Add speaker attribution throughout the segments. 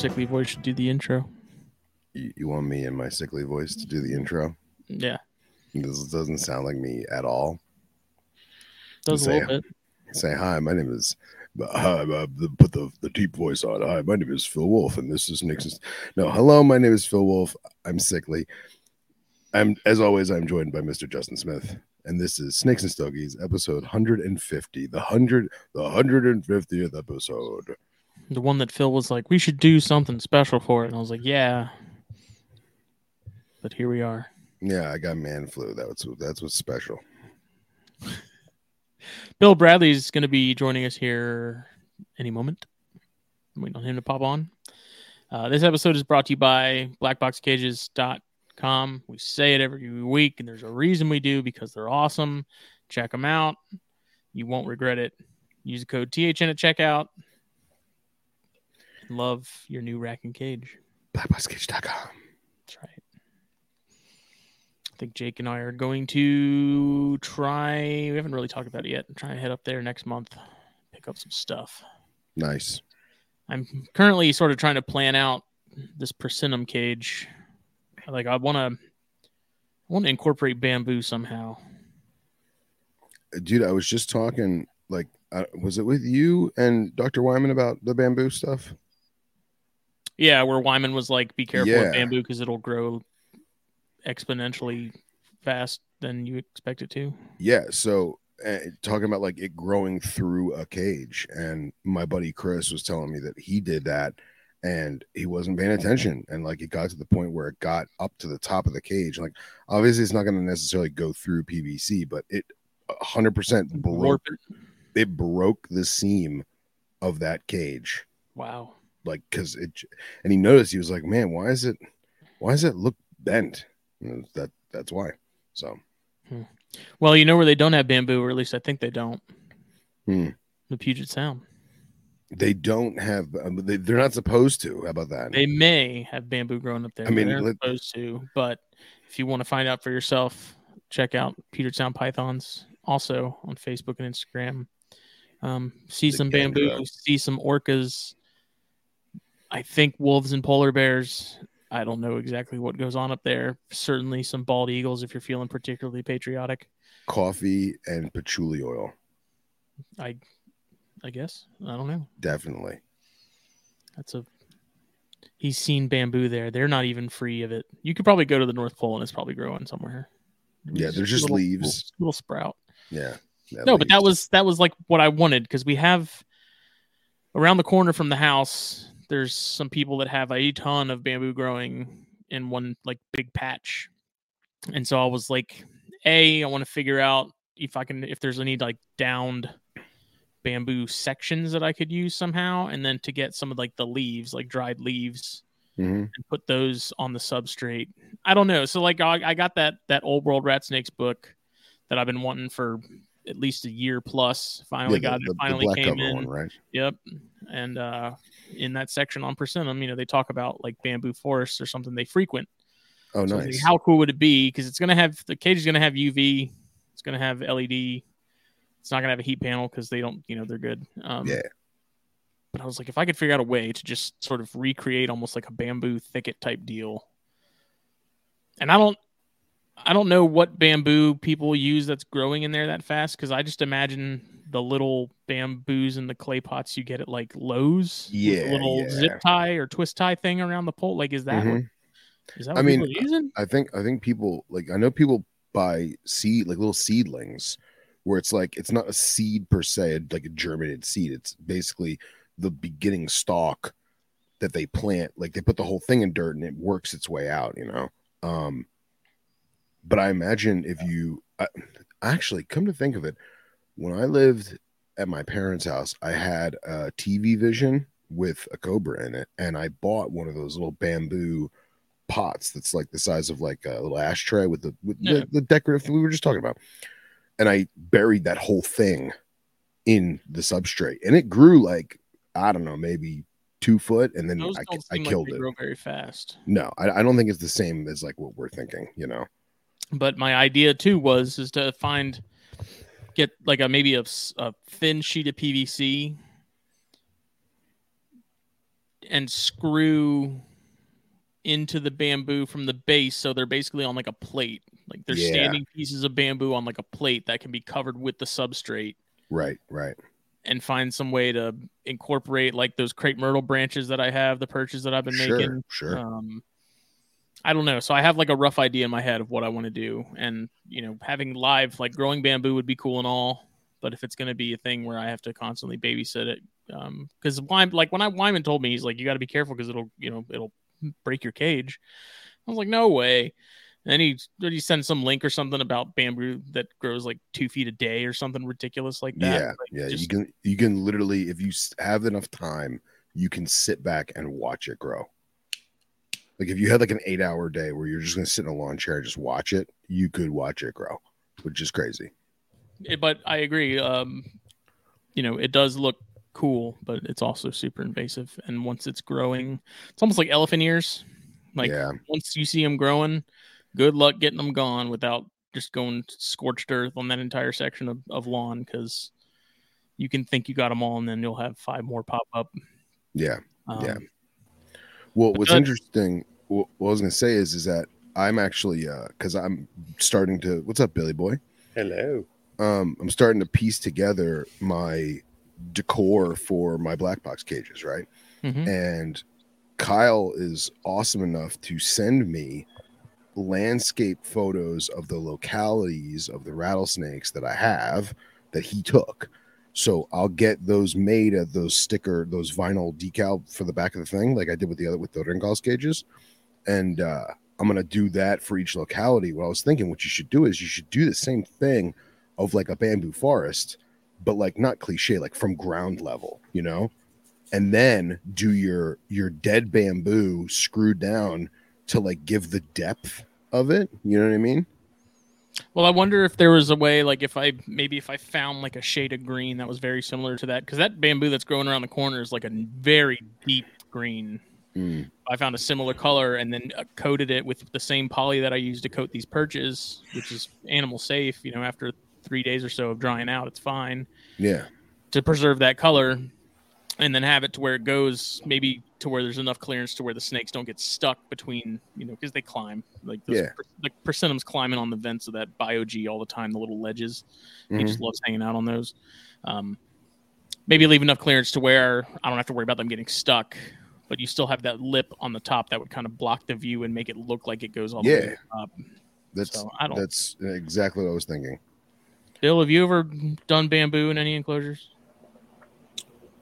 Speaker 1: Sickly voice should do the intro.
Speaker 2: You, you want me in my sickly voice to do the intro?
Speaker 1: Yeah.
Speaker 2: This doesn't sound like me at all.
Speaker 1: Does say, a little bit.
Speaker 2: Say hi. My name is. Hi, uh, put the, the deep voice on. Hi, my name is Phil Wolf, and this is Nixon. No, hello, my name is Phil Wolf. I'm sickly. I'm as always. I'm joined by Mr. Justin Smith, and this is Snakes and Stogies, episode 150, the hundred, the 150th episode
Speaker 1: the one that Phil was like, we should do something special for it. And I was like, yeah. But here we are.
Speaker 2: Yeah, I got man flu. That's that's what's special.
Speaker 1: Bill Bradley's going to be joining us here any moment. I'm waiting on him to pop on. Uh, this episode is brought to you by blackboxcages.com. We say it every week, and there's a reason we do because they're awesome. Check them out. You won't regret it. Use the code THN at checkout love your new rack and cage.
Speaker 2: Blackboxcage.com.
Speaker 1: That's right. I think Jake and I are going to try. We haven't really talked about it yet. Try and head up there next month, pick up some stuff.
Speaker 2: Nice.
Speaker 1: I'm currently sort of trying to plan out this persimmon cage. Like I want to, I want to incorporate bamboo somehow.
Speaker 2: Dude, I was just talking. Like, uh, was it with you and Dr. Wyman about the bamboo stuff?
Speaker 1: Yeah, where Wyman was like, "Be careful yeah. with bamboo because it'll grow exponentially fast than you expect it to."
Speaker 2: Yeah. So uh, talking about like it growing through a cage, and my buddy Chris was telling me that he did that, and he wasn't paying attention, and like it got to the point where it got up to the top of the cage. Like obviously, it's not going to necessarily go through PVC, but it 100% broke. It broke the seam of that cage.
Speaker 1: Wow
Speaker 2: like because it and he noticed he was like man why is it why does it look bent? That that's why so.
Speaker 1: Hmm. well you know where they don't have bamboo or at least i think they don't.
Speaker 2: Hmm.
Speaker 1: the puget sound.
Speaker 2: They don't have um, they, they're not supposed to. How about that?
Speaker 1: They may have bamboo growing up there. I mean they're let, supposed to but if you want to find out for yourself check out puget sound pythons also on facebook and instagram. Um, see some bamboo see some orcas I think wolves and polar bears. I don't know exactly what goes on up there. Certainly some bald eagles if you're feeling particularly patriotic.
Speaker 2: Coffee and patchouli oil.
Speaker 1: I I guess. I don't know.
Speaker 2: Definitely.
Speaker 1: That's a he's seen bamboo there. They're not even free of it. You could probably go to the North Pole and it's probably growing somewhere.
Speaker 2: Yeah, there's just
Speaker 1: little,
Speaker 2: leaves.
Speaker 1: Little, little sprout.
Speaker 2: Yeah.
Speaker 1: No, leaves. but that was that was like what I wanted because we have around the corner from the house there's some people that have a ton of bamboo growing in one like big patch. And so I was like, A, I want to figure out if I can if there's any like downed bamboo sections that I could use somehow, and then to get some of like the leaves, like dried leaves,
Speaker 2: mm-hmm.
Speaker 1: and put those on the substrate. I don't know. So like I, I got that that old world rat snakes book that I've been wanting for at least a year plus. Finally yeah, got the, it. Finally came in. One,
Speaker 2: right?
Speaker 1: Yep. And uh, in that section on Persimmon, you know, they talk about like bamboo forests or something they frequent.
Speaker 2: Oh,
Speaker 1: so
Speaker 2: nice.
Speaker 1: how cool would it be? Because it's going to have the cage is going to have UV. It's going to have LED. It's not going to have a heat panel because they don't, you know, they're good. Um,
Speaker 2: yeah.
Speaker 1: But I was like, if I could figure out a way to just sort of recreate almost like a bamboo thicket type deal, and I don't, I don't know what bamboo people use that's growing in there that fast because I just imagine the little bamboos and the clay pots you get at like Lowe's.
Speaker 2: Yeah,
Speaker 1: little
Speaker 2: yeah.
Speaker 1: zip tie or twist tie thing around the pole. Like, is that mm-hmm. what? Is that what
Speaker 2: I mean, I think I think people like I know people buy seed like little seedlings where it's like it's not a seed per se, like a germinated seed. It's basically the beginning stalk that they plant. Like they put the whole thing in dirt and it works its way out. You know. Um, but I imagine if you uh, actually come to think of it, when I lived at my parents' house, I had a TV vision with a cobra in it, and I bought one of those little bamboo pots that's like the size of like a little ashtray with the with
Speaker 1: Yeah.
Speaker 2: the, the decorative we were just talking about. And I buried that whole thing in the substrate, and it grew like I don't know, maybe two foot, and then
Speaker 1: Those
Speaker 2: I, I killed
Speaker 1: like
Speaker 2: it.
Speaker 1: grow very fast.
Speaker 2: No, I, I don't think it's the same as like what we're thinking. You know,
Speaker 1: But my idea too was is to find get like a maybe a, a thin sheet of PVC and screw into the bamboo from the base so they're basically on like a plate. Like they're
Speaker 2: Yeah.
Speaker 1: standing pieces of bamboo on like a plate that can be covered with the substrate
Speaker 2: right, right.
Speaker 1: and find some way to incorporate like those crepe myrtle branches that I have, the perches that I've been
Speaker 2: Sure,
Speaker 1: making.
Speaker 2: sure.
Speaker 1: Um, I don't know. So I have like a rough idea in my head of what I want to do, and you know, having live like growing bamboo would be cool and all, but if it's going to be a thing where I have to constantly babysit it, um, because Wyman, like when I Wyman told me he's like, you got to be careful because it'll you know it'll break your cage. I was like, no way. And then he he send some link or something about bamboo that grows like two feet a day or something ridiculous like that.
Speaker 2: yeah,
Speaker 1: Like,
Speaker 2: yeah. You can you can literally, if you have enough time, you can sit back and watch it grow. Like if you had like an eight hour day where you're just gonna sit in a lawn chair and just watch it, you could watch it grow, which is crazy.
Speaker 1: but I agree. Um, you know, it does look cool, but it's also super invasive. And once it's growing, it's almost like elephant ears. Like
Speaker 2: yeah,
Speaker 1: once you see them growing, good luck getting them gone without just going scorched earth on that entire section of, of lawn because you can think you got them all, and then you'll have five more pop up.
Speaker 2: yeah.
Speaker 1: Um,
Speaker 2: Yeah. Well, what's interesting, what, what I was gonna say is, is that I'm actually, uh, because I'm starting to. What's up, Billy Boy?
Speaker 3: Hello.
Speaker 2: um, I'm starting to piece together my decor for my black box cages, right?
Speaker 1: mhm.
Speaker 2: And Kyle is awesome enough to send me landscape photos of the localities of the rattlesnakes that I have that he took. So I'll get those made at those sticker, those vinyl decal for the back of the thing, like I did with the other with the Ringals cages. And uh, I'm gonna do that for each locality. What I was thinking, what you should do is you should do the same thing of like a bamboo forest, but like not cliche, like from ground level, you know, and then do your your dead bamboo screwed down to like give the depth of it. You know what I mean?
Speaker 1: Well, I wonder if there was a way, like if I maybe if I found like a shade of green that was very similar to that, because that bamboo that's growing around the corner is like a very deep green.
Speaker 2: Mm,
Speaker 1: I found a similar color and then uh, coated it with the same poly that I used to coat these perches, which is animal safe. You know, after three days or so of drying out, it's fine
Speaker 2: yeah,
Speaker 1: to preserve that color, and then have it to where it goes maybe to where there's enough clearance to where the snakes don't get stuck between, you know, because they climb like those,
Speaker 2: Yeah.
Speaker 1: per- like persimmons climbing on the vents of that BioG all the time, the little ledges. He
Speaker 2: Mhm.
Speaker 1: just loves hanging out on those. Um, maybe leave enough clearance to where I don't have to worry about them getting stuck, but you still have that lip on the top that would kind of block the view and make it look like it goes all the way up.
Speaker 2: that's
Speaker 1: So I don't.
Speaker 2: that's exactly what I was thinking.
Speaker 1: Bill, have you ever done bamboo in any enclosures?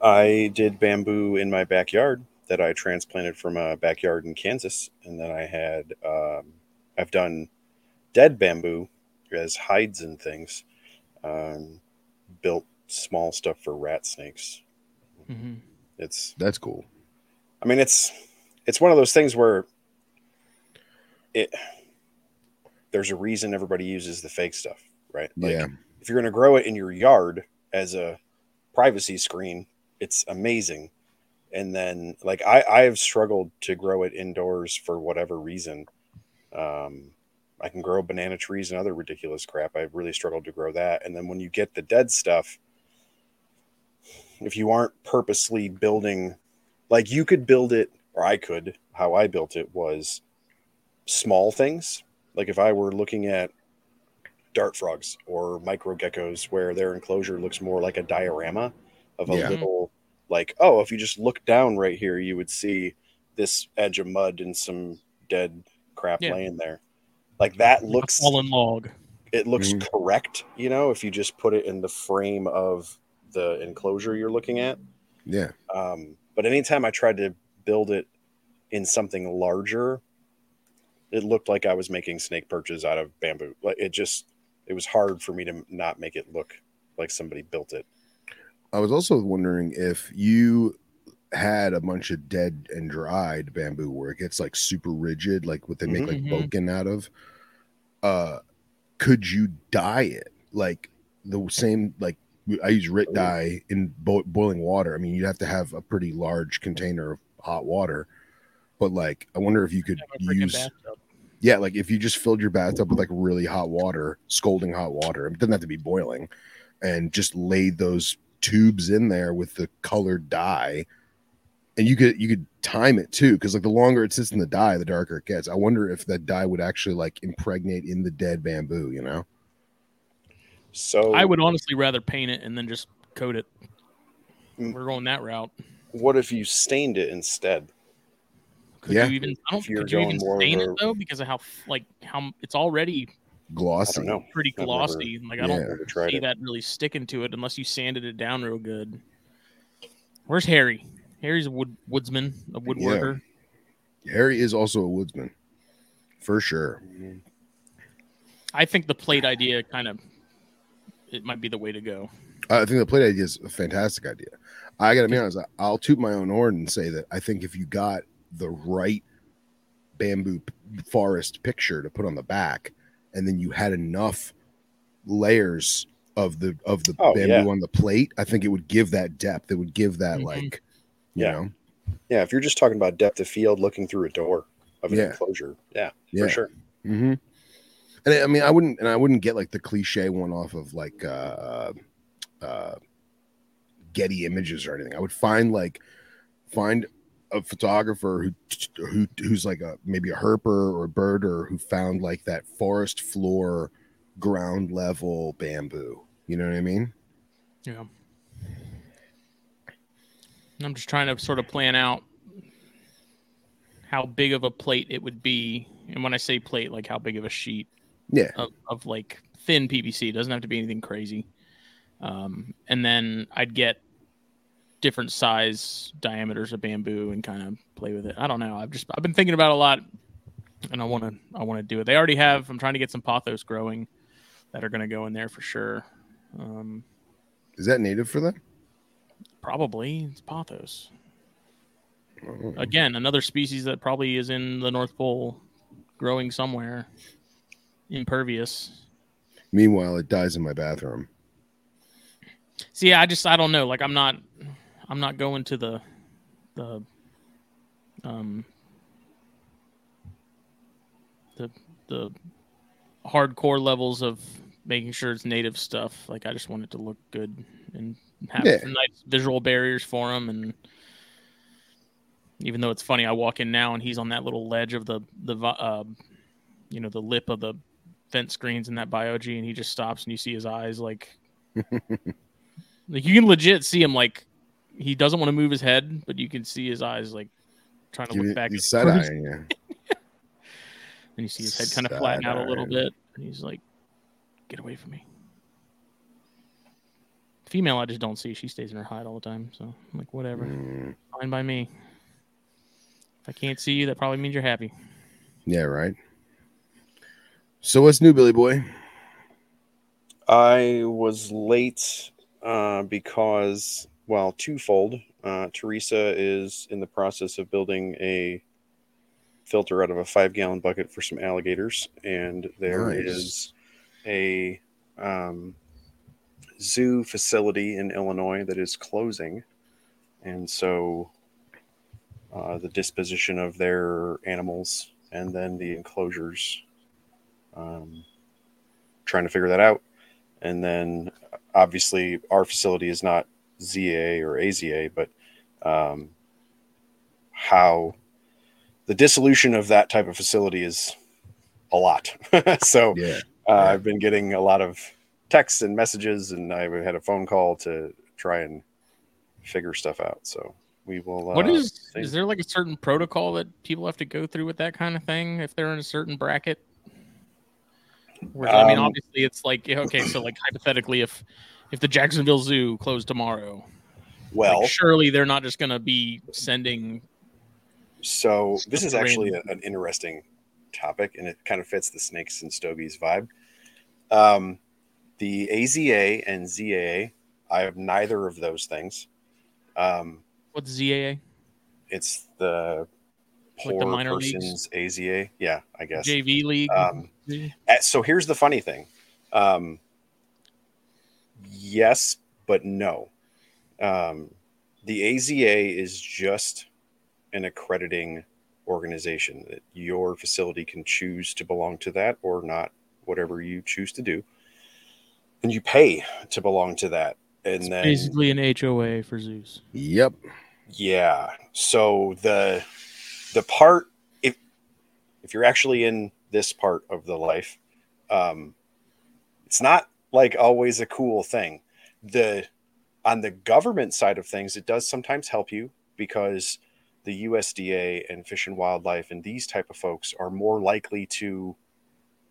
Speaker 3: I did bamboo in my backyard that I transplanted from a backyard in Kansas, and then I had um, I've done dead bamboo as hides and things. Um, built small stuff for rat snakes.
Speaker 1: hmm
Speaker 3: It's
Speaker 2: That's cool.
Speaker 3: I mean it's it's one of those things where it there's a reason everybody uses the fake stuff, right? Like,
Speaker 2: yeah,
Speaker 3: if you're going to grow it in your yard as a privacy screen, it's amazing. And then, like, I, I have struggled to grow it indoors for whatever reason. Um, I can grow banana trees and other ridiculous crap. I've really struggled to grow that. And then when you get the dead stuff, if you aren't purposely building, like, you could build it, or I could, how I built it was small things. Like, if I were looking at dart frogs or micro geckos where their enclosure looks more like a diorama of a
Speaker 2: Yeah.
Speaker 3: little like oh if you just look down right here you would see this edge of mud and some dead crap
Speaker 1: Yeah.
Speaker 3: laying there like that looks
Speaker 1: fallen log.
Speaker 3: it looks
Speaker 2: Mhm.
Speaker 3: correct you know if you just put it in the frame of the enclosure you're looking at
Speaker 2: yeah,
Speaker 3: um, but anytime I tried to build it in something larger, it looked like I was making snake perches out of bamboo. Like it just, it was hard for me to not make it look like somebody built it.
Speaker 2: I was also wondering if you had a bunch of dead and dried bamboo where it gets like super rigid, like what they make like
Speaker 1: Mhm.
Speaker 2: boken out of. Uh, could you dye it like the same? Like I use Rit dye in bo- boiling water. I mean, you'd have to have a pretty large container of hot water, but like I wonder if you could
Speaker 1: Have a freaking
Speaker 2: use
Speaker 1: bathtub.
Speaker 2: yeah, like if you just filled your bathtub with like really hot water, scalding hot water, it doesn't have to be boiling, and just laid those tubes in there with the colored dye, and you could you could time it too, because like the longer it sits in the dye, the darker it gets. I wonder if that dye would actually like impregnate in the dead bamboo, you know?
Speaker 3: So
Speaker 1: I would honestly rather paint it and then just coat it.
Speaker 3: Mm.
Speaker 1: We're going that route.
Speaker 3: What if you stained it instead?
Speaker 1: Could
Speaker 2: Yeah.
Speaker 1: you even? I don't.
Speaker 3: If you're
Speaker 1: Could you even
Speaker 3: going more of
Speaker 1: stain
Speaker 3: a-
Speaker 1: it though? Because of how like how it's already
Speaker 3: I
Speaker 2: Glossy.
Speaker 3: don't
Speaker 1: pretty
Speaker 3: I've never-
Speaker 1: glossy. like I
Speaker 2: Yeah.
Speaker 1: don't
Speaker 3: Never tried
Speaker 1: see
Speaker 3: it.
Speaker 1: that really sticking to it unless you sanded it down real good. Where's Harry? Harry's a wood woodsman, a woodworker.
Speaker 2: Harry is also a woodsman, for sure.
Speaker 1: I think the plate idea kind of it might be the way to go.
Speaker 2: I think the plate idea is a fantastic idea. I got to be honest. I- I'll toot my own horn and say that I think if you got the right bamboo forest picture to put on the back, and then you had enough layers of the of the
Speaker 3: Oh,
Speaker 2: bamboo
Speaker 3: yeah.
Speaker 2: on the plate, I think it would give that depth. It would give that
Speaker 1: Mhm.
Speaker 2: like, you
Speaker 3: Yeah.
Speaker 2: know,
Speaker 3: Yeah, if you're just talking about depth of field looking through a door of an
Speaker 2: Yeah.
Speaker 3: enclosure, yeah,
Speaker 2: yeah.
Speaker 3: for sure.
Speaker 2: Mm-hmm. And I I mean, I wouldn't, and I wouldn't get like the cliche one off of like uh, uh, Getty Images or anything. I would find like find a photographer who who who's like a maybe a herper or a birder who found like that forest floor, ground level bamboo. You know what I mean?
Speaker 1: Yeah. I'm just trying to sort of plan out how big of a plate it would be. And when I say plate, like how big of a sheet
Speaker 2: Yeah.
Speaker 1: of, of like thin PVC. It doesn't have to be anything crazy. Um, and then I'd get different size diameters of bamboo and kind of play with it. I don't know. I've just I've been thinking about a lot, and I want to I want to do it. They already have. I'm trying to get some pothos growing that are going to go in there for sure. Um,
Speaker 2: Is that native for them?
Speaker 1: probably it's pothos.
Speaker 2: Oh.
Speaker 1: Again, another species that probably is in the North Pole, growing somewhere. Impervious.
Speaker 2: Meanwhile, it dies in my bathroom.
Speaker 1: See, I just I don't know. Like I'm not I'm not going to the the um the the hardcore levels of making sure it's native stuff. Like I just want it to look good and have
Speaker 2: Yeah.
Speaker 1: some nice visual barriers for him. And even though it's funny, I walk in now and he's on that little ledge of the the uh, you know the lip of the fence screens in that biogy, and he just stops and you see his eyes like like you can legit see him like he doesn't want to move his head, but you can see his eyes like trying to
Speaker 2: Give
Speaker 1: look
Speaker 2: you,
Speaker 1: back.
Speaker 2: you
Speaker 1: at
Speaker 2: side
Speaker 1: the
Speaker 2: eyeing you.
Speaker 1: and you see his head kind of flatten out a little bit, and he's like, "Get away from me." Female, I just don't see. She stays in her hide all the time, so I'm like, whatever,
Speaker 2: Mm,
Speaker 1: fine by me. If I can't see you, that probably means you're happy.
Speaker 2: yeah, right. So what's new, Billy Boy?
Speaker 3: I was late uh, because, well, twofold. Uh, Teresa is in the process of building a filter out of a five gallon bucket for some alligators, and there is
Speaker 2: Nice.
Speaker 3: a um, zoo facility in Illinois that is closing, and so uh, the disposition of their animals and then the enclosures. Um, trying to figure that out and then obviously our facility is not ZA or AZA, but um, how the dissolution of that type of facility is a lot. so
Speaker 2: Yeah.
Speaker 3: uh, I've been getting a lot of texts and messages, and I had a phone call to try and figure stuff out. So we will.
Speaker 1: what
Speaker 3: uh,
Speaker 1: is
Speaker 3: see.
Speaker 1: is there like a certain protocol that people have to go through with that kind of thing if they're in a certain bracket? Where, I mean,
Speaker 3: Um,
Speaker 1: obviously, it's like okay, so like hypothetically, if if the Jacksonville Zoo closed tomorrow,
Speaker 3: well?
Speaker 1: like, surely they're not just going to be sending
Speaker 3: So this is actually a, an interesting topic, and it kind of fits the snakes and stogies vibe. Um, the AZA and ZAA, I have neither of those things. Um,
Speaker 1: What's ZAA?
Speaker 3: It's the
Speaker 1: Like
Speaker 3: poor
Speaker 1: the minor
Speaker 3: person's AZA. Yeah, I guess.
Speaker 1: JV league.
Speaker 3: Um, So here's the funny thing. Um, yes, but no. Um, the AZA is just an accrediting organization that your facility can choose to belong to that or not, whatever you choose to do. And you pay to belong to that. And
Speaker 1: It's
Speaker 3: then
Speaker 1: basically an HOA for zoos.
Speaker 2: Yep.
Speaker 3: yeah. So the the part if if you're actually in this part of the life, um, it's not like always a cool thing. The on the government side of things, it does sometimes help you because the USDA and Fish and Wildlife and these type of folks are more likely to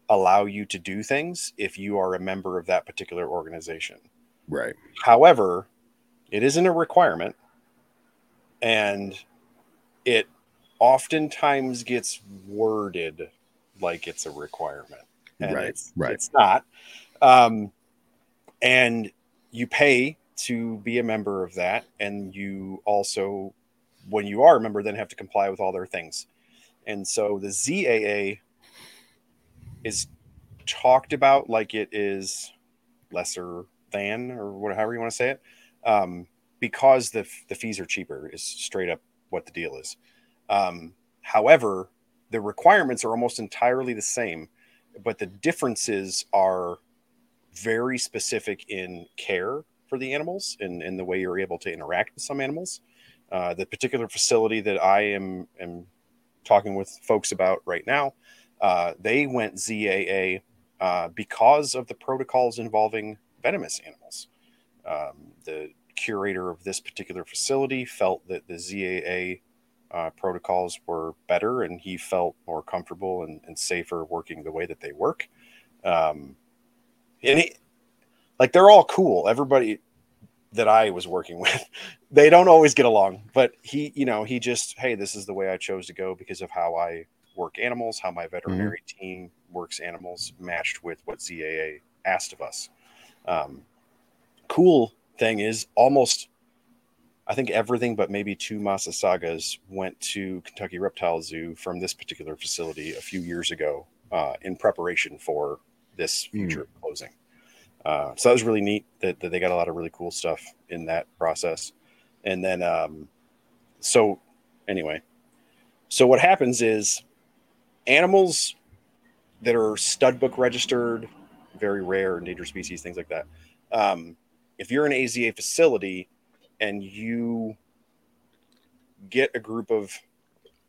Speaker 3: allow you to do things if you are a member of that particular organization.
Speaker 2: Right.
Speaker 3: However, it isn't a requirement, and it oftentimes gets worded like it's a requirement, and
Speaker 2: Right,
Speaker 3: it's,
Speaker 2: right.
Speaker 3: it's not. Um, and you pay to be a member of that, and you also, when you are a member, then have to comply with all their things. And so the ZAA is talked about like it is lesser than or whatever you want to say it um, because the, the fees are cheaper is straight up what the deal is um, however the requirements are almost entirely the same but the differences are very specific in care for the animals and, the way you're able to interact with some animals uh, the particular facility that i am, am talking with folks about right now uh, they went zaa uh, because of the protocols involving venomous animals. Um, the curator of this particular facility felt that the ZAA uh, protocols were better and he felt more comfortable and, and safer working the way that they work. Um, and he, like they're all cool. Everybody that I was working with, they don't always get along, but he, you know, he just, hey, this is the way I chose to go because of how I work animals, how my veterinary team works animals matched with what ZAA asked of us. Um, cool thing is almost, I think everything but maybe two Massasaugas went to Kentucky Reptile Zoo from this particular facility a few years ago uh, in preparation for this future closing. Uh, so that was really neat that, that they got a lot of really cool stuff in that process. And then, um, so anyway, so what happens is animals that are stud book registered, very rare, endangered species, things like that. Um, if you're an AZA facility and you get a group of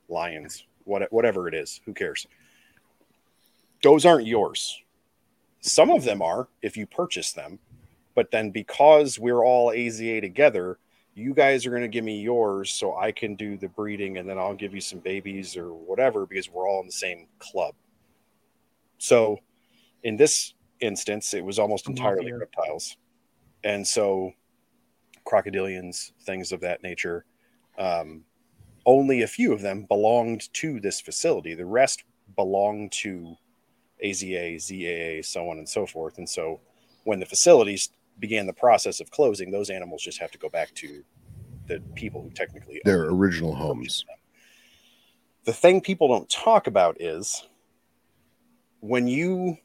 Speaker 3: lions, what, whatever it is, who cares? Those aren't yours. Some of them are if you purchase them, but then because we're all AZA together, you guys are going to give me yours so I can do the breeding and then I'll give you some babies or whatever because we're all in the same club. So in this instance, it was almost entirely reptiles. And so crocodilians, things of that nature. Um, only a few of them belonged to this facility. The rest belonged to AZA, ZAA, so on and so forth. And so when the facilities began the process of closing, those animals just have to go back to the people who technically
Speaker 2: Their original
Speaker 3: them.
Speaker 2: homes.
Speaker 3: The thing people don't talk about is when you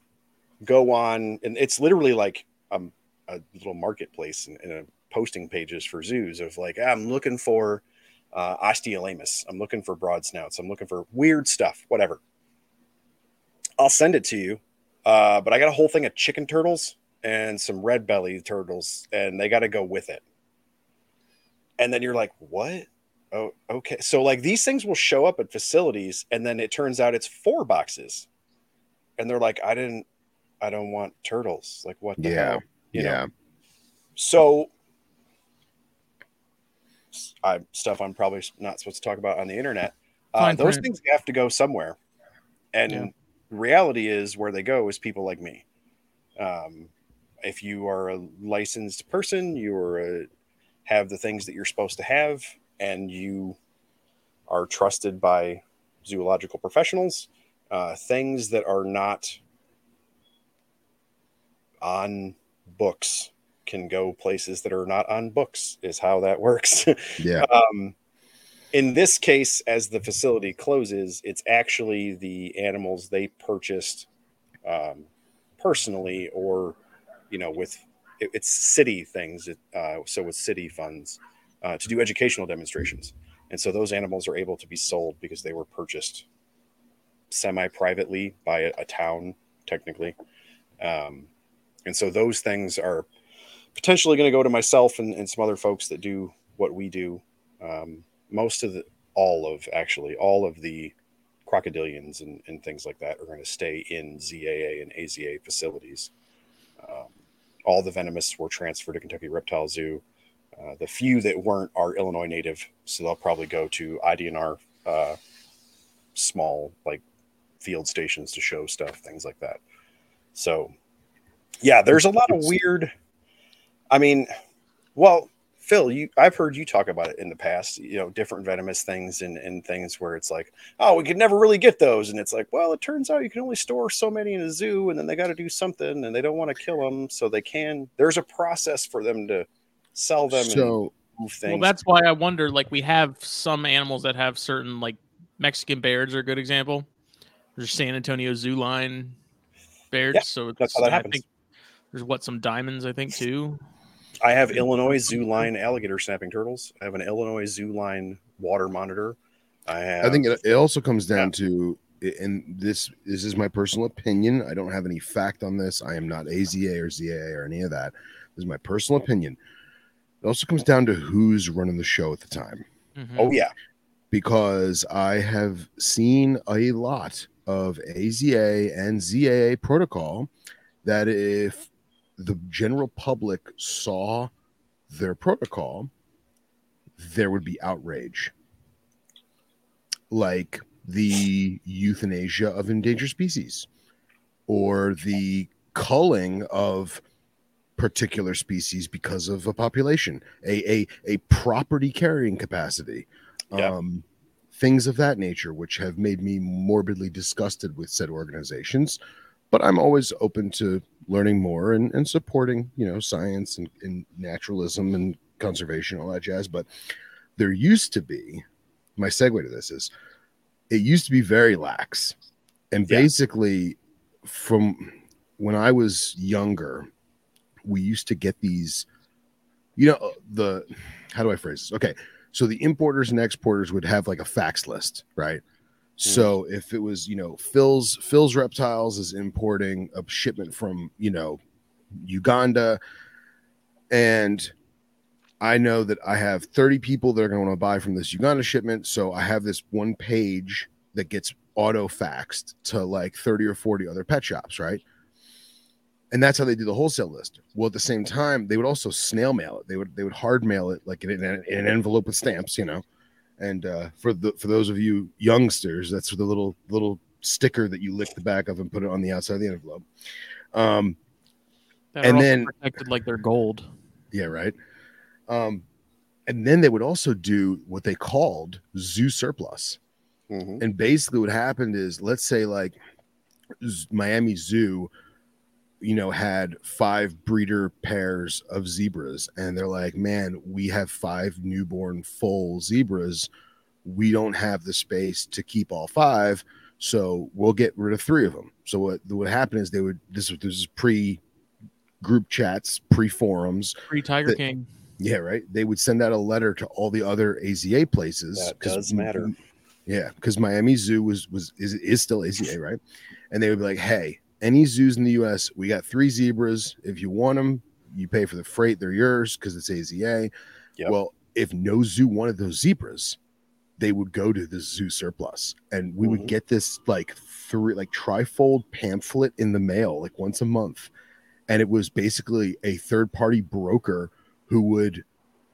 Speaker 3: go on, and it's literally like um, a little marketplace and, and a posting pages for zoos of like, "Ah, I'm looking for uh, Osteolaemus. I'm looking for broad snouts. I'm looking for weird stuff, whatever. I'll send it to you. Uh, but I got a whole thing of chicken turtles and some red belly turtles, and they got to go with it. And then you're like, what? Oh, okay. So like these things will show up at facilities, and then it turns out it's four boxes, and they're like, I didn't, I don't want turtles. Like what? The
Speaker 2: Yeah.
Speaker 3: hell? You know?
Speaker 2: yeah.
Speaker 3: So, I stuff I'm probably not supposed to talk about on the internet. Uh, those
Speaker 1: print.
Speaker 3: things have to go somewhere, and
Speaker 1: Yeah.
Speaker 3: Reality is where they go is people like me. Um, if you are a licensed person, you are a, have the things that you're supposed to have, and you are trusted by zoological professionals. Uh, things that are not on books can go places that are not on books is how that works
Speaker 2: Yeah.
Speaker 3: um, in this case as the facility closes it's actually the animals they purchased um, personally or you know with it, it's city things uh, so with city funds uh, to do educational demonstrations and so those animals are able to be sold because they were purchased semi privately by a, a town technically um, and so those things are potentially going to go to myself and, and some other folks that do what we do. Um, most of the, all of actually, all of the crocodilians and, and things like that are going to stay in ZAA and AZA facilities. Um, all the venomous were transferred to Kentucky Reptile Zoo. Uh, the few that weren't are Illinois native, so they'll probably go to IDNR uh, small like field stations to show stuff, things like that. So, yeah, there's a lot of weird. I mean, well, Phil, you I've heard you talk about it in the past. You know, different venomous things and and things where it's like, oh, we could never really get those, and it's like, well, it turns out you can only store so many in a zoo, and then they got to do something, and they don't want to kill them, so they can. There's a process for them to sell them
Speaker 2: So
Speaker 3: and move things.
Speaker 1: Well, that's why I wonder. Like, we have some animals that have certain, like Mexican bears are a good example. There's San Antonio Zoo line bears,
Speaker 3: Yeah,
Speaker 1: so it's,
Speaker 3: that's how that
Speaker 1: I think there's what some diamonds, I think too.
Speaker 3: I have Illinois Zoo Line alligator snapping turtles. I have an Illinois Zoo Line water monitor. I have.
Speaker 2: I think it, it also comes down to, and this this is my personal opinion. I don't have any fact on this. I am not AZA or ZAA or any of that. This is my personal opinion. It also comes down to who's running the show at the time.
Speaker 1: Mhm.
Speaker 3: Oh yeah,
Speaker 2: because I have seen a lot of AZA and ZAA protocol that if the general public saw their protocol, there would be outrage. Like the euthanasia of endangered species or the culling of particular species because of a population, a, a, a property carrying capacity
Speaker 3: Yeah.
Speaker 2: um, things of that nature, which have made me morbidly disgusted with said organizations. But I'm always open to learning more and, and supporting, you know, science and, and naturalism and conservation, all that jazz. But there used to be, my segue to this is, it used to be very lax. And
Speaker 3: Yeah.
Speaker 2: basically, from when I was younger, we used to get these, you know, the, how do I phrase this? Okay so the importers and exporters would have like a fax list right Mm. so if it was you know phil's phil's reptiles is importing a shipment from you know uganda and i know that i have 30 people that are going to want to buy from this uganda shipment so i have this one page that gets auto faxed to like 30 or 40 other pet shops right and that's how they do the wholesale list. Well, at the same time, they would also snail mail it. They would they would hard mail it like in an, in an envelope with stamps, you know. And uh, for the for those of you youngsters, that's the little little sticker that you lick the back of and put it on the outside of the envelope. Um,
Speaker 1: That
Speaker 2: and then-
Speaker 1: protected like they're gold.
Speaker 2: yeah, right. Um, and then they would also do what they called zoo surplus.
Speaker 3: Mhm.
Speaker 2: And basically, what happened is, let's say, like Z- Miami Zoo, you know, had five breeder pairs of zebras, and they're like, man, we have five newborn full zebras. We don't have the space to keep all five, so we'll get rid of three of them. So what what happened is they would this was this is pre group chats, pre forums.
Speaker 1: Free Tiger
Speaker 2: The-
Speaker 1: King.
Speaker 2: Yeah, right. They would send out a letter to all the other AZA places.
Speaker 3: That
Speaker 2: 'cause
Speaker 3: does matter.
Speaker 2: Yeah, because Miami Zoo was was is is still AZA, right? And they would be like, "Hey, any zoos in the U.S., we got three zebras. If you want them, you pay for the freight. They're yours because it's AZA."
Speaker 3: Yep.
Speaker 2: Well, if no zoo wanted those zebras, they would go to the zoo surplus, and we
Speaker 3: Mhm.
Speaker 2: would get this like three like trifold pamphlet in the mail like once a month, and it was basically a third party broker who would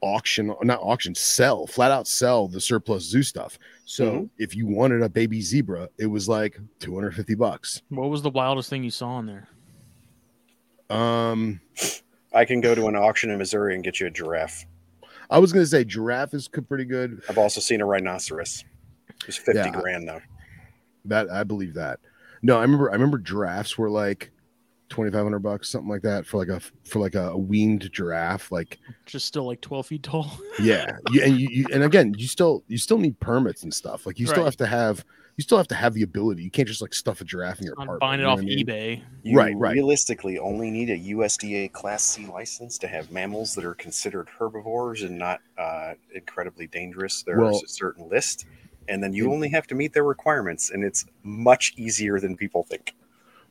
Speaker 2: auction not auction sell flat out sell the surplus zoo stuff so
Speaker 3: Mhm.
Speaker 2: if you wanted a baby zebra it was like 250 bucks
Speaker 1: What was the wildest thing you saw in there?
Speaker 2: um
Speaker 3: I can go to an auction in Missouri and get you a giraffe.
Speaker 2: i was gonna say giraffe is pretty good
Speaker 3: I've also seen a rhinoceros. It's fifty
Speaker 2: Yeah.
Speaker 3: grand though.
Speaker 2: that i believe that no i remember i remember giraffes were like twenty five hundred bucks, something like that for like a for like a weaned giraffe. Like
Speaker 1: Just still like 12 feet tall.
Speaker 2: yeah, you, and you, you and again, you still you still need permits and stuff. Like you still
Speaker 1: Right.
Speaker 2: have to have you still have to have the ability. You can't just like stuff a giraffe in your apartment.
Speaker 1: buying it
Speaker 2: you know
Speaker 1: off
Speaker 2: I mean?
Speaker 1: eBay.
Speaker 3: You
Speaker 2: Right, right.
Speaker 3: realistically only need a USDA Class C license to have mammals that are considered herbivores and not uh, incredibly dangerous. There's
Speaker 2: Well-
Speaker 3: a certain list, and then you only have to meet their requirements, and it's much easier than people think.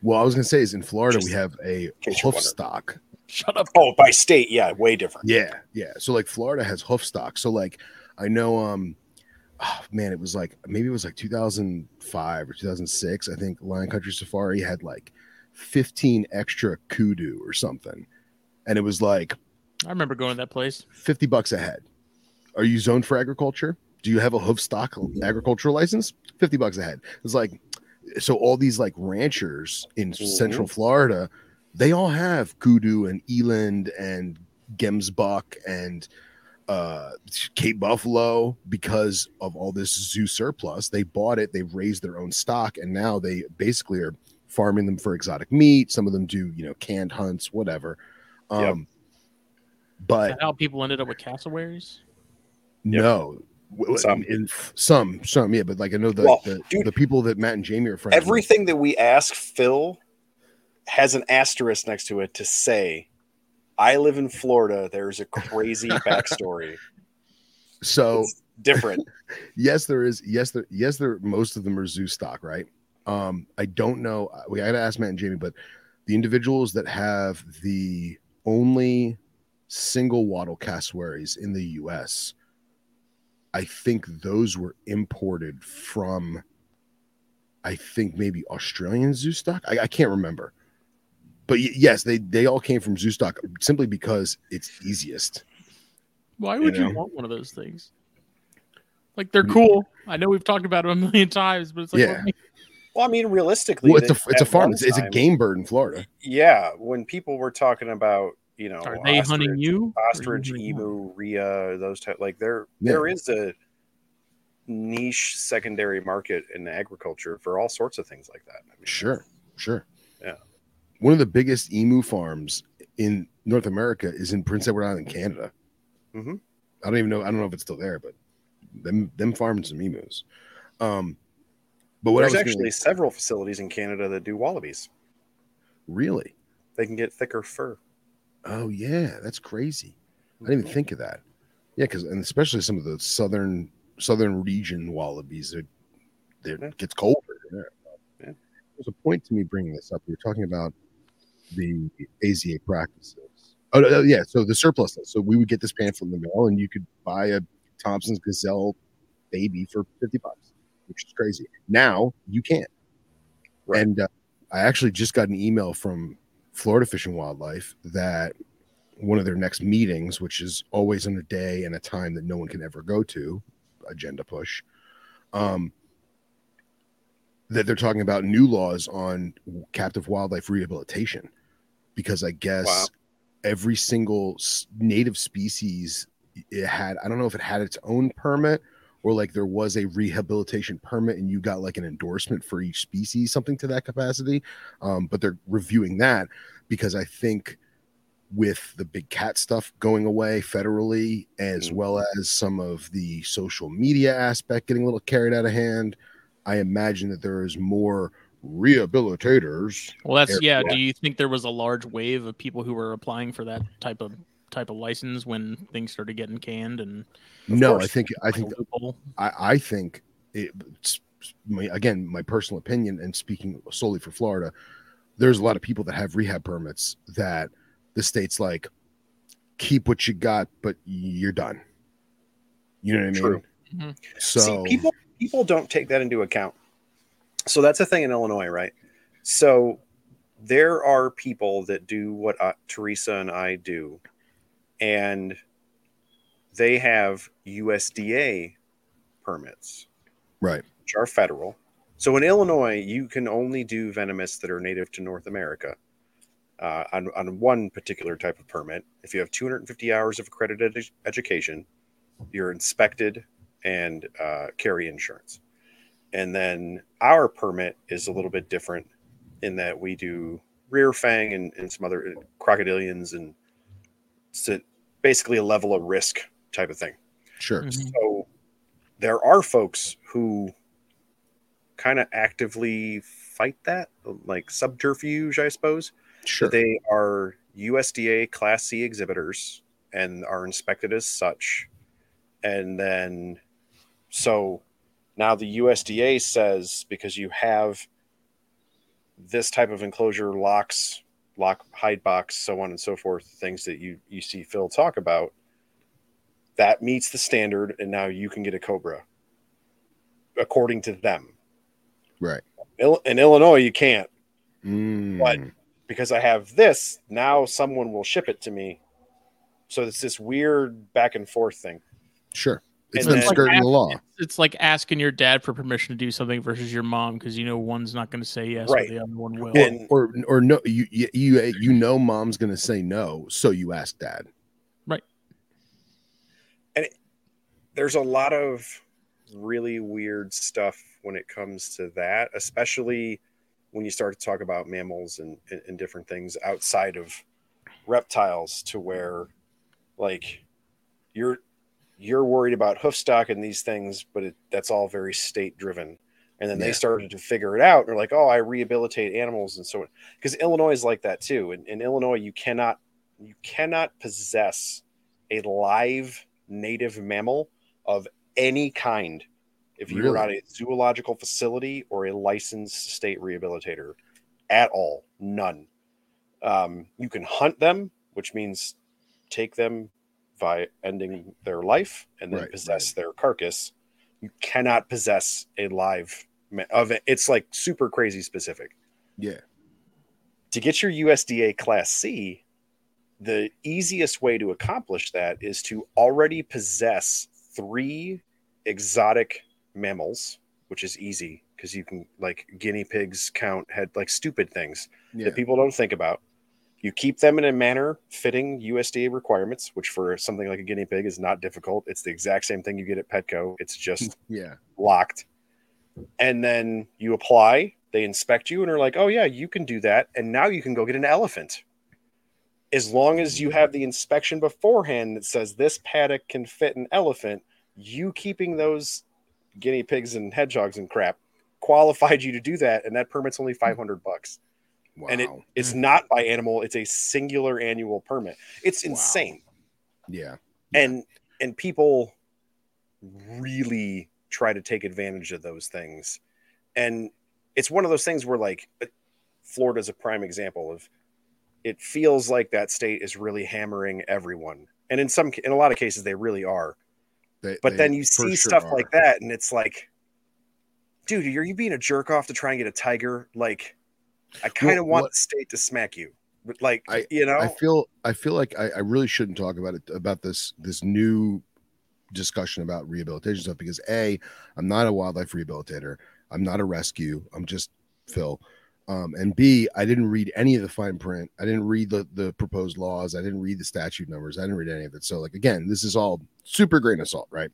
Speaker 2: Well, I was gonna say is in Florida we have a
Speaker 3: case
Speaker 2: hoof stock.
Speaker 1: Shut up.
Speaker 3: Oh, by state, yeah, way different.
Speaker 2: Yeah, yeah. So like Florida has hoof stock. So like I know um oh, man, it was like maybe it was like 2005 or 2006. I think Lion Country Safari had like 15 extra kudu or something. And it was like
Speaker 1: I remember going to that place.
Speaker 2: 50 bucks a head. Are you zoned for agriculture? Do you have a hoof stock agricultural license? 50 bucks a head. It's like so all these like ranchers in
Speaker 3: Mhm.
Speaker 2: central Florida, they all have kudu and eland and gemsbok and uh Cape Buffalo because of all this zoo surplus. They bought it, they've raised their own stock, and now they basically are farming them for exotic meat. Some of them do, you know, canned hunts, whatever. Um
Speaker 3: Yep.
Speaker 2: But
Speaker 1: how people ended up with cassowaries?
Speaker 2: No.
Speaker 3: Some.
Speaker 2: in, some, some, yeah, but like I know the
Speaker 3: Well,
Speaker 2: the,
Speaker 3: dude,
Speaker 2: the people that Matt and Jamie are friends. with-
Speaker 3: Everything that we ask Phil has an asterisk next to it to say, I live in Florida. There's a crazy backstory.
Speaker 2: So
Speaker 3: It's different.
Speaker 2: yes, there is. Yes, there. Yes, there. Most of them are zoo stock, right? Um, I don't know. We got to ask Matt and Jamie, but the individuals that have the only single wattle cassowaries in the U.S., I think those were imported from. I think maybe Australian zoo stock. I, I can't remember, but y- yes, they they all came from zoo stock simply because it's easiest.
Speaker 1: Why would you,
Speaker 2: know?
Speaker 1: want one of those things? Like they're mm. cool. I know we've talked about it a million times, but it's like,
Speaker 2: Yeah.
Speaker 1: what-
Speaker 3: Well, I mean, realistically,
Speaker 2: Well, it's a it's a farm.
Speaker 3: one
Speaker 2: It's, it's a game bird in Florida.
Speaker 3: Yeah, when people were talking about, you know,
Speaker 1: are they hunting
Speaker 3: ostrich-
Speaker 1: you? you
Speaker 3: ostrich,
Speaker 1: hunting
Speaker 3: emu, rhea, those type like there
Speaker 2: Yeah.
Speaker 3: there is a niche secondary market in agriculture for all sorts of things like that. I mean,
Speaker 2: Sure, sure.
Speaker 3: Yeah.
Speaker 2: One of the biggest emu farms in North America is in Prince Edward Island, Canada.
Speaker 3: Mm-hmm.
Speaker 2: I don't even know. I don't know if it's still there, but them them farming some emus. Um, but what
Speaker 3: There's
Speaker 2: I was
Speaker 3: actually
Speaker 2: gonna-
Speaker 3: several facilities in Canada that do wallabies.
Speaker 2: really,
Speaker 3: They can get thicker fur.
Speaker 2: Oh yeah, that's crazy. I didn't even think of that. Yeah, because and especially some of the southern southern region wallabies, they're
Speaker 3: Yeah.
Speaker 2: it gets colder. Yeah.
Speaker 3: Yeah.
Speaker 2: There's a point to me bringing this up. We were talking about the AZA practices. Oh no, no, yeah, so the surplus list. So we would get this pamphlet in the mail, and you could buy a Thomson's Gazelle baby for fifty bucks, which is crazy. Now you can't.
Speaker 3: Right.
Speaker 2: And uh, I actually just got an email from Florida Fish and Wildlife that one of their next meetings, which is always on a day and a time that no one can ever go to, agenda push, um, that they're talking about new laws on captive wildlife rehabilitation because I guess
Speaker 3: Wow.
Speaker 2: every single native species it had I don't know if it had its own permit or like there was a rehabilitation permit and you got like an endorsement for each species something to that capacity um, but they're reviewing that because I think with the big cat stuff going away federally as
Speaker 3: Mhm.
Speaker 2: well as some of the social media aspect getting a little carried out of hand I imagine that there is more rehabilitators
Speaker 1: Well, that's yeah.
Speaker 3: yeah.
Speaker 1: Do you think there was a large wave of people who were applying for that type of type of license when things started getting canned and
Speaker 2: no
Speaker 3: course.
Speaker 2: I think I think
Speaker 1: loophole?
Speaker 2: I, I think it, it's my, again my personal opinion and speaking solely for Florida, there's a lot of people that have rehab permits that the state's like keep what you got, but you're done. You know what I mean?
Speaker 3: True.
Speaker 1: Mhm.
Speaker 2: So
Speaker 3: See, people people don't take that into account. So that's a thing in Illinois, right? So there are people that do what uh, Teresa and I do, and they have USDA permits,
Speaker 2: right,
Speaker 3: which are federal. So in Illinois, you can only do venomous that are native to North America uh, on, on one particular type of permit. If you have 250 hours of accredited edu- education, you're inspected and uh, carry insurance. And then our permit is a little bit different in that we do rear fang and, and some other uh, crocodilians and it's a, basically a level of risk type of thing.
Speaker 2: Sure.
Speaker 1: Mhm.
Speaker 3: So there are folks who kind of actively fight that, like subterfuge, I suppose.
Speaker 2: Sure.
Speaker 3: They are USDA Class C exhibitors and are inspected as such. And then, so now the USDA says because you have this type of enclosure locks, lock hide box, so on and so forth, things that you you see Phil talk about, that meets the standard, and now you can get a Cobra according to them.
Speaker 2: right.
Speaker 3: In Illinois, you can't
Speaker 2: Mm.
Speaker 3: But- because I have this. Now someone will ship it to me. So it's this weird back and forth thing.
Speaker 2: Sure. It's
Speaker 3: And
Speaker 2: them
Speaker 3: then-
Speaker 2: skirting the law.
Speaker 1: It's, it's like asking your dad for permission to do something versus your mom because you know one's not going to say yes
Speaker 3: Right.
Speaker 1: or the other one will.
Speaker 3: And-
Speaker 2: Or or no, you you you, uh, you know mom's gonna say no, so you ask dad. Right.
Speaker 3: And it, there's a lot of really weird stuff when it comes to that, especially when you start to talk about mammals and, and, and different things outside of reptiles to where like you're you're worried about hoof stock and these things, but it, that's all very state driven. And then
Speaker 2: Yeah.
Speaker 3: they started to figure it out. They're like, oh, I rehabilitate animals and so on. Because Illinois is like that too. In, in Illinois, you cannot you cannot possess a live native mammal of any kind if you are
Speaker 2: Really?
Speaker 3: not a zoological facility or a licensed state rehabilitator at all. None. Um, you can hunt them, which means take them by ending their life and then
Speaker 2: Right,
Speaker 3: possess their carcass. You cannot possess a live of it. It's like super crazy specific.
Speaker 2: Yeah.
Speaker 3: To get your USDA Class C, the easiest way to accomplish that is to already possess three exotic mammals, which is easy because you can like guinea pigs count had like stupid things
Speaker 2: Yeah.
Speaker 3: that people don't think about. You keep them in a manner fitting USDA requirements, which for something like a guinea pig is not difficult. It's the exact same thing you get at Petco. It's just
Speaker 2: Yeah.
Speaker 3: locked. And then you apply, they inspect you and are like, oh, yeah, you can do that. And now you can go get an elephant. As long as you have the inspection beforehand that says this paddock can fit an elephant, you keeping those guinea pigs and hedgehogs and crap qualified you to do that. And that permit's only hmm. 500 bucks.
Speaker 2: Wow.
Speaker 3: And it, it's not by animal, it's a singular annual permit. It's
Speaker 2: Wow.
Speaker 3: insane
Speaker 2: yeah.
Speaker 3: and and people really try to take advantage of those things and it's one of those things where like uh, florida's a prime example of it feels like that state is really hammering everyone and in some in a lot of cases they really are
Speaker 2: They-
Speaker 3: but
Speaker 2: they
Speaker 3: then you see
Speaker 2: sure
Speaker 3: stuff
Speaker 2: are.
Speaker 3: like that and it's like dude are you being a jerk off to try and get a tiger like i kind of
Speaker 2: Well,
Speaker 3: want the state to smack you but like
Speaker 2: I-
Speaker 3: you know
Speaker 2: I feel I feel like I, I really shouldn't talk about it about this this new discussion about rehabilitation stuff because a I'm not a wildlife rehabilitator. I'm not a rescue. I'm just Phil. Um, and B, I didn't read any of the fine print. I didn't read the the proposed laws. I didn't read the statute numbers. I didn't read any of it. So like again, this is all super grain of salt, right?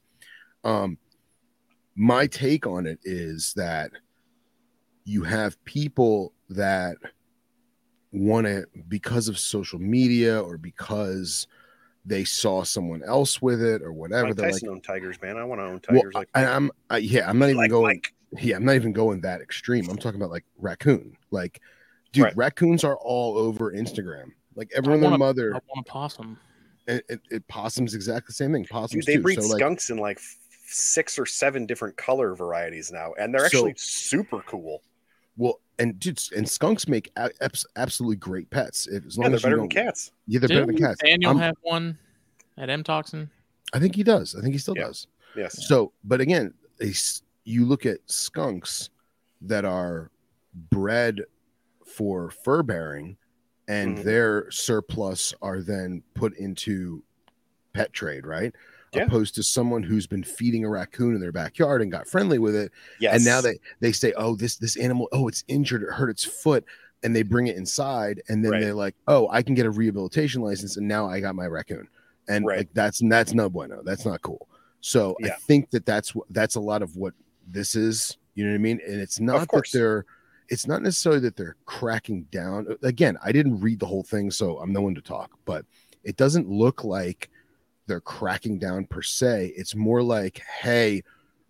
Speaker 2: Um, my take on it is that you have people that want it because of social media or because they saw someone else with it or whatever.
Speaker 3: Mike
Speaker 2: they're
Speaker 3: Tyson
Speaker 2: like,
Speaker 3: owned tigers man i want to own
Speaker 2: well,
Speaker 3: tigers like
Speaker 2: and I'm I, yeah, I'm not even
Speaker 3: like
Speaker 2: going.
Speaker 3: Mike.
Speaker 2: Yeah, I'm not even going that extreme. I'm talking about like raccoon. Like, dude,
Speaker 3: Right.
Speaker 2: raccoons are all over Instagram. Like everyone, their mother,
Speaker 1: I want a possum.
Speaker 2: and it, it possums exactly the same thing. Possums
Speaker 3: Dude, they
Speaker 2: too.
Speaker 3: breed
Speaker 2: so like,
Speaker 3: skunks in like six or seven different color varieties now, and they're
Speaker 2: So-
Speaker 3: actually super cool.
Speaker 2: well, and dude, and skunks make a- abs- absolutely great pets. If, as long
Speaker 3: Yeah, they're
Speaker 2: as you
Speaker 3: better than
Speaker 2: don't-
Speaker 3: cats.
Speaker 2: Yeah, they're better
Speaker 1: Didn't
Speaker 2: than cats.
Speaker 1: Daniel
Speaker 2: I'm-
Speaker 1: have one at M Toxin.
Speaker 2: I think he does. I think he still
Speaker 3: Yeah.
Speaker 2: does.
Speaker 3: Yes.
Speaker 2: So, but again, a s you look at skunks that are bred for fur bearing, and
Speaker 3: Mhm.
Speaker 2: their surplus are then put into pet trade, right?
Speaker 3: Yeah.
Speaker 2: Opposed to someone who's been feeding a raccoon in their backyard and got friendly with it,
Speaker 3: Yes.
Speaker 2: and now they they say, "Oh, this this animal, oh, it's injured, it hurt its foot." And they bring it inside, and then
Speaker 3: Right.
Speaker 2: they're like, "Oh, I can get a rehabilitation license, and now I got my raccoon." And
Speaker 3: Right.
Speaker 2: like that's that's no bueno. That's not cool. So I think that that's what that's a lot of what this is. You know what I mean? And it's not that they're it's not necessarily that they're cracking down. Again, I didn't read the whole thing, so I'm no one to talk, but it doesn't look like they're cracking down per se. It's more like, hey,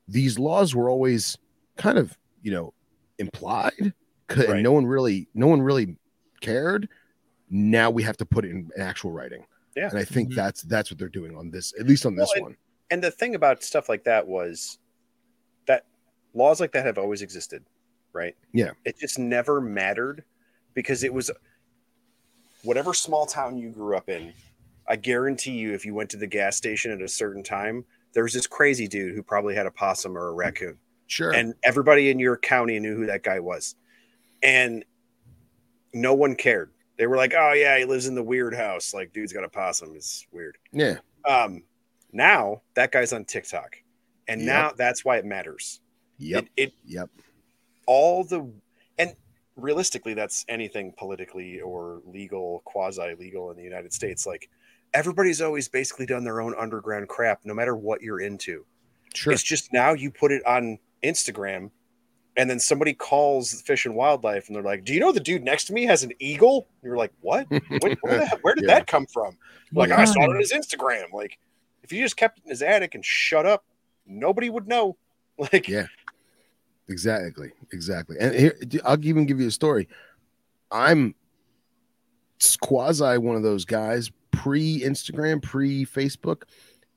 Speaker 2: these laws were always kind of, you know, implied,
Speaker 3: Right.
Speaker 2: and no one really, no one really cared. Now we have to put it in actual writing.
Speaker 3: Yeah.
Speaker 2: and I think
Speaker 1: Mhm.
Speaker 2: that's that's what they're doing on this, at least on this
Speaker 3: Well, and-
Speaker 2: one.
Speaker 3: and the thing about stuff like that was that laws like that have always existed, right?
Speaker 2: Yeah.
Speaker 3: It just never mattered because it was whatever small town you grew up in. I guarantee you, if you went to the gas station at a certain time, there was this crazy dude who probably had a possum or a raccoon,
Speaker 2: Sure.
Speaker 3: and everybody in your county knew who that guy was, and no one cared. They were like, "Oh yeah, he lives in the weird house. Like, dude's got a possum. It's weird."
Speaker 2: yeah.
Speaker 3: um now that guy's on tiktok and
Speaker 2: Yep.
Speaker 3: now that's why it matters
Speaker 2: Yep.
Speaker 3: it, it
Speaker 2: Yep.
Speaker 3: all the and realistically that's anything politically or legal quasi legal in the united states like everybody's always basically done their own underground crap no matter what you're into
Speaker 2: Sure.
Speaker 3: it's just now you put it on instagram and then somebody calls fish and wildlife and they're like do you know the dude next to me has an eagle And you're like what, what where, the, where did
Speaker 2: Yeah.
Speaker 3: that come from like I saw it on his Instagram. Like if you just kept it in his attic and shut up, nobody would know. Like
Speaker 2: Yeah. Exactly. Exactly. And here, I'll even give you a story. I'm quasi one of those guys pre Instagram, pre Facebook.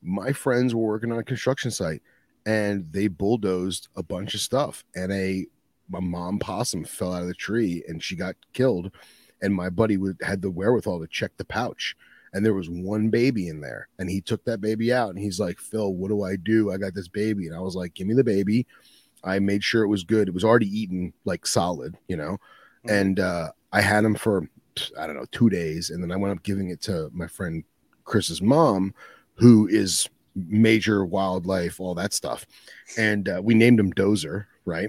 Speaker 2: My friends were working on a construction site and they bulldozed a bunch of stuff. And a, a mom possum fell out of the tree and she got killed. And my buddy would, had the wherewithal to check the pouch. And there was one baby in there. And he took that baby out and he's like, Phil, what do I do? I got this baby. And I was like, give me the baby. I made sure it was good. It was already eaten like solid, you know.
Speaker 3: Mhm.
Speaker 2: And uh, I had him for I don't know two days, and then I went up giving it to my friend Chris's mom, who is major wildlife, all that stuff. And uh, we named him Dozer, right?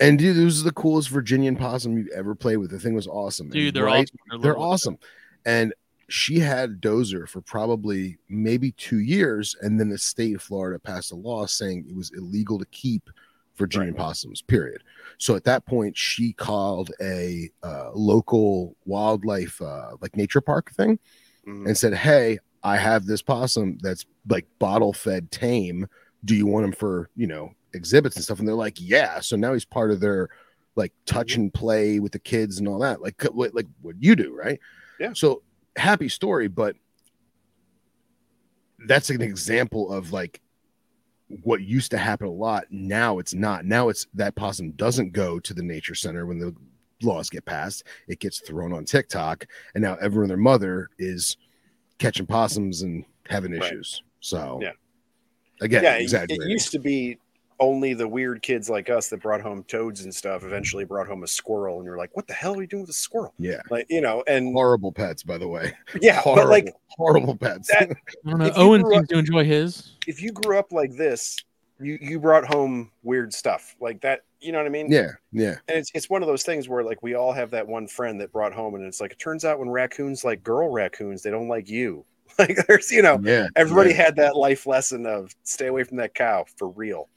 Speaker 2: And dude, this was the coolest Virginian possum you've ever played with. The thing was awesome. And
Speaker 1: Dude, they're
Speaker 2: right-
Speaker 1: awesome.
Speaker 2: they're
Speaker 1: little.
Speaker 2: awesome. And she had Dozer for probably maybe two years, and then the state of Florida passed a law saying it was illegal to keep Virginian
Speaker 3: Right.
Speaker 2: possums. Period. So at that point, she called a uh, local wildlife, uh, like nature park thing,
Speaker 3: Mhm.
Speaker 2: and said, "Hey, I have this possum that's like bottle fed tame. Do you want him for you know exhibits and stuff?" And they're like, "Yeah." So now he's part of their like touch and play with the kids and all that, like what like what you do, right?
Speaker 3: Yeah.
Speaker 2: So happy story, but that's an example of like what used to happen a lot. Now it's not. Now it's that possum doesn't go to the nature center when the laws get passed. It gets thrown on TikTok, and now everyone their mother is catching possums and having
Speaker 3: Right.
Speaker 2: issues. So
Speaker 3: Yeah.
Speaker 2: again,
Speaker 3: yeah, it, it used to be only the weird kids like us that brought home toads and stuff eventually brought home a squirrel and you're like, what the hell are you doing with a squirrel?
Speaker 2: yeah,
Speaker 3: Like, you know, and
Speaker 2: horrible pets, by the way.
Speaker 3: yeah,
Speaker 2: Horrible,
Speaker 3: but like
Speaker 2: horrible pets.
Speaker 3: that-
Speaker 1: I don't know. Owen seems
Speaker 3: up-
Speaker 1: to enjoy his.
Speaker 3: if you grew up like this, you you brought home weird stuff like that. You know what I mean?
Speaker 2: yeah, yeah,
Speaker 3: And it's it's one of those things where like we all have that one friend that brought home, and it's like it turns out when raccoons like girl raccoons, they don't like you. Like there's you know
Speaker 2: yeah.
Speaker 3: everybody
Speaker 2: yeah.
Speaker 3: had that life lesson of stay away from that cow for real.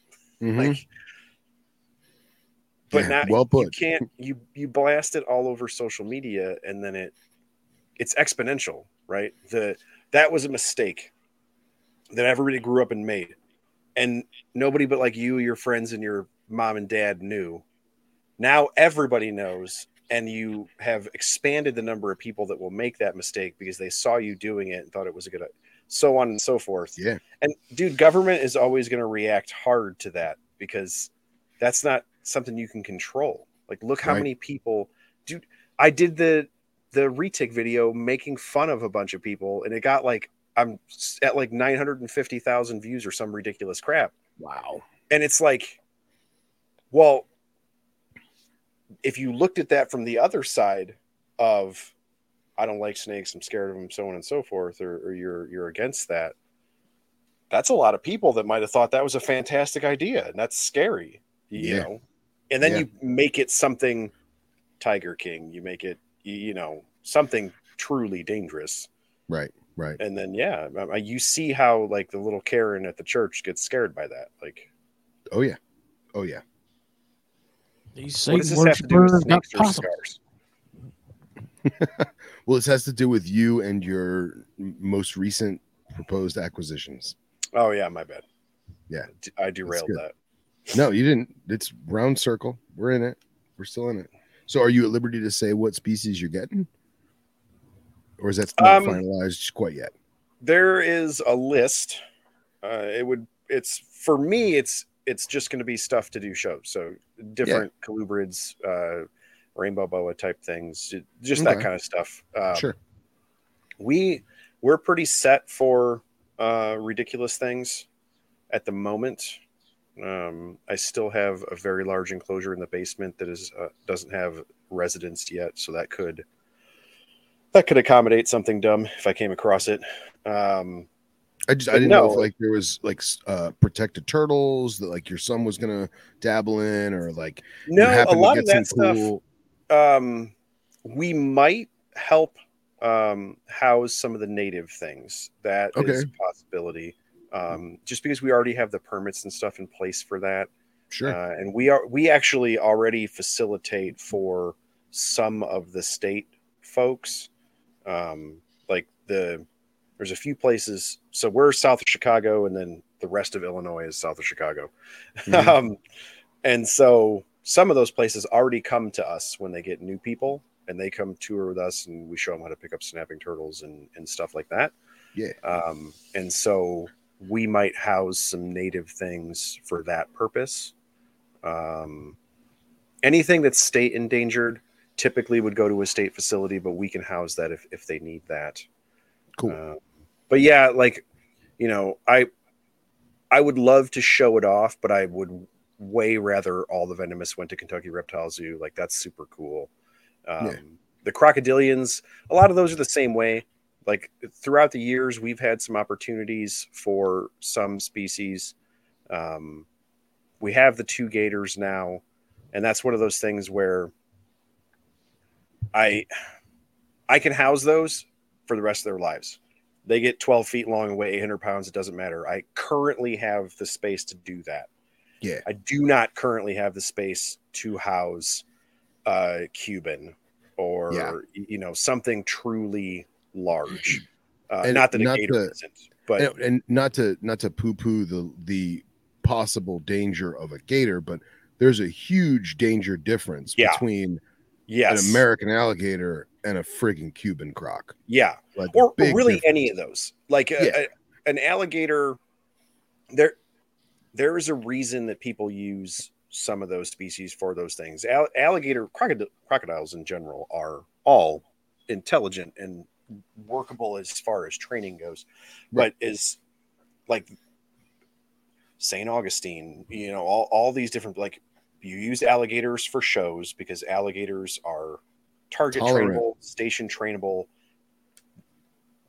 Speaker 2: Mhm.
Speaker 3: Like, but
Speaker 2: Yeah,
Speaker 3: now
Speaker 2: well
Speaker 3: you
Speaker 2: put.
Speaker 3: can't you you blast it all over social media, and then it it's exponential, right? The that was a mistake that everybody grew up and made, and nobody but like you, your friends, and your mom and dad knew. Now everybody knows, and you have expanded the number of people that will make that mistake because they saw you doing it and thought it was a good, so on and so forth.
Speaker 2: Yeah.
Speaker 3: And dude, government is always going to react hard to that because that's not something you can control. Like, look how
Speaker 2: Right.
Speaker 3: many people, dude. I did the the retic video making fun of a bunch of people, and it got like I'm at like nine hundred and fifty thousand views or some ridiculous crap.
Speaker 2: Wow.
Speaker 3: And it's like, well, if you looked at that from the other side of, I don't like snakes, I'm scared of them, so on and so forth, or, or you're you're against that. That's a lot of people that might have thought that was a fantastic idea, and that's scary, you
Speaker 2: Yeah.
Speaker 3: know. And then
Speaker 2: Yeah.
Speaker 3: you make it something Tiger King, you make it, you- you know, something truly dangerous,
Speaker 2: Right. Right.
Speaker 3: and then yeah, I- I- you see how like the little Karen at the church gets scared by that, like.
Speaker 2: Oh yeah. Oh yeah.
Speaker 1: These
Speaker 3: What does
Speaker 1: Satan
Speaker 3: this have to do with
Speaker 1: worshippers got
Speaker 3: snakes
Speaker 1: possums.
Speaker 2: Well, this has to do with you and your most recent proposed acquisitions.
Speaker 3: Oh yeah, my bad.
Speaker 2: Yeah.
Speaker 3: I derailed that.
Speaker 2: No, you didn't. It's round circle. We're in it. We're still in it. So, are you at liberty to say what species you're getting, or is that not
Speaker 3: Um,
Speaker 2: finalized quite yet?
Speaker 3: There is a list. Uh, it would. It's for me. It's it's just going to be stuff to do shows. So different colubrids, uh, rainbow boa type things, ju- just that kind of stuff. Um,
Speaker 2: sure.
Speaker 3: we we're pretty set for uh, ridiculous things at the moment. Um, I still have a very large enclosure in the basement that is uh, doesn't have residents yet, so that could that could accommodate something dumb if I came across it. Um,
Speaker 2: I just I didn't know if like there was like uh protected turtles that like your son was gonna dabble in, or like
Speaker 3: no, a lot of that stuff.
Speaker 2: cool-
Speaker 3: um, we might help um, house some of the native things. That is
Speaker 2: Okay.
Speaker 3: a possibility. Um, just because we already have the permits and stuff in place for that,
Speaker 2: Sure.
Speaker 3: uh, and we are we actually already facilitate for some of the state folks. Um, like the there's a few places. So we're south of Chicago, and then the rest of Illinois is south of Chicago.
Speaker 2: Mhm.
Speaker 3: um, and so some of those places already come to us when they get new people and they come tour with us and we show them how to pick up snapping turtles and, and stuff like that.
Speaker 2: Yeah.
Speaker 3: Um, and so we might house some native things for that purpose. Um, anything that's state endangered typically would go to a state facility, but we can house that if, if they need that.
Speaker 2: cool.
Speaker 3: Uh, but yeah, like you know, I I would love to show it off, but I would way rather all the venomous went to Kentucky Reptile Zoo. Like that's super cool. Um,
Speaker 2: Yeah.
Speaker 3: The crocodilians, a lot of those are the same way. Like throughout the years, we've had some opportunities for some species. Um, we have the two gators now, and that's one of those things where I I can house those for the rest of their lives. They get 12 feet long and weigh 800 pounds. It doesn't matter. I currently have the space to do that.
Speaker 2: Yeah.
Speaker 3: I do not currently have the space to house uh, Cuban or
Speaker 2: Yeah.
Speaker 3: you know something truly large. Uh,
Speaker 2: And
Speaker 3: not that
Speaker 2: not
Speaker 3: gator
Speaker 2: to-
Speaker 3: isn't, but
Speaker 2: and, and not to not to poo poo the the possible danger of a gator, but there's a huge danger difference
Speaker 3: Yeah.
Speaker 2: between
Speaker 3: yes,
Speaker 2: an American alligator and a friggin' Cuban croc.
Speaker 3: yeah,
Speaker 2: Like
Speaker 3: or, or really
Speaker 2: difference.
Speaker 3: any of those. Like a,
Speaker 2: Yeah.
Speaker 3: a- an alligator, there there is a reason that people use some of those species for those things. Al- alligator crocodile, crocodiles in general are all intelligent and workable as far as training goes,
Speaker 2: Right.
Speaker 3: but is like St. Augustine, you know, all, all these different like you use alligators for shows because alligators are target
Speaker 2: Tolerant.
Speaker 3: trainable, station trainable,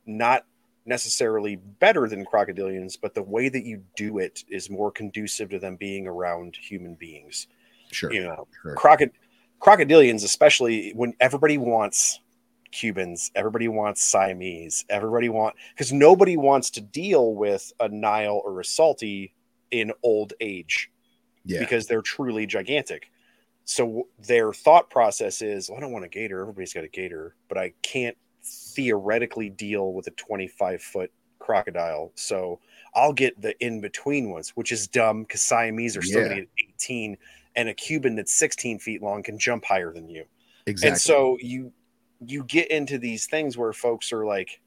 Speaker 3: not necessarily better than crocodilians, but the way that you do it is more conducive to them being around human beings.
Speaker 2: Sure.
Speaker 3: You know,
Speaker 2: sure.
Speaker 3: crocod crocodilians, especially when everybody wants Cubans, everybody wants Siamese, everybody want because nobody wants to deal with a Nile or a Salty in old age
Speaker 2: Yeah.
Speaker 3: because they're truly gigantic. So their thought process is, well, I don't want a gator. Everybody's got a gator, but I can't theoretically deal with a 25 foot crocodile. So I'll get the in between ones, which is dumb because Siamese are still
Speaker 2: Yeah.
Speaker 3: get 18, and a Cuban that's 16 feet long can jump higher than you.
Speaker 2: exactly.
Speaker 3: And so you you get into these things where folks are like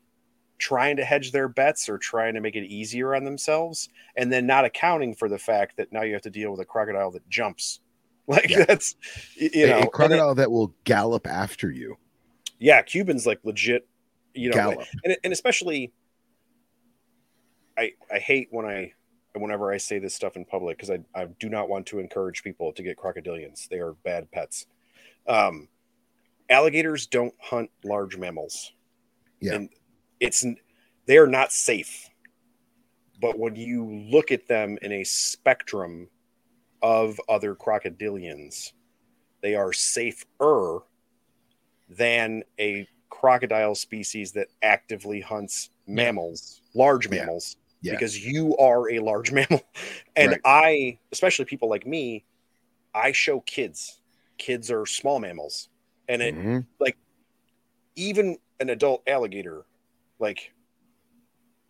Speaker 3: trying to hedge their bets or trying to make it easier on themselves and then not accounting for the fact that now you have to deal with a crocodile that jumps like
Speaker 2: Yeah.
Speaker 3: that's you
Speaker 2: A-
Speaker 3: know
Speaker 2: a
Speaker 3: then-
Speaker 2: crocodile that will gallop after you.
Speaker 3: Yeah cubans like legit you know
Speaker 2: Gallop.
Speaker 3: and, and especially i i hate when i whenever i say this stuff in public because I, I do not want to encourage people to get crocodilians they are bad pets um alligators don't hunt large mammals
Speaker 2: Yeah.
Speaker 3: and it's they are not safe but when you look at them in a spectrum of other crocodilians they are safer than a crocodile species that actively hunts mammals, large mammals,
Speaker 2: Yeah.
Speaker 3: because you are a large mammal. And
Speaker 2: Right.
Speaker 3: I, especially people like me, I show kids kids are small mammals, and it
Speaker 2: Mhm.
Speaker 3: even an adult alligator, like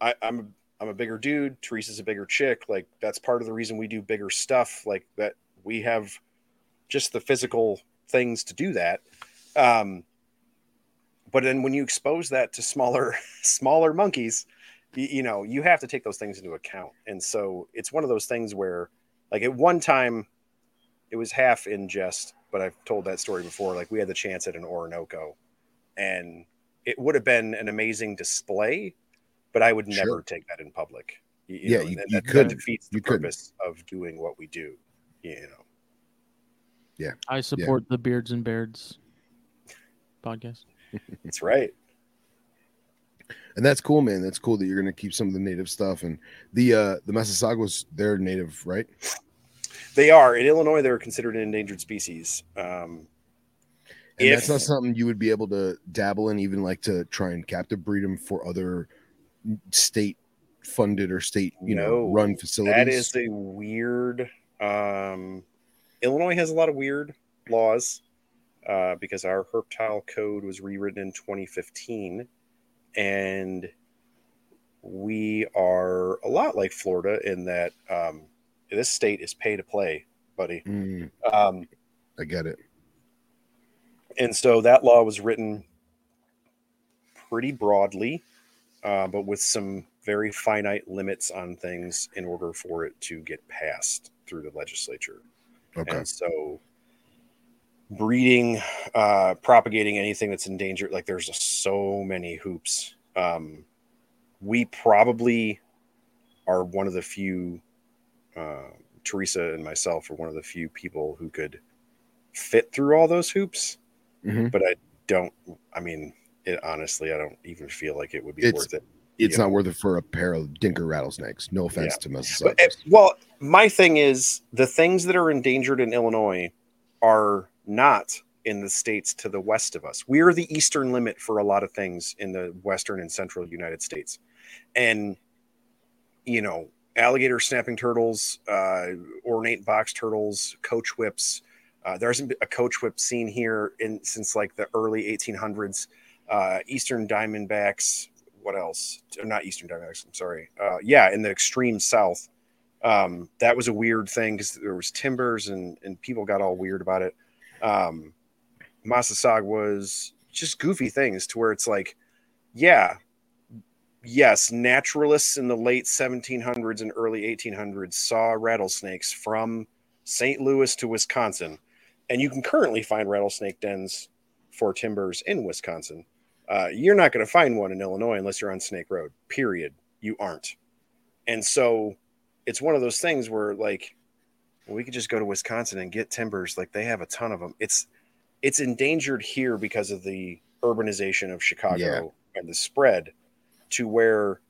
Speaker 3: I, I'm I'm a bigger dude. Teresa's a bigger chick. Like that's part of the reason we do bigger stuff. Like that we have just the physical things to do that. Um, but then when you expose that to smaller smaller monkeys, you, you know you have to take those things into account. And so it's one of those things where, like at one time, it was half in jest, but I've told that story before. Like we had the chance at an Orinoco, and it would have been an amazing display, but I would
Speaker 2: Sure.
Speaker 3: never take that in public. You,
Speaker 2: Yeah,
Speaker 3: know,
Speaker 2: you-
Speaker 3: and
Speaker 2: you
Speaker 3: that, that
Speaker 2: couldn't.
Speaker 3: defeats the
Speaker 2: You couldn't.
Speaker 3: purpose of doing what we do. You know, Yeah.
Speaker 1: I support the Beards and Beards podcast.
Speaker 3: That's right.
Speaker 2: and that's cool, man. That's cool that you're gonna keep some of the native stuff and the uh the Massasaugas. They're native, right?
Speaker 3: They are in Illinois. They're considered an endangered species. Um,
Speaker 2: And
Speaker 3: If-
Speaker 2: that's not something you would be able to dabble in, even like to try and captive breed them for other state funded or state, you know, run facilities.
Speaker 3: that is a weird. Um, Illinois has a lot of weird laws uh, because our herptile code was rewritten in 2015, and we are a lot like Florida in that um, this state is pay to play, buddy.
Speaker 2: Mm,
Speaker 3: Um,
Speaker 2: I get it.
Speaker 3: and so that law was written pretty broadly, uh, but with some very finite limits on things in order for it to get passed through the legislature.
Speaker 2: Okay.
Speaker 3: And so, breeding, uh, propagating anything that's endangered, like there's so many hoops. Um, we probably are one of the few, uh, Teresa and myself are one of the few people who could fit through all those hoops
Speaker 2: Mhm.
Speaker 3: but I don't. I mean, it honestly, I don't even feel like it would be
Speaker 2: It's-
Speaker 3: worth it.
Speaker 2: It's not worth it for a pair of dinker rattlesnakes. No offense
Speaker 3: Yeah.
Speaker 2: to.
Speaker 3: But, eh, well, my thing is the things that are endangered in Illinois are not in the states to the west of us. We are the eastern limit for a lot of things in the western and central United States, and you know, alligator snapping turtles, uh, ornate box turtles, coach whips. Uh, there hasn't been a coach whip seen here in since like the early 1800s. Uh, eastern diamondbacks. What else? Not eastern diamondbacks. I'm sorry. Uh, yeah, in the extreme south. Um, that was a weird thing because there was timbers and and people got all weird about it. Um, Massasauga was just goofy things to where it's like, yeah, yes, naturalists in the late 1700s and early 1800s saw rattlesnakes from St. Louis to Wisconsin, and you can currently find rattlesnake dens for timbers in Wisconsin. Uh, you're not going to find one in Illinois unless you're on Snake Road. Period. You aren't. And so it's one of those things where like we could just go to Wisconsin and get timbers. Like they have a ton of them. It's it's endangered here because of the urbanization of Chicago
Speaker 2: Yeah.
Speaker 3: and the spread to where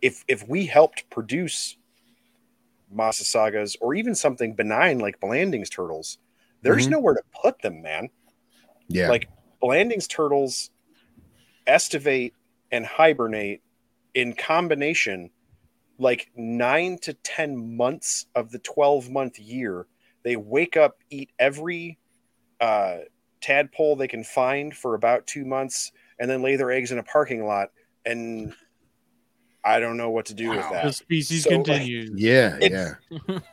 Speaker 3: if if we helped produce Massasaugas or even something benign like Blanding's turtles, there's
Speaker 2: Mhm.
Speaker 3: nowhere to put them, man.
Speaker 2: yeah.
Speaker 3: Like Blanding's turtles estivate and hibernate in combination like nine to 10 months of the 12 month year. They wake up, eat every uh, tadpole they can find for about two months, and then lay their eggs in a parking lot. And I don't know what to do with that.
Speaker 1: The species
Speaker 3: So, like,
Speaker 1: continues.
Speaker 2: yeah,
Speaker 3: it's-
Speaker 2: yeah.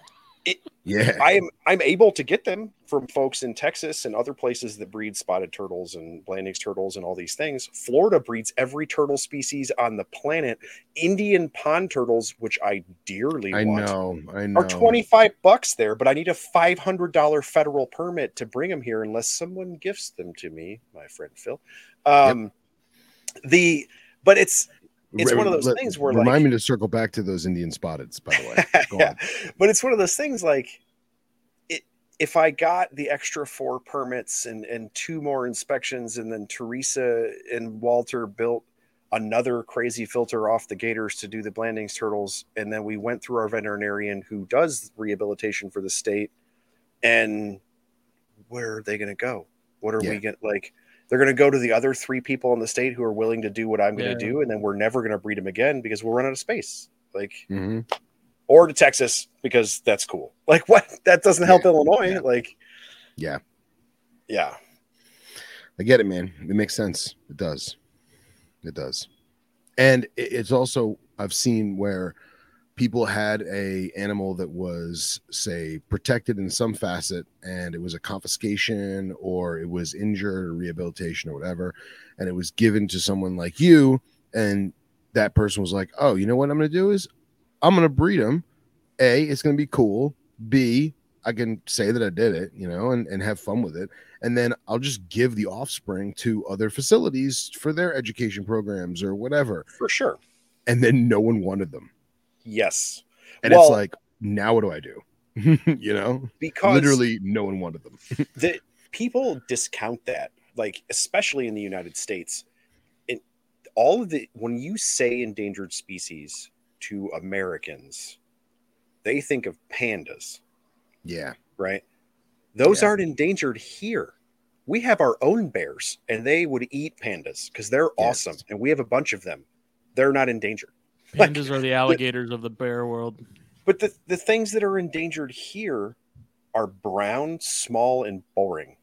Speaker 3: it-
Speaker 2: yeah.
Speaker 3: I am I'm able to get them from folks in Texas and other places that breed spotted turtles and Blanding's turtles and all these things. Florida breeds every turtle species on the planet. Indian pond turtles, which I dearly
Speaker 2: I
Speaker 3: want,
Speaker 2: know. I know.
Speaker 3: are 25 bucks there, but I need a $500 federal permit to bring them here unless someone gifts them to me, my friend Phil. Um the but it's it's one of those
Speaker 2: Let-
Speaker 3: things where, like
Speaker 2: remind
Speaker 3: like-
Speaker 2: me to circle back to those Indian spotteds, by the way. Go
Speaker 3: yeah,
Speaker 2: on.
Speaker 3: but it's one of those things like it if I got the extra four permits and and two more inspections and then Teresa and Walter built another crazy filter off the gators to do the Blandings turtles and then we went through our veterinarian who does rehabilitation for the state and where are they going to go what are
Speaker 2: Yeah.
Speaker 3: we going to like they're going to go to the other three people in the state who are willing to do what I'm going to
Speaker 1: Yeah.
Speaker 3: do and then we're never going to breed them again because we'll run out of space like
Speaker 2: Mhm.
Speaker 3: or to Texas because that's cool. Like what? That doesn't help Illinois.
Speaker 2: Yeah.
Speaker 3: Like
Speaker 2: Yeah.
Speaker 3: Yeah.
Speaker 2: I get it, man. It makes sense. It does. It does. And it's also I've seen where people had a animal that was say protected in some facet and it was a confiscation or it was injured or rehabilitation or whatever and it was given to someone like you and that person was like oh you know what i'm going to do is i'm going to breed them a it's going to be cool. B i can say that i did it you know and, and have fun with it. And then i'll just give the offspring to other facilities for their education programs or whatever.
Speaker 3: For sure.
Speaker 2: and then no one wanted them
Speaker 3: Yes.
Speaker 2: and
Speaker 3: Well-
Speaker 2: it's like now what do i do? You know?
Speaker 3: Because
Speaker 2: literally no one wanted them.
Speaker 3: the people discount that like especially in the united states. It all of the when you say endangered species to americans they think of pandas.
Speaker 2: Yeah.
Speaker 3: Right? Those
Speaker 2: Yeah.
Speaker 3: aren't endangered here. We have our own bears and they would eat pandas because they're
Speaker 2: Yes.
Speaker 3: awesome and we have a bunch of them. They're not endangered Like-
Speaker 1: Pandas are the alligators of the bear world.
Speaker 3: but the, the things that are endangered here are brown small and boring.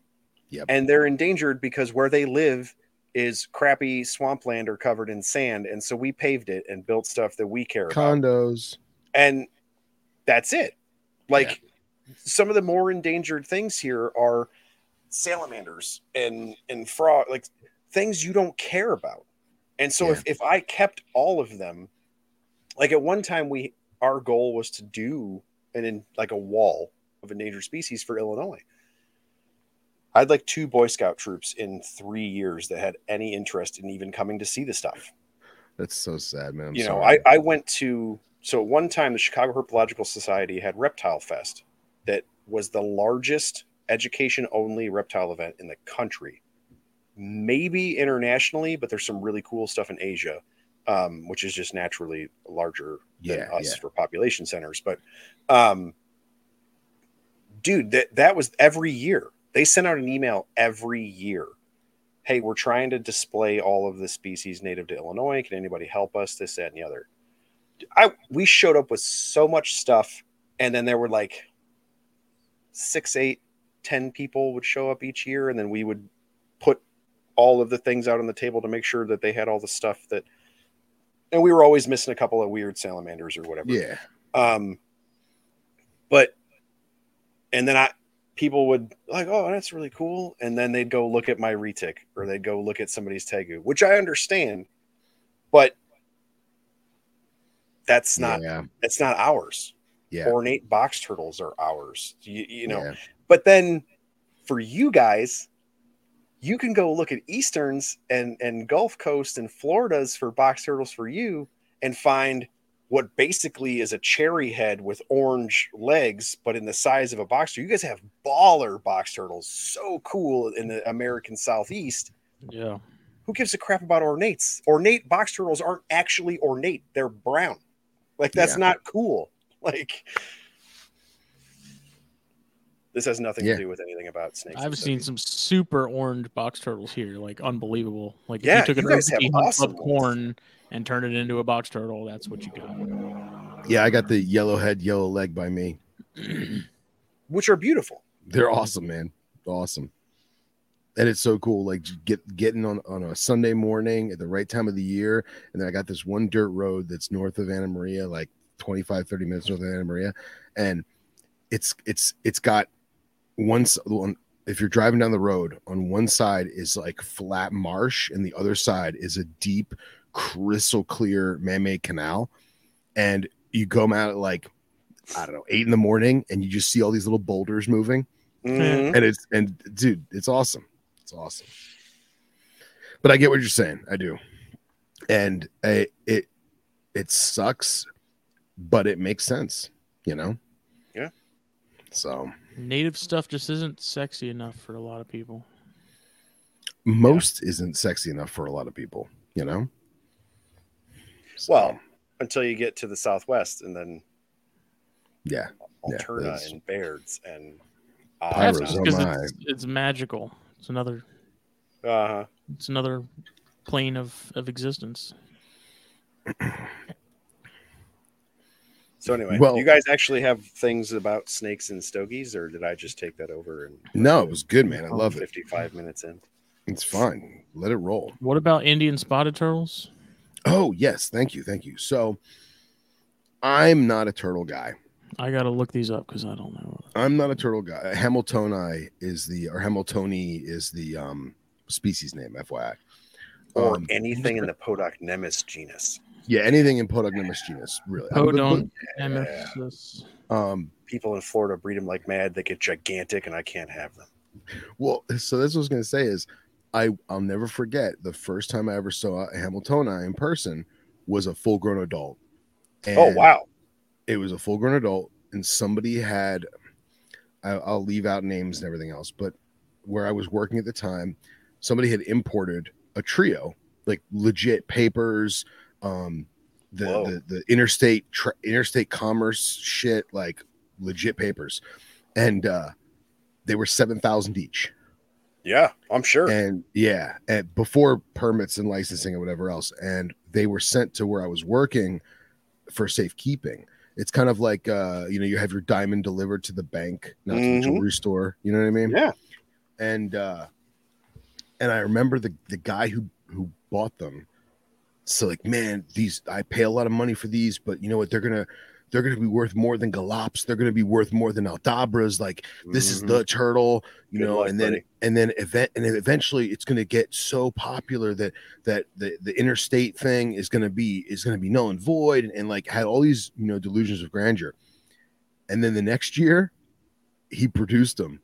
Speaker 2: Yep.
Speaker 3: and they're endangered because where they live is crappy swampland or covered in sand. And so we paved it and built stuff that we care about.
Speaker 2: Condos.
Speaker 3: And that's it. Like some of the more endangered things here are salamanders and and frog like things you don't care about. And so
Speaker 2: Yeah.
Speaker 3: if, if i kept all of them like at one time we our goal was to do an in like a wall of endangered species for illinois i had like two boy scout troops in three years that had any interest in even coming to see the stuff
Speaker 2: that's so sad man I'm
Speaker 3: you know,
Speaker 2: sorry.
Speaker 3: I, I went to so at one time the Chicago Herpetological Society had Reptile Fest that was the largest education only reptile event in the country. Maybe internationally, but there's some really cool stuff in Asia, um, which is just naturally larger than
Speaker 2: yeah
Speaker 3: us
Speaker 2: yeah
Speaker 3: for population centers. But um dude, that that was every year. They sent out an email every year. Hey, we're trying to display all of the species native to Illinois. Can anybody help us? This, that, and the other. I we showed up with so much stuff, and then there were like six, eight, ten people would show up each year, and then we would put all of the things out on the table to make sure that they had all the stuff that and we were always missing a couple of weird salamanders or whatever.
Speaker 2: yeah
Speaker 3: Um, but and then I people would like, oh, that's really cool, and then they'd go look at my retic or they'd go look at somebody's tegu, which I understand, but that's not
Speaker 2: yeah
Speaker 3: that's not ours.
Speaker 2: yeah
Speaker 3: Ornate box turtles are ours. You, you know,
Speaker 2: yeah.
Speaker 3: but then for you guys, you can go look at Easterns and, and Gulf Coast and Florida's for box turtles for you and find what basically is a cherry head with orange legs, but in the size of a box turtle. You guys have baller box turtles. So cool in the American Southeast.
Speaker 1: Yeah.
Speaker 3: Who gives a crap about ornates? Ornate box turtles aren't actually ornate, they're brown. Like, that's
Speaker 2: Yeah.
Speaker 3: not cool. Like, this has nothing
Speaker 2: Yeah.
Speaker 3: to do with anything about snakes.
Speaker 1: I've seen some super orange box turtles here, like unbelievable. Like
Speaker 3: Yeah,
Speaker 1: if you took
Speaker 3: you
Speaker 1: an
Speaker 3: guys have
Speaker 1: Okie Hunt
Speaker 3: awesome
Speaker 1: Club
Speaker 3: ones.
Speaker 1: corn and turned it into a box turtle, that's what you got.
Speaker 2: yeah i got the yellow head yellow leg by me
Speaker 3: which are beautiful.
Speaker 2: they're awesome man awesome and it's so cool like get getting on on a sunday morning at the right time of the year and then i got this one dirt road that's north of anna maria like 25 30 minutes north of anna maria and it's it's it's got one if you're driving down the road on one side is like flat marsh and the other side is a deep crystal clear man-made canal. And you go out at like i don't know eight in the morning and you just see all these little boulders moving.
Speaker 3: Mhm.
Speaker 2: and it's and dude it's awesome. It's awesome. But i get what you're saying. I do. And I, it it sucks but it makes sense you know?
Speaker 3: Yeah.
Speaker 2: so
Speaker 1: Native stuff just isn't sexy enough for a lot of people.
Speaker 2: most isn't sexy enough for a lot of people you know So,
Speaker 3: Well, until you get to the Southwest and then
Speaker 2: yeah Yeah,
Speaker 3: Alterna
Speaker 2: that's-
Speaker 3: and Baird's and
Speaker 2: Pyros,
Speaker 1: That's
Speaker 2: oh
Speaker 1: because
Speaker 2: my.
Speaker 1: it's, it's magical. It's another
Speaker 3: uh,
Speaker 1: it's another plane of, of existence.
Speaker 3: So anyway,
Speaker 2: Well-
Speaker 3: you guys actually have things about snakes and stogies, or did I just take that over? And
Speaker 2: No, it was good, man. I love it.
Speaker 3: Fifty-five minutes in.
Speaker 2: It's fine. Let it roll.
Speaker 1: What about Indian spotted turtles?
Speaker 2: Oh yes, thank you, thank you. So, I'm not a turtle guy.
Speaker 1: I gotta look these up because I don't know.
Speaker 2: I'm not a turtle guy. Hamiltoni is the or Hamiltoni is the um species name, FYI.
Speaker 3: Or
Speaker 2: Um,
Speaker 3: anything in the Podocnemis genus.
Speaker 2: Yeah, anything in Podocnemis genus, really. But-
Speaker 1: Podon
Speaker 3: Yeah.
Speaker 2: um,
Speaker 3: People in Florida breed them like mad. They get gigantic, and I can't have them.
Speaker 2: well, so this was I was gonna say is I I'll never forget the first time I ever saw a Hamiltoni in person was a full grown adult.
Speaker 3: oh wow!
Speaker 2: it was a full grown adult and somebody had I, i'll leave out names and everything else but where i was working at the time somebody had imported a trio like legit papers um the
Speaker 3: Whoa.
Speaker 2: the, the interstate tra- interstate commerce shit like legit papers. And uh they were 7000 each.
Speaker 3: Yeah, I'm sure.
Speaker 2: and yeah and before permits and licensing and whatever else. And they were sent to where i was working for safekeeping. It's kind of like uh you know you have your diamond delivered to the bank not to
Speaker 3: Mhm.
Speaker 2: the jewelry store. You know what i mean?
Speaker 3: Yeah,
Speaker 2: and uh and i remember the the guy who who bought them so like man these i pay a lot of money for these but you know what they're gonna they're gonna be worth more than galops they're gonna be worth more than aldabras like this is
Speaker 3: Mhm.
Speaker 2: the turtle you
Speaker 3: Good
Speaker 2: know
Speaker 3: luck,
Speaker 2: and then
Speaker 3: buddy.
Speaker 2: and then event and then eventually it's to get so popular that that the, the interstate thing is to be is to be null and void and, and like had all these you know delusions of grandeur and then the next year he produced them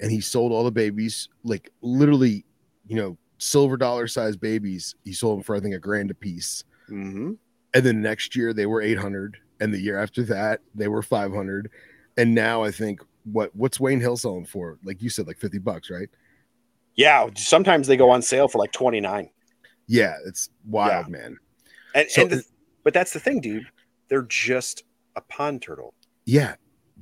Speaker 2: and he sold all the babies like literally you know silver dollar size babies he sold them for i think a grand a piece
Speaker 3: Mhm.
Speaker 2: and then next year they were 800 and the year after that they were 500 and now i think what what's wayne hill selling for like you said like 50 bucks right
Speaker 3: yeah. Sometimes they go on sale for like twenty nine.
Speaker 2: yeah it's wild man
Speaker 3: And,
Speaker 2: So-
Speaker 3: and the, but that's the thing, dude. They're just a pond turtle,
Speaker 2: yeah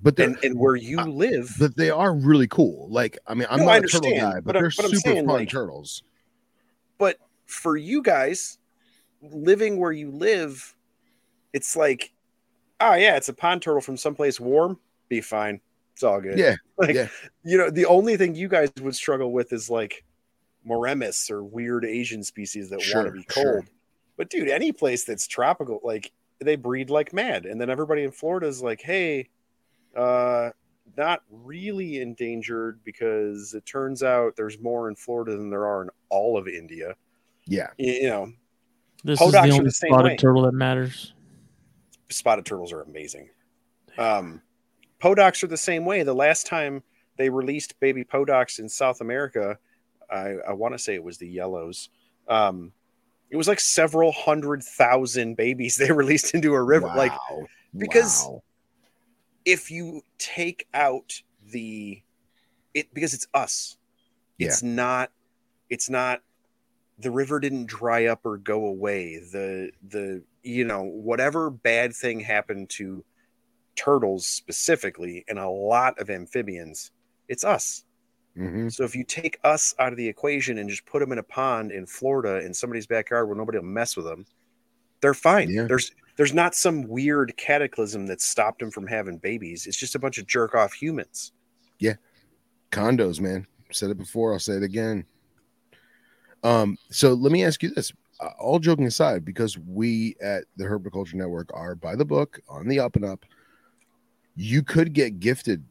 Speaker 2: but
Speaker 3: and and where you
Speaker 2: Uh,
Speaker 3: live,
Speaker 2: but they are really cool like i mean i'm
Speaker 3: No,
Speaker 2: not a turtle guy but,
Speaker 3: but
Speaker 2: they're
Speaker 3: but
Speaker 2: super
Speaker 3: saying,
Speaker 2: fun
Speaker 3: like-
Speaker 2: turtles
Speaker 3: but for you guys living where you live, it's like, oh yeah, it's a pond turtle from someplace warm. Be fine. It's all good.
Speaker 2: yeah
Speaker 3: Like,
Speaker 2: yeah.
Speaker 3: you know, the only thing you guys would struggle with is like Mauremys or weird Asian species that want to be cold.
Speaker 2: sure.
Speaker 3: But dude, any place that's tropical, like they breed like mad. And then everybody in Florida is like, hey, uh, not really endangered because it turns out there's more in Florida than there are in all of India.
Speaker 2: yeah
Speaker 3: You, you know,
Speaker 1: This
Speaker 3: Podocks
Speaker 1: is the
Speaker 3: the
Speaker 1: only
Speaker 3: same
Speaker 1: spotted
Speaker 3: way.
Speaker 1: turtle that matters.
Speaker 3: spotted turtles are amazing. Um, Podocs are the same way. The last time they released baby Podocs in South America, I, I want to say it was the yellows. Um, it was like several hundred thousand babies they released into a river. Like because-
Speaker 2: Wow.
Speaker 3: If you take out the it because it's us it's not it's not the river didn't dry up or go away the the you know whatever bad thing happened to turtles specifically and a lot of amphibians it's us
Speaker 2: Mhm.
Speaker 3: so if you take us out of the equation and just put them in a pond in Florida in somebody's backyard where nobody will mess with them, they're fine.
Speaker 2: Yeah.
Speaker 3: There's there's not some weird cataclysm that stopped them from having babies. It's just a bunch of jerk off humans. Yeah.
Speaker 2: Condos man said it before i'll say it again um so let me ask you this uh, all joking aside because we at the Herpetoculture Network are by the book on the up and up you could get gifted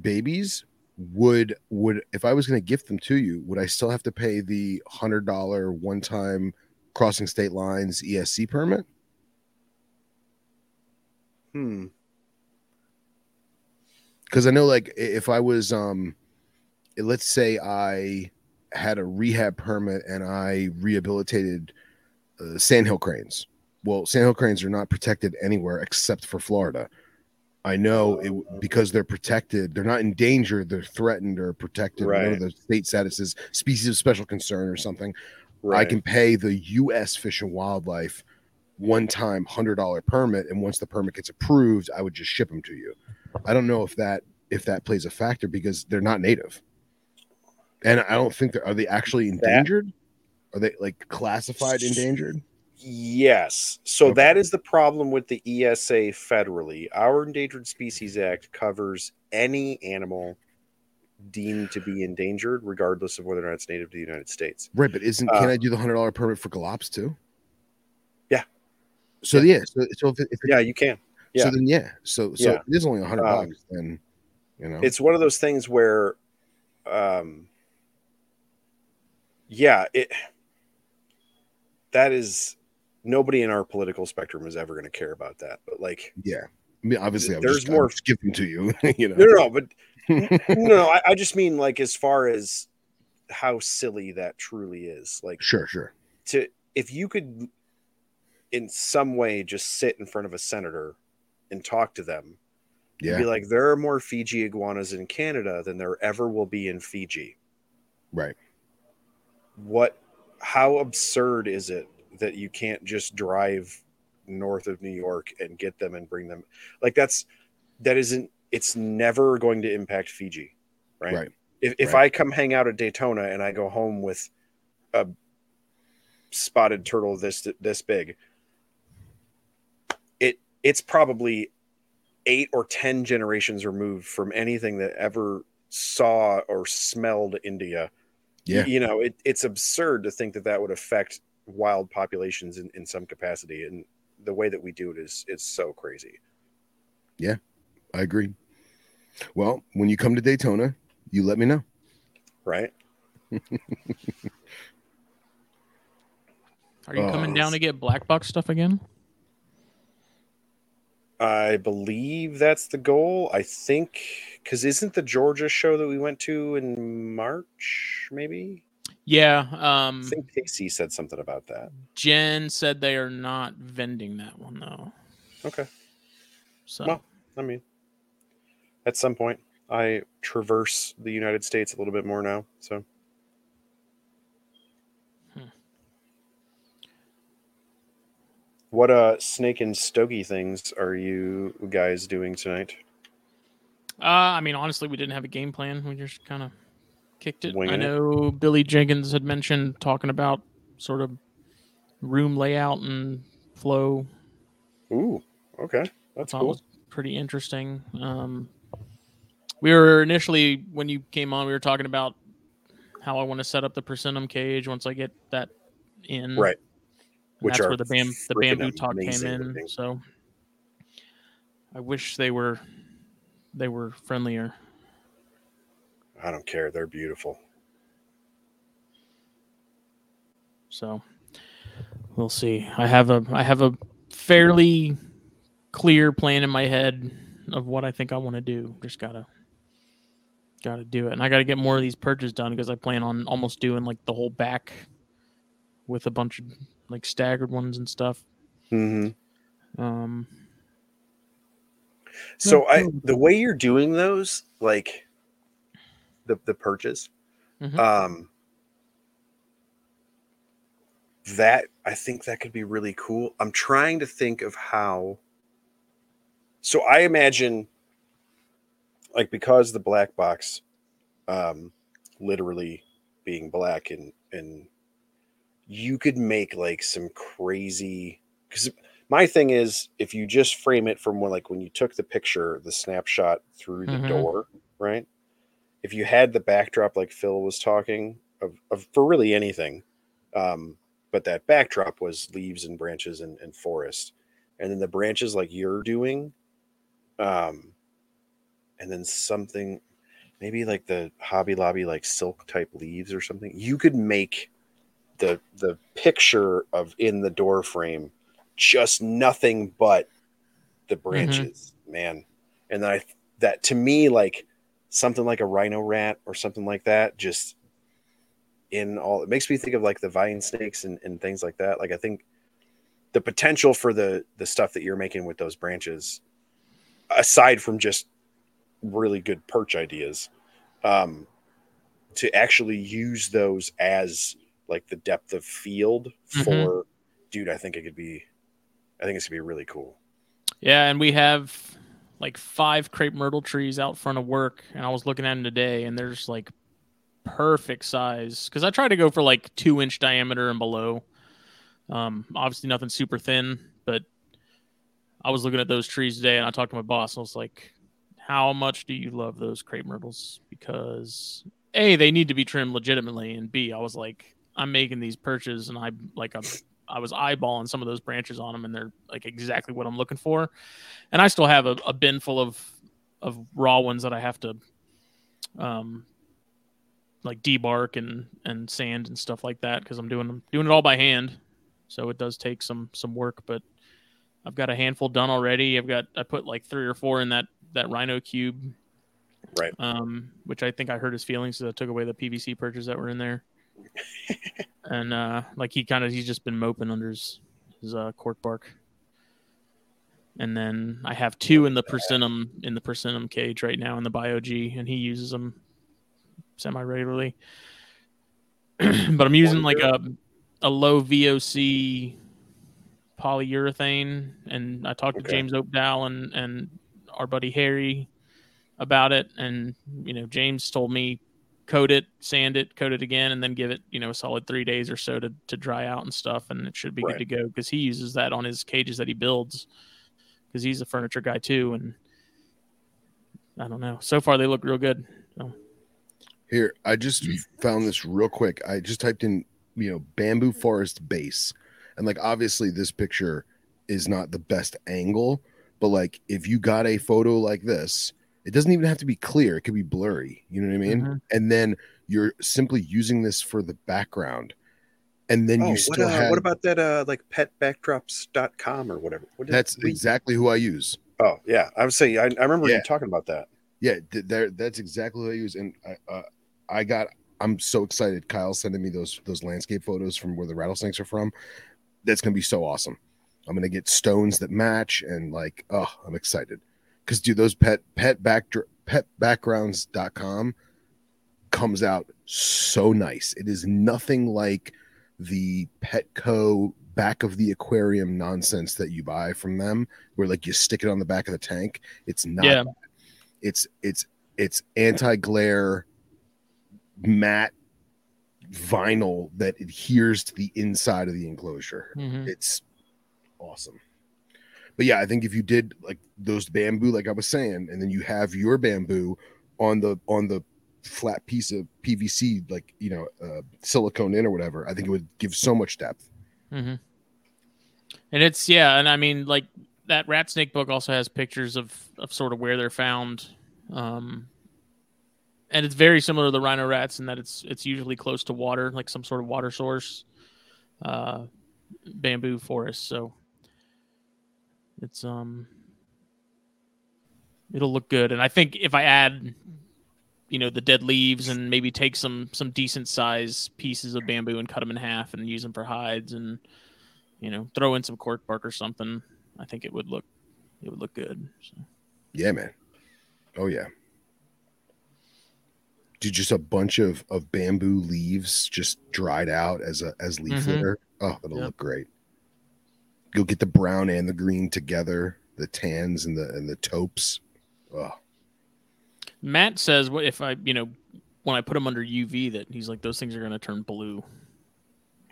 Speaker 2: babies would would if i was going to gift them to you would i still have to pay the hundred dollar one time crossing state lines esc permit
Speaker 3: Hmm.
Speaker 2: because I know like if I was um let's say I had a rehab permit and I rehabilitated uh, sandhill cranes. Well, sandhill cranes are not protected anywhere except for Florida. I know it because they're protected. They're not endangered. They're threatened or protected.
Speaker 3: Right.
Speaker 2: the state status is, species of special concern or something.
Speaker 3: Right.
Speaker 2: I can pay the U.S. Fish and Wildlife one time hundred dollar permit, and once the permit gets approved, I would just ship them to you. I don't know if that if that plays a factor because they're not native, and I don't think they're are they actually endangered? Are they like classified endangered?
Speaker 3: Yes. So
Speaker 2: Okay.
Speaker 3: that is the problem with the ESA federally. Our Endangered Species Act covers any animal deemed to be endangered, regardless of whether or not it's native to the United States.
Speaker 2: Right, but isn't
Speaker 3: Uh,
Speaker 2: can I do the hundred dollar permit for galops too?
Speaker 3: Yeah.
Speaker 2: So yeah, so, so if, it, if it,
Speaker 3: Yeah, you can. yeah.
Speaker 2: so then yeah, so so
Speaker 3: Yeah.
Speaker 2: it is only a hundred
Speaker 3: Um,
Speaker 2: bucks. Then you know,
Speaker 3: It's one of those things where, um, yeah, it that is nobody in our political spectrum is ever going to care about that. But like,
Speaker 2: yeah. I mean, obviously, I'm
Speaker 3: there's
Speaker 2: just,
Speaker 3: more-
Speaker 2: giving to you. you know,
Speaker 3: no, no, no but no, I, I just mean like as far as how silly that truly is. Like
Speaker 2: sure, sure.
Speaker 3: to if you could in some way just sit in front of a senator and talk to them
Speaker 2: Yeah,
Speaker 3: be like there are more fiji iguanas in canada than there ever will be in fiji
Speaker 2: right.
Speaker 3: what how absurd is it that you can't just drive north of new york and get them and bring them like that's that isn't it's never going to impact fiji right,
Speaker 2: Right.
Speaker 3: if, if
Speaker 2: Right.
Speaker 3: i come hang out at daytona and i go home with a spotted turtle this this big it's probably eight or ten generations removed from anything that ever saw or smelled india
Speaker 2: Yeah.
Speaker 3: you know it, it's absurd to think that that would affect wild populations in, in some capacity and the way that we do it is is so crazy Yeah,
Speaker 2: I agree. Well, when you come to Daytona, you let me know.
Speaker 3: right
Speaker 1: Are you coming
Speaker 2: Oh.
Speaker 1: down to get black box stuff again?
Speaker 3: I believe that's the goal. I think because isn't the georgia show that we went to in march maybe?
Speaker 1: Yeah. um, i
Speaker 3: think casey said something about that.
Speaker 1: Jen said they are not vending that one though.
Speaker 3: okay.
Speaker 1: So.
Speaker 3: Well, i mean at some point i traverse the united states a little bit more now so what uh snake and stogie things are you guys doing tonight
Speaker 1: Uh, I mean, honestly, we didn't have a game plan. We just kind of kicked it. I
Speaker 3: Winging it.
Speaker 1: know Billy Jenkins had mentioned talking about sort of room layout and flow.
Speaker 3: ooh okay that's cool
Speaker 1: was pretty interesting. Um, we were initially when you came on, we were talking about how I want to set up the persimmon cage once I get that in.
Speaker 3: right Which
Speaker 1: that's
Speaker 3: are
Speaker 1: where the bam the bamboo talk came in.
Speaker 3: looking.
Speaker 1: So I wish they were they were friendlier.
Speaker 3: i don't care they're beautiful
Speaker 1: So we'll see. I have a I have a fairly clear plan in my head of what I think I want to do. Just gotta gotta do it, and I gotta get more of these perches done because I plan on almost doing like the whole back with a bunch of like staggered ones and stuff.
Speaker 3: mm-hmm.
Speaker 1: Um,
Speaker 3: so i
Speaker 1: Yeah.
Speaker 3: the way you're doing those like the the perches
Speaker 1: Mhm.
Speaker 3: um that i think that could be really cool i'm trying to think of how so i imagine like because the black box um literally being black and and you could make like some crazy because my thing is if you just frame it from when like when you took the picture the snapshot through the
Speaker 1: Mhm.
Speaker 3: door right if you had the backdrop like phil was talking of, of for really anything um but that backdrop was leaves and branches and, and forest and then the branches like you're doing um and then something maybe like the hobby lobby like silk type leaves or something you could make the the picture of in the door frame just nothing but the branches man. And then i that to me like something like a rhino rat or something like that just in all it makes me think of like the vine snakes and, and things like that. Like i think the potential for the the stuff that you're making with those branches aside from just really good perch ideas um to actually use those as like the depth of field
Speaker 1: Mhm.
Speaker 3: for dude i think it could be i think it's gonna be really cool
Speaker 1: yeah, and we have like five crepe myrtle trees out front of work, and I was looking at them today, and there's like perfect size because I try to go for like two inch diameter and below. Um, obviously nothing super thin, but I was looking at those trees today and I talked to my boss and I was like, how much do you love those crepe myrtles? Because A, they need to be trimmed legitimately, and B, I was like, I'm making these perches and I like I'm I was eyeballing some of those branches on them and they're like exactly what I'm looking for. And I still have a, a bin full of of raw ones that I have to um like debark and and sand and stuff like that because I'm doing them doing it all by hand. So it does take some some work, but I've got a handful done already. I've got I put like three or four in that that rhino cube,
Speaker 3: Right.
Speaker 1: um, which I think I hurt his feelings, so I took away the PVC perches that were in there. and uh, like he kind of he's just been moping under his his uh, cork bark. And then I have two in the persimmon in the persimmon cage right now in the bio G, and he uses them semi regularly. but I'm using like a a low VOC polyurethane, and I talked to James Oakdale and and our buddy Harry about it, and you know James told me coat it, sand it, coat it again, and then give it you know a solid three days or so to to dry out and stuff, and it should be
Speaker 3: Right.
Speaker 1: good to go because he uses that on his cages that he builds because he's a furniture guy too, and I don't know. So far they look real good.
Speaker 2: Here, I just found this real quick. I just typed in, you know, bamboo forest base. And like obviously this picture is not the best angle, but like if you got a photo like this, it doesn't even have to be clear. It could be blurry. You know what I mean?
Speaker 1: Mhm.
Speaker 2: And then you're simply using this for the background. And then
Speaker 3: Oh,
Speaker 2: you
Speaker 3: what,
Speaker 2: still
Speaker 3: uh,
Speaker 2: have
Speaker 3: what about that? Uh, like petbackdrops.com or whatever. What is-
Speaker 2: that's
Speaker 3: we-
Speaker 2: exactly who I use.
Speaker 3: Oh yeah, I would say I, I remember
Speaker 2: Yeah.
Speaker 3: you talking about that.
Speaker 2: Yeah, th- there. That's exactly who I use, and I, uh, I got. I'm so excited. Kyle sending me those those landscape photos from where the rattlesnakes are from. That's gonna be so awesome. I'm gonna get stones that match, and like, oh, I'm excited. Because dude, those pet pet back petbackgrounds.com comes out so nice. It is nothing like the Petco back of the aquarium nonsense that you buy from them, where like you stick it on the back of the tank. It's not
Speaker 1: Yeah.
Speaker 2: it's it's it's anti-glare matte vinyl that adheres to the inside of the enclosure
Speaker 1: Mhm.
Speaker 2: it's awesome but yeah i think if you did like those bamboo like i was saying and then you have your bamboo on the on the flat piece of pvc like you know uh, silicone in or whatever i think it would give so much depth
Speaker 1: hmm And it's yeah, and I mean like that rat snake book also has pictures of of sort of where they're found, um, and it's very similar to the rhino rats in that it's it's usually close to water, like some sort of water source, uh, bamboo forest. So it's um, it'll look good, and I think if I add. You know the dead leaves, and maybe take some some decent size pieces of bamboo and cut them in half, and use them for hides, and you know, throw in some cork bark or something. I think it would look it would look good. So.
Speaker 2: yeah man oh yeah Dude, just a bunch of of bamboo leaves just dried out as a as leaf
Speaker 1: Mhm.
Speaker 2: litter oh that'll
Speaker 1: Yep.
Speaker 2: look great go get the brown and the green together the tans and the and the taupes oh
Speaker 1: Matt says, "What if I, you know, when I put them under UV, that he's like those things are going to turn blue."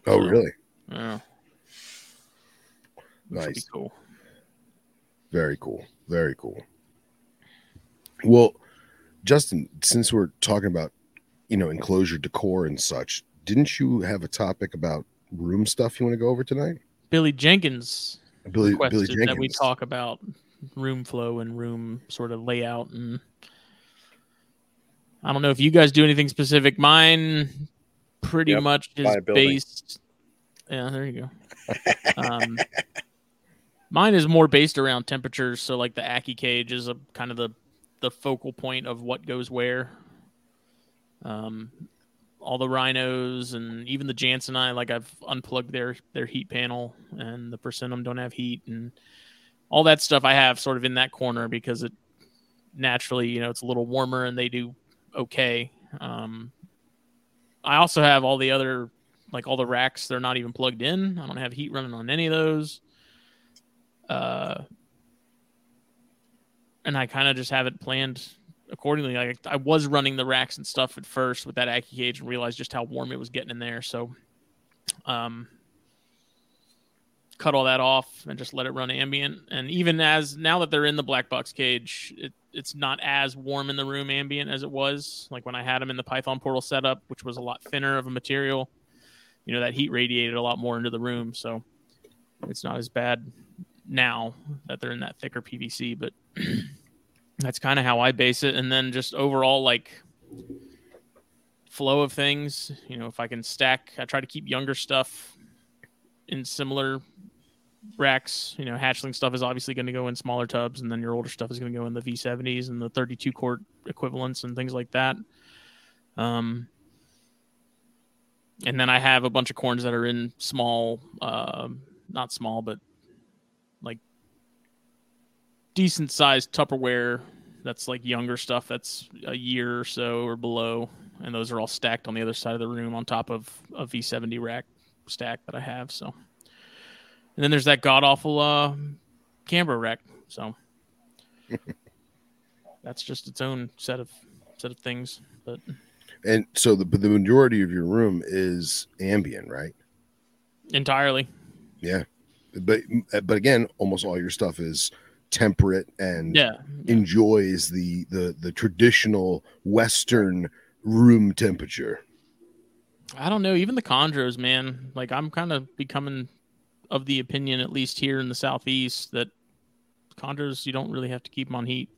Speaker 2: oh
Speaker 1: So,
Speaker 2: really
Speaker 1: Yeah,
Speaker 2: Nice.
Speaker 1: cool.
Speaker 2: Very cool. Very cool. Well, Justin, since we're talking about, you know, enclosure decor and such, didn't you have a topic about room stuff you want to go over tonight?
Speaker 1: Billy Jenkins
Speaker 2: Billy Billy Jenkins.
Speaker 1: that we talk about room flow and room sort of layout and I don't know if you guys do anything specific. Mine pretty
Speaker 3: Yep,
Speaker 1: much is based. Yeah, there you go. um, mine is more based around temperatures. So like the Ackie cage is a kind of the the focal point of what goes where. Um, all the rhinos and even the Jansenite, like I've unplugged their their heat panel, and the Persimmon don't have heat, and all that stuff I have sort of in that corner because it naturally, you know, it's a little warmer and they do okay. Um, I also have all the other, like all the racks, they're not even plugged in. I don't have heat running on any of those. Uh, and I kind of just have it planned accordingly. Like I was running the racks and stuff at first with that Ackie cage and realized just how warm it was getting in there. So, um, cut all that off and just let it run ambient. And even as now that they're in the black box cage, it, it's not as warm in the room ambient as it was like when I had them in the Python portal setup, which was a lot thinner of a material. You know that heat radiated a lot more into the room, so it's not as bad now that they're in that thicker PVC. But that's kind of how I base it. And then just overall, like flow of things. You know, if I can stack, I try to keep younger stuff in similar racks. You know, hatchling stuff is obviously going to go in smaller tubs, and then your older stuff is going to go in the V70s and the 32 quart equivalents and things like that. Um, and then I have a bunch of corns that are in small, uh, not small, but decent sized Tupperware. That's like younger stuff. That's a year or so or below, and those are all stacked on the other side of the room on top of a V70 rack stack that I have. So, and then there's that god awful uh, Canberra rack. So that's just its own set of set of things. But
Speaker 2: And so the the majority of your room is ambient, right?
Speaker 1: entirely,
Speaker 2: Yeah. But but again, almost all your stuff is temperate and
Speaker 1: yeah,
Speaker 2: enjoys the the the traditional western room temperature.
Speaker 1: I don't know. Even the chondros, man. Like I'm kind of becoming of the opinion, at least here in the southeast, that chondros you don't really have to keep them on heat.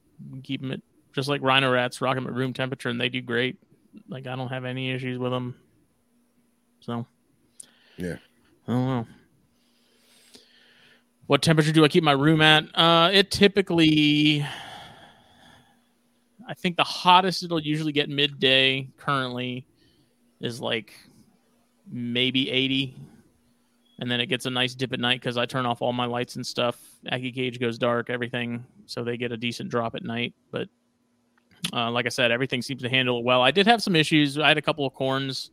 Speaker 1: Keep them at just like rhino rats, rock them at room temperature, and they do great. Like I don't have any issues with them. So,
Speaker 2: Yeah.
Speaker 1: I don't know. What temperature do I keep my room at? Uh, it typically, I think the hottest it'll usually get midday currently is like maybe 80 and then it gets a nice dip at night because i turn off all my lights and stuff. Ackie cage goes dark everything so they get a decent drop at night. But uh, like i said everything seems to handle it well. I did have some issues. I had a couple of corns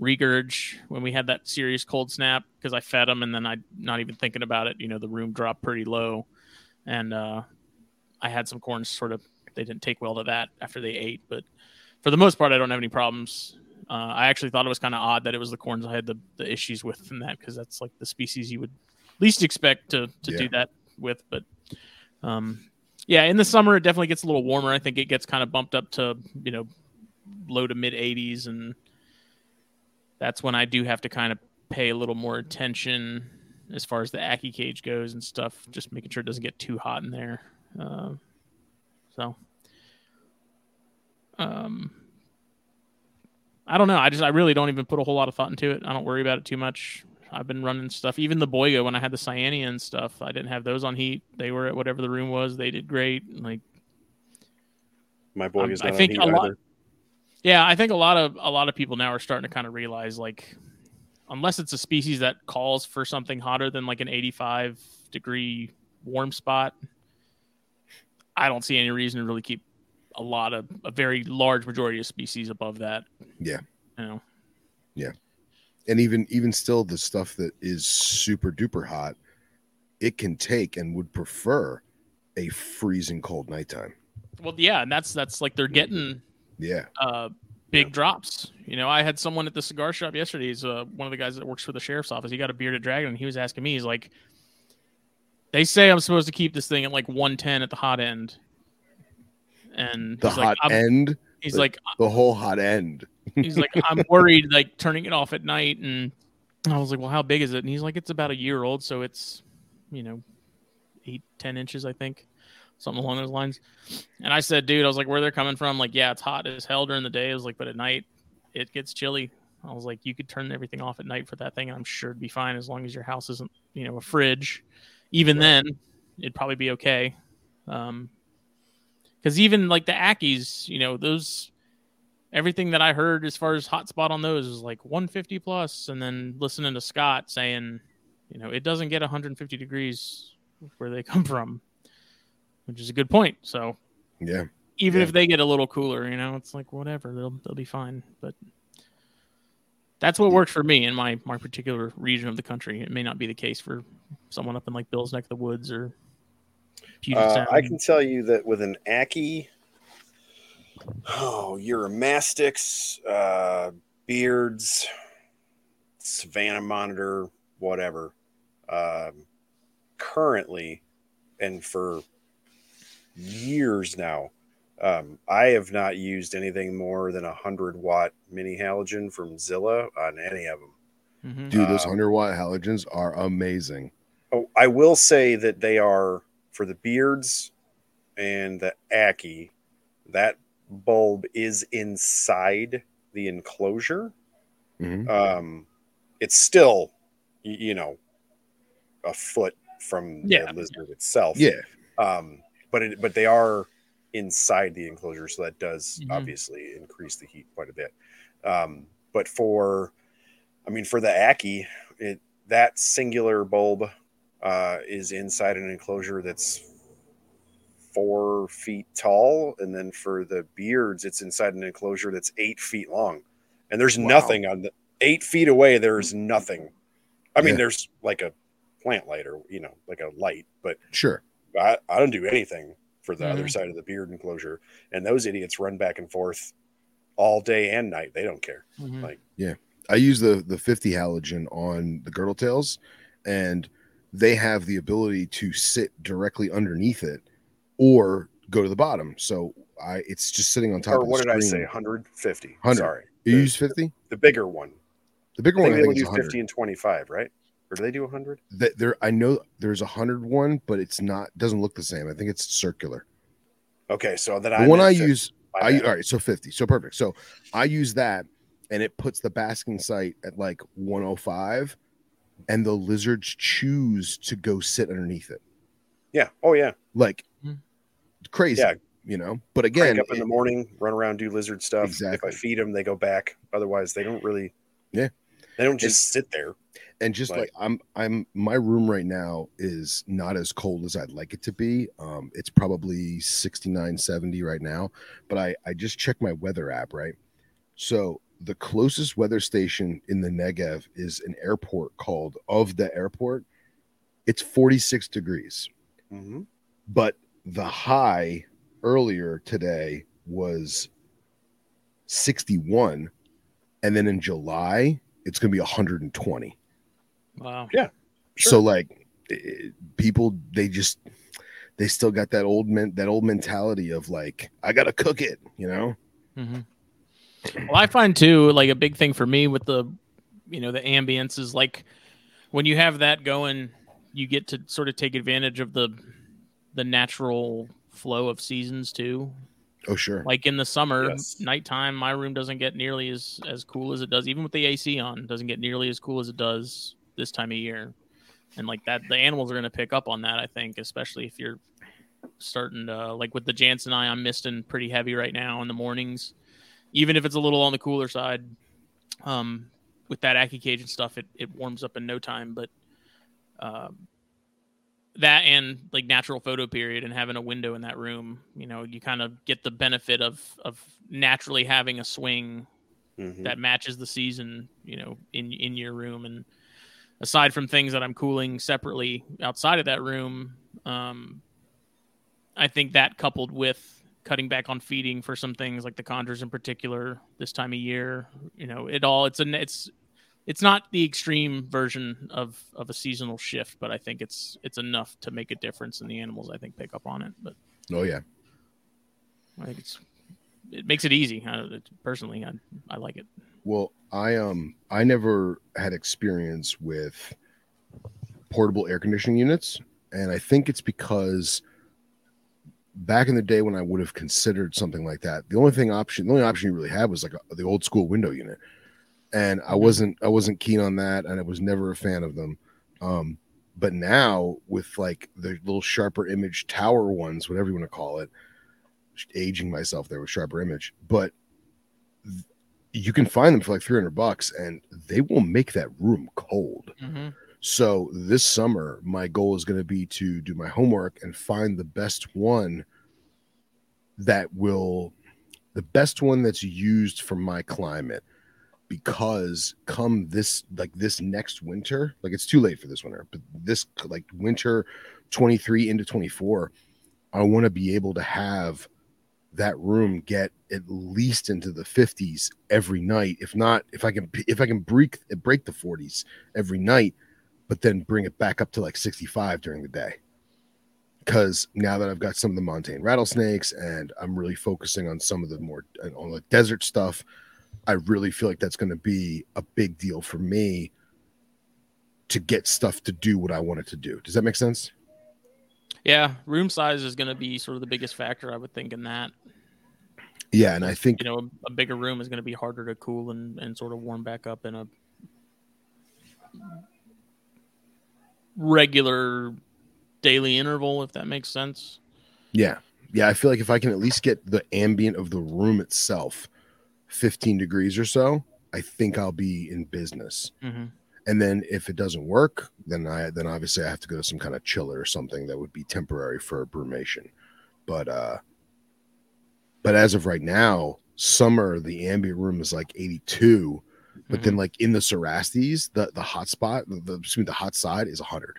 Speaker 1: regurge when we had that serious cold snap because i fed them and then i not even thinking about it you know the room dropped pretty low and uh, i had some corns sort of they didn't take well to that after they ate but for the most part i don't have any problems uh, I actually thought it was kind of odd that it was the corns I had the, the issues with in that because that's like the species you would least expect to to
Speaker 2: Yeah.
Speaker 1: do that with. But um, yeah, in the summer it definitely gets a little warmer. I think it gets kind of bumped up to you know low to mid 80s, and that's when I do have to kind of pay a little more attention as far as the Ackie cage goes and stuff, just making sure it doesn't get too hot in there. Uh, so. Um, I don't know. I just I really don't even put a whole lot of thought into it. I don't worry about it too much. I've been running stuff. Even the Boiga when I had the Cyanea and stuff, I didn't have those on heat. They were at whatever the room was. They did great. Like
Speaker 3: My boy
Speaker 1: Um,
Speaker 3: is
Speaker 1: I
Speaker 3: not on heat
Speaker 1: a lot-
Speaker 3: either.
Speaker 1: Yeah, I think a lot of a lot of people now are starting to kind of realize like unless it's a species that calls for something hotter than like an 85 degree warm spot, I don't see any reason to really keep a lot of a very large majority of species above that.
Speaker 2: Yeah.
Speaker 1: You know.
Speaker 2: And even even still the stuff that is super duper hot, it can take and would prefer a freezing cold nighttime.
Speaker 1: Well, yeah, and that's that's like they're getting
Speaker 2: Yeah.
Speaker 1: uh, big drops. You know, I had someone at the cigar shop yesterday. He's uh, one of the guys that works for the sheriff's office. He got a bearded dragon, and he was asking me, he's like, "They say I'm supposed to keep this thing at like 110 at the hot end," and
Speaker 2: The hot
Speaker 1: like,
Speaker 2: end,
Speaker 1: he's like,
Speaker 2: the whole hot end.
Speaker 1: he's like, I'm worried like turning it off at night, and I was like, "Well, how big is it?" And he's like, "It's about a year old, so it's, you know, eight, ten inches, I think." Something along those lines. And I said, dude, I was like, where they're coming from? Like, yeah, it's hot as hell during the day. I was like, but at night it gets chilly. I was like, you could turn everything off at night for that thing, and I'm sure it'd be fine as long as your house isn't, you know, a fridge. Even then, it'd probably be okay. Um, because even like the Ackies, you know, those everything that I heard as far as hotspot on those was like 150 plus, and then listening to Scott saying, you know, it doesn't get 150 degrees where they come from, which is a good point. So
Speaker 2: Yeah.
Speaker 1: even
Speaker 2: Yeah.
Speaker 1: if they get a little cooler, you know, it's like whatever, they'll they'll be fine. But that's what works for me in my my particular region of the country. It may not be the case for someone up in like Bill's neck of the woods or
Speaker 3: Uh, I can tell you that with an Ackie, oh, Uromastyx, uh, Beards, Savannah Monitor, whatever. Um, currently, and for years now, um, I have not used anything more than a hundred watt mini halogen from Zilla on any of them.
Speaker 1: Mhm.
Speaker 2: Dude, those
Speaker 3: Um,
Speaker 2: 100 watt halogens are amazing.
Speaker 3: Oh, I will say that they are for the beards and the Ackie. That bulb is inside the enclosure.
Speaker 2: Mhm.
Speaker 3: Um, it's still, you know, a foot from
Speaker 1: Yeah.
Speaker 3: the lizard itself.
Speaker 2: Yeah.
Speaker 3: Um, but it, but they are inside the enclosure, so that does
Speaker 1: Mhm.
Speaker 3: obviously increase the heat quite a bit. Um, but for, I mean, for the Ackie, it that singular bulb uh, is inside an enclosure that's four feet tall, and then for the beards, it's inside an enclosure that's eight feet long, and there's
Speaker 2: Wow.
Speaker 3: nothing on the eight feet away. There's nothing. I mean,
Speaker 2: Yeah.
Speaker 3: there's like a plant light or you know, like a light, but
Speaker 2: Sure.
Speaker 3: I, I don't do anything for the other
Speaker 1: Mhm.
Speaker 3: side of the beard enclosure. And those idiots run back and forth all day and night. They don't care.
Speaker 1: Mhm.
Speaker 3: Like, yeah,
Speaker 2: I use the the 50 halogen on the girdle tails, and they have the ability to sit directly underneath it or go to the bottom. So I it's just sitting on top
Speaker 3: or
Speaker 2: of
Speaker 3: what did I say? 150.
Speaker 2: 100.
Speaker 3: Sorry.
Speaker 2: You
Speaker 3: The-
Speaker 2: use 50?
Speaker 3: The bigger one.
Speaker 2: The bigger
Speaker 3: I
Speaker 2: one
Speaker 3: think
Speaker 2: I
Speaker 3: they
Speaker 2: think
Speaker 3: only
Speaker 2: is
Speaker 3: do
Speaker 2: 100.
Speaker 3: 50 and 25, right? Or do they do 100?
Speaker 2: That there I know there's a 100 one, but it's not doesn't look the same. I think it's circular.
Speaker 3: Okay. So that
Speaker 2: The
Speaker 3: I
Speaker 2: one I use I all right, so 50. So perfect. So I use that and it puts the basking site at like 105 and the lizards choose to go sit underneath it.
Speaker 3: Yeah. Oh, yeah.
Speaker 2: Like
Speaker 1: Hmm.
Speaker 2: crazy,
Speaker 3: Yeah.
Speaker 2: you know. But
Speaker 3: Crank
Speaker 2: again,
Speaker 3: up in the morning, run around, do lizard stuff.
Speaker 2: Exactly.
Speaker 3: If I feed them, they go back. Otherwise, they don't really.
Speaker 2: Yeah.
Speaker 3: They don't just sit there.
Speaker 2: And just
Speaker 3: like-
Speaker 2: like I'm I'm my room right now is not as cold as I'd like it to be. Um it's probably 69 70 right now, but I I just checked my weather app, right? So the closest weather station in the Negev is an airport called of the airport. It's 46 degrees.
Speaker 3: hmm
Speaker 2: but the high earlier today was 61 and then in july it's going to be 120
Speaker 1: Wow. Yeah.
Speaker 2: So like people they just they still got that old men that old mentality of like i gotta cook it you know
Speaker 1: hmm Well, I find too, like a big thing for me with the, you know, the ambience is like when you have that going, you get to sort of take advantage of the, the natural flow of seasons too.
Speaker 2: oh sure
Speaker 1: Like in the summer,
Speaker 3: Yes.
Speaker 1: nighttime, my room doesn't get nearly as as cool as it does, even with the AC on. Doesn't get nearly as cool as it does this time of year, and like that, the animals are going to pick up on that. I think, especially if you're starting to like with the Janseni, I'm misting pretty heavy right now in the mornings, even if it's a little on the cooler side. Um, with that Ackie cage and stuff, it it warms up in no time, but. Um, that and like natural photo period and having a window in that room you know you kind of get the benefit of of naturally having a swing
Speaker 3: hmm
Speaker 1: that matches the season you know in in your room and aside from things that i'm cooling separately outside of that room um i think that coupled with cutting back on feeding for some things like the conjures in particular this time of year you know it all it's a it's it's not the extreme version of of a seasonal shift but i think it's it's enough to make a difference in the animals i think pick up on it but
Speaker 2: oh yeah.
Speaker 1: I think it's it makes it easy. I, personally I, I like it.
Speaker 2: Well, I um I never had experience with portable air conditioning units, and I think it's because back in the day when I would have considered something like that, the only thing option, the only option you really had was like a, the old school window unit, and I
Speaker 1: Mhm.
Speaker 2: wasn't I wasn't keen on that, and I was never a fan of them. Um, but now with like the little sharper image tower ones, whatever you want to call it, aging myself there with sharper image, but you can find them for like 300 bucks and they will make that room cold.
Speaker 1: mm-hmm.
Speaker 2: So this summer, my goal is going to be to do my homework and find the best one that will, the best one that's used for my climate. Because come this, like this next winter, like it's too late for this winter, but this like winter 23 into 24, I want to be able to have that room get at least into the 50s every night if not if i can if i can break break the 40s every night but then bring it back up to like 65 during the day. Because now that I've got some of the montane rattlesnakes and I'm really focusing on some of the more uh, on the desert stuff, I really feel like that's going to be a big deal for me to get stuff to do what I want it to do. Does that make sense?
Speaker 1: Yeah, room size is going to be sort of the biggest factor, I would think, in that.
Speaker 2: Yeah, and I think
Speaker 1: you know a, a bigger room is going to be harder to cool and, and sort of warm back up in a regular daily interval, if that makes sense.
Speaker 2: Yeah, yeah, I feel like if I can at least get the ambient of the room itself 15 degrees or so, I think I'll be in business.
Speaker 1: Mm-hmm.
Speaker 2: And then if it doesn't work, then I then obviously I have to go to some kind of chiller or something that would be temporary for brumation. But uh but as of right now, summer the ambient room is like 82, but
Speaker 1: Mm-hmm.
Speaker 2: then like in the Cerastes, the the hot spot, the, the excuse me, the hot side is 100.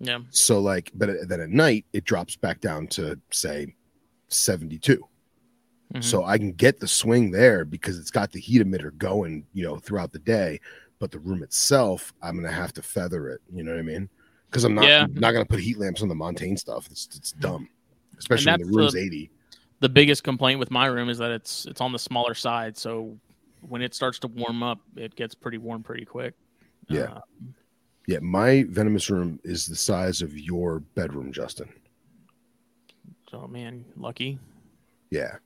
Speaker 1: Yeah.
Speaker 2: So like, but then at night it drops back down to say 72.
Speaker 1: Mhm.
Speaker 2: So I can get the swing there because it's got the heat emitter going, you know, throughout the day. But the room itself, I'm gonna have to feather it. You know what I mean? Because I'm not
Speaker 1: Yeah.
Speaker 2: I'm not gonna put heat lamps on the Montane stuff. It's it's dumb, especially when the room's
Speaker 1: the-
Speaker 2: 80.
Speaker 1: the biggest complaint with my room is that it's it's on the smaller side, so when it starts to warm up, it gets pretty warm pretty quick.
Speaker 2: Yeah.
Speaker 1: Uh,
Speaker 2: Yeah, my venomous room is the size of your bedroom, Justin.
Speaker 1: Oh man, lucky.
Speaker 2: Yeah.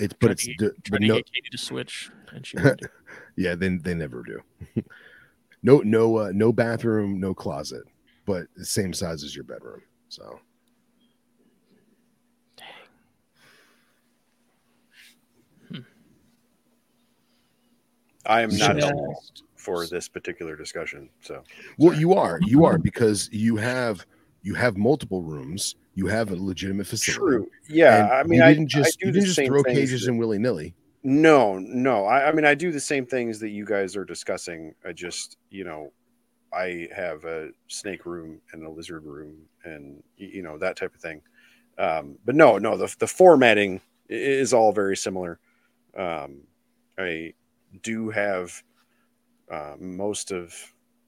Speaker 2: It's but it's
Speaker 1: to
Speaker 2: d- but
Speaker 1: to
Speaker 2: no
Speaker 1: get Katie to switch, and she.
Speaker 2: yeah, then they never do. no no uh, no bathroom, no closet, but the same size as your bedroom. So
Speaker 3: I am not
Speaker 2: Yeah.
Speaker 3: for this particular discussion. So
Speaker 2: Well, you are, you are, because you have you have multiple rooms. You have a legitimate facility.
Speaker 3: true. Yeah,
Speaker 2: And
Speaker 3: I mean,
Speaker 2: you
Speaker 3: I
Speaker 2: didn't just
Speaker 3: I do
Speaker 2: you didn't just throw cages
Speaker 3: that-
Speaker 2: in willy nilly.
Speaker 3: No, no. I, I mean, I do the same things that you guys are discussing. I just, you know, I have a snake room and a lizard room, and you know that type of thing. Um, but no, no. The the formatting is all very similar. Um, I do have uh, most of,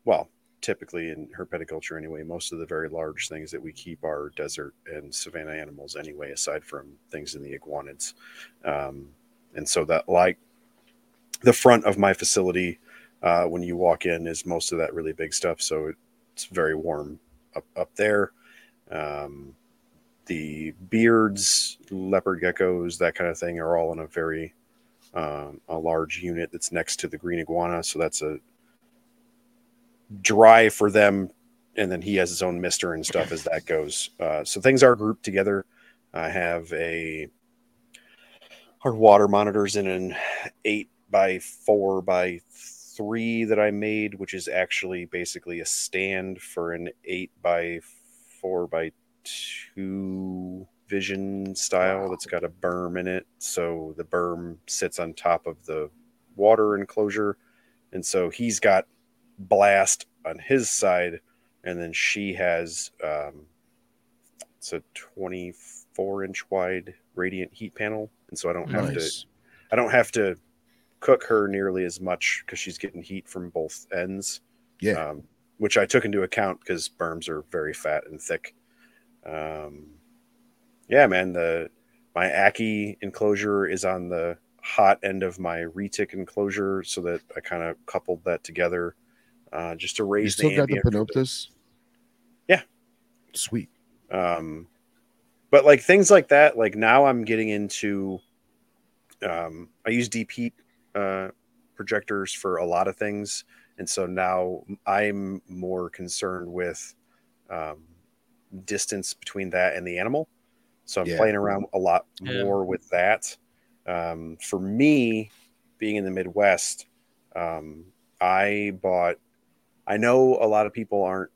Speaker 3: well, typically in herpetoculture anyway, most of the very large things that we keep are desert and savanna animals anyway, aside from things in the iguanids. Um, and so that like the front of my facility uh, when you walk in is most of that really big stuff. So it's very warm up, up there. Um, the beards leopard geckos that kind of thing are all in a very um, a large unit that's next to the green iguana. So that's a dry for them. And then he has his own mister and stuff as that goes. Uh, so things are grouped together. I have a our water monitors in an eight by four by three that I made, which is actually basically a stand for an eight by four by two vision style that's got a Burm in it. So the Burm sits on top of the water enclosure. And so he's got blast on his side, and then she has um, it's a 24 inch wide radiant heat panel. And so I don't have to I don't have to cook her nearly as much because she's getting heat from both ends.
Speaker 2: Yeah.
Speaker 3: Um, which I took into account because Burms are very fat and thick. Um, yeah, man. The my Ackie enclosure is on the hot end of my retic enclosure, so that I kind of coupled that together uh, just to raise.
Speaker 2: You still
Speaker 3: the
Speaker 2: got the- Panoptes?
Speaker 3: Yeah.
Speaker 2: Sweet.
Speaker 3: um but like things like that like now i'm getting into um i use deep heat uh projectors for a lot of things and so now i'm more concerned with um distance between that and the animal so i'm
Speaker 2: Yeah.
Speaker 3: playing around a lot
Speaker 1: Yeah.
Speaker 3: more with that um for me being in the midwest um i bought i know a lot of people aren't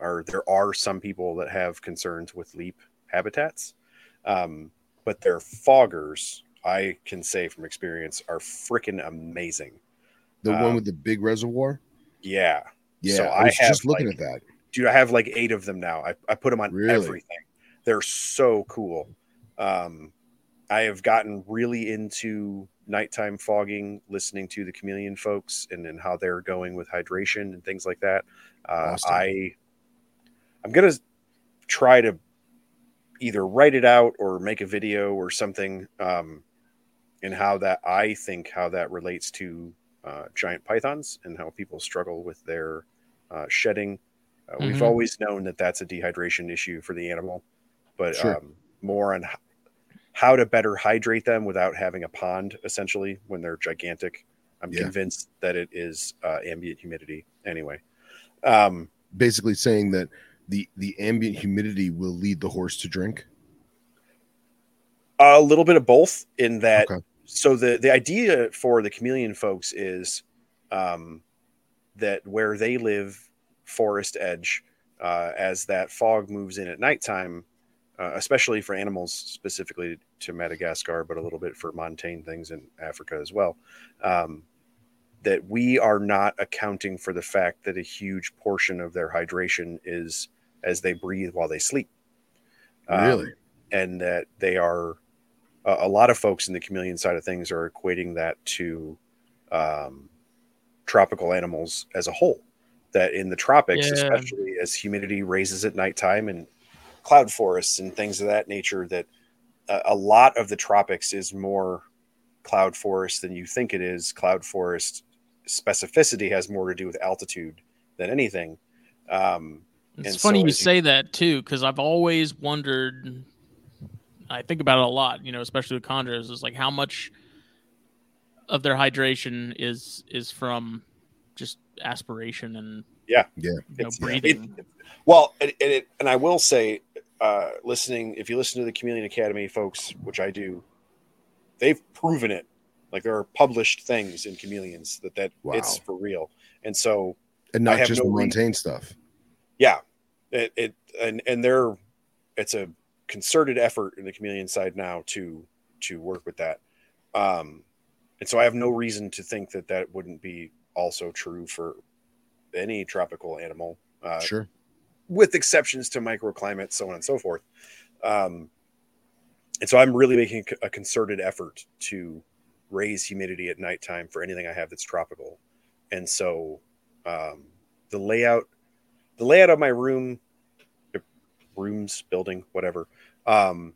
Speaker 3: or there are some people that have concerns with leap habitats um, but their foggers i can say from experience are freaking amazing
Speaker 2: The
Speaker 3: Um,
Speaker 2: one with the big reservoir?
Speaker 3: yeah
Speaker 2: Yeah.
Speaker 3: so
Speaker 2: I
Speaker 3: I
Speaker 2: was just looking
Speaker 3: like-
Speaker 2: at that.
Speaker 3: dude i have like eight of them now i, I put them on
Speaker 2: Really?
Speaker 3: everything they're so cool um, i have gotten really into nighttime fogging, listening to the chameleon folks and, and how they're going with hydration and things like that. Uh. I I'm gonna try to either write it out or make a video or something um, and how that I think how that relates to uh, giant pythons and how people struggle with their uh, shedding. Uh, We've
Speaker 1: Mhm.
Speaker 3: always known that that's a dehydration issue for the animal, but
Speaker 2: Sure.
Speaker 3: um, more on how to better hydrate them without having a pond. Essentially, when they're gigantic, I'm
Speaker 2: Yeah.
Speaker 3: convinced that it is uh, ambient humidity. Anyway, um,
Speaker 2: Basically saying that the the ambient humidity will lead the horse to drink.
Speaker 3: A little bit of both in that.
Speaker 2: Okay.
Speaker 3: So the the idea for the chameleon folks is um, that where they live, forest edge, uh, as that fog moves in at nighttime, uh, especially for animals specifically to Madagascar, but a little bit for montane things in Africa as well. Um, that we are not accounting for the fact that a huge portion of their hydration is as they breathe while they sleep. Um,
Speaker 2: Really?
Speaker 3: and that they are a, a lot of folks in the chameleon side of things are equating that to um, tropical animals as a whole. That in the tropics,
Speaker 1: Yeah.
Speaker 3: especially as humidity raises at nighttime and cloud forests and things of that nature, that a, a lot of the tropics is more cloud forest than you think it is. Cloud forest specificity has more to do with altitude than anything. Um,
Speaker 1: It's
Speaker 3: And
Speaker 1: funny
Speaker 3: so
Speaker 1: you
Speaker 3: as you-
Speaker 1: say that too, because I've always wondered. I think about it a lot, you know, especially with chondros. Is like how much of their hydration is is from just aspiration and
Speaker 3: Yeah.
Speaker 2: Yeah.
Speaker 1: you know, breathing.
Speaker 3: it- well, and, and, it, and I will say, uh, listening, if you listen to the Chameleon Academy folks, which I do, they've proven it. Like there are published things in chameleons that that it's for real. And so,
Speaker 2: And
Speaker 3: I
Speaker 2: not
Speaker 3: have
Speaker 2: just
Speaker 3: no
Speaker 2: the
Speaker 3: re-
Speaker 2: stuff.
Speaker 3: yeah, it, it and and they're it's a concerted effort in the chameleon side now to to work with that. Um, and so I have no reason to think that that wouldn't be also true for any tropical animal. Uh,
Speaker 2: Sure.
Speaker 3: with exceptions to microclimates, so on and so forth. Um, and so I'm really making a concerted effort to raise humidity at nighttime for anything I have that's tropical. And so um, the layout, the layout of my room, rooms, building, whatever, um,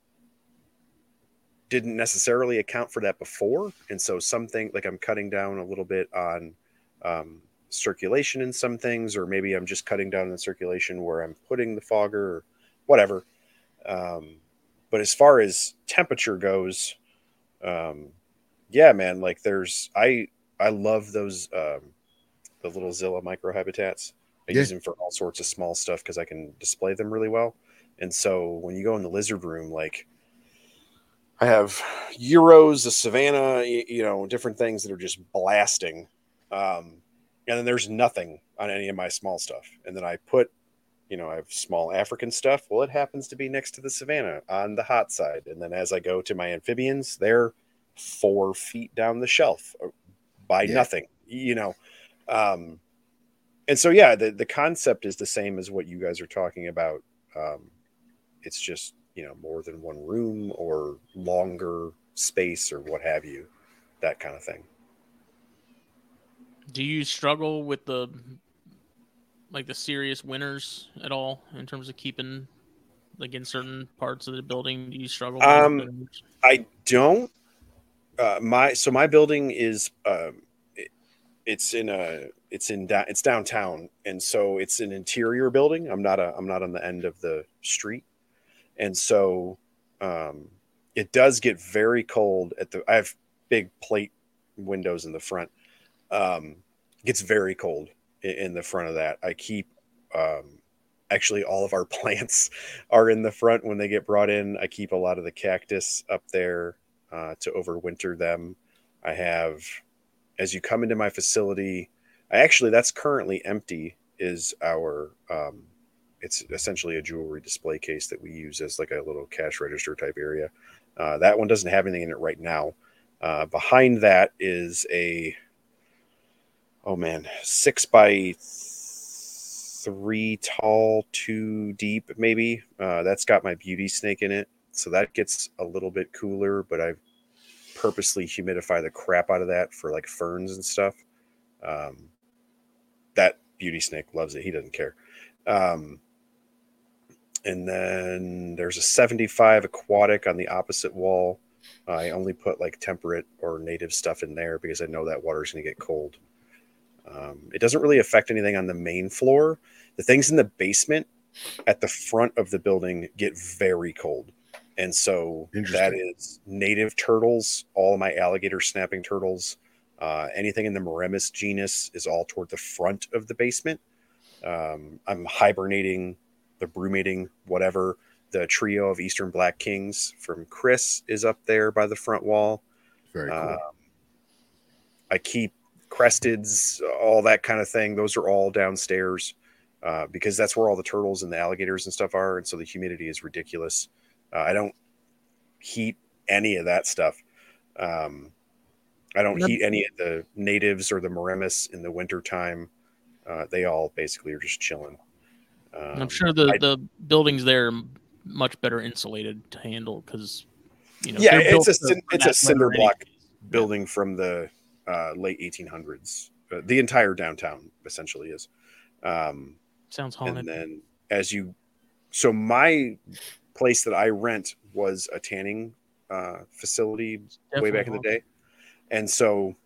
Speaker 3: didn't necessarily account for that before. And so something like I'm cutting down a little bit on um, circulation in some things, or maybe I'm just cutting down the circulation where I'm putting the fogger or whatever. Um, but as far as temperature goes, um, yeah, man, like there's I I love those um, the little Zilla microhabitats. I
Speaker 2: Yeah.
Speaker 3: use them for all sorts of small stuff because I can display them really well. And so when you go in the lizard room, like I have Uros, a Savannah, y- you know, different things that are just blasting. Um, and then there's nothing on any of my small stuff. And then I put, you know, I have small African stuff. Well, it happens to be next to the Savannah on the hot side. And then as I go to my amphibians, they're four feet down the shelf uh, by
Speaker 2: Yeah.
Speaker 3: nothing, you know. Um, and so, yeah, the, the concept is the same as what you guys are talking about. Um, it's just, you know, more than one room or longer space or what have you, that kind of thing.
Speaker 1: Do you struggle with the like the serious winners at all in terms of keeping like in certain parts of the building? Do you struggle? with
Speaker 3: Um? I don't. Uh, my so my building is um, it, it's in a it's in da- it's downtown, and so it's an interior building. I'm not a I'm not on the end of the street, and so um, it does get very cold at the. I have big plate windows in the front. Um, gets very cold in, in the front of that. I keep um, actually all of our plants are in the front when they get brought in. I keep a lot of the cactus up there uh, to overwinter them. I have, as you come into my facility, I actually that's currently empty. Is our um, it's essentially a jewelry display case that we use as like a little cash register type area. Uh, that one doesn't have anything in it right now. Uh, behind that is a oh man six by three tall, two deep, maybe. Uh, that's got my beauty snake in it, so that gets a little bit cooler. But I've purposely humidify the crap out of that for like ferns and stuff. Um, that beauty snake loves it. He doesn't care. Um, and then there's a 75 aquatic on the opposite wall. I only put like temperate or native stuff in there because I know that water's going to get cold. Um, it doesn't really affect anything on the main floor. The things in the basement at the front of the building get very cold. And so that is native turtles, all of my alligator snapping turtles, uh, anything in the Mauremys genus is all toward the front of the basement. Um, I'm hibernating the brumating, whatever. The trio of Eastern Black Kings from Chris is up there by the front wall.
Speaker 2: Very cool.
Speaker 3: Um, I keep cresteds, all that kind of thing. Those are all downstairs uh, because that's where all the turtles and the alligators and stuff are. And so the humidity is ridiculous. Uh, I don't heat any of that stuff. Um, I don't
Speaker 1: None-
Speaker 3: heat any of the natives or the Mauremys in the wintertime. Uh, they all basically are just chilling. Um,
Speaker 1: I'm sure the
Speaker 3: I-
Speaker 1: the buildings there are much better insulated to handle because you know
Speaker 3: Yeah, it's a
Speaker 1: for-
Speaker 3: it's a cinder block
Speaker 1: anyways.
Speaker 3: building from the uh, late 1800s. Uh, the entire downtown essentially is. Um,
Speaker 1: Sounds haunted.
Speaker 3: and then as you, so my place that I rent was a tanning uh, facility way back in the day, and so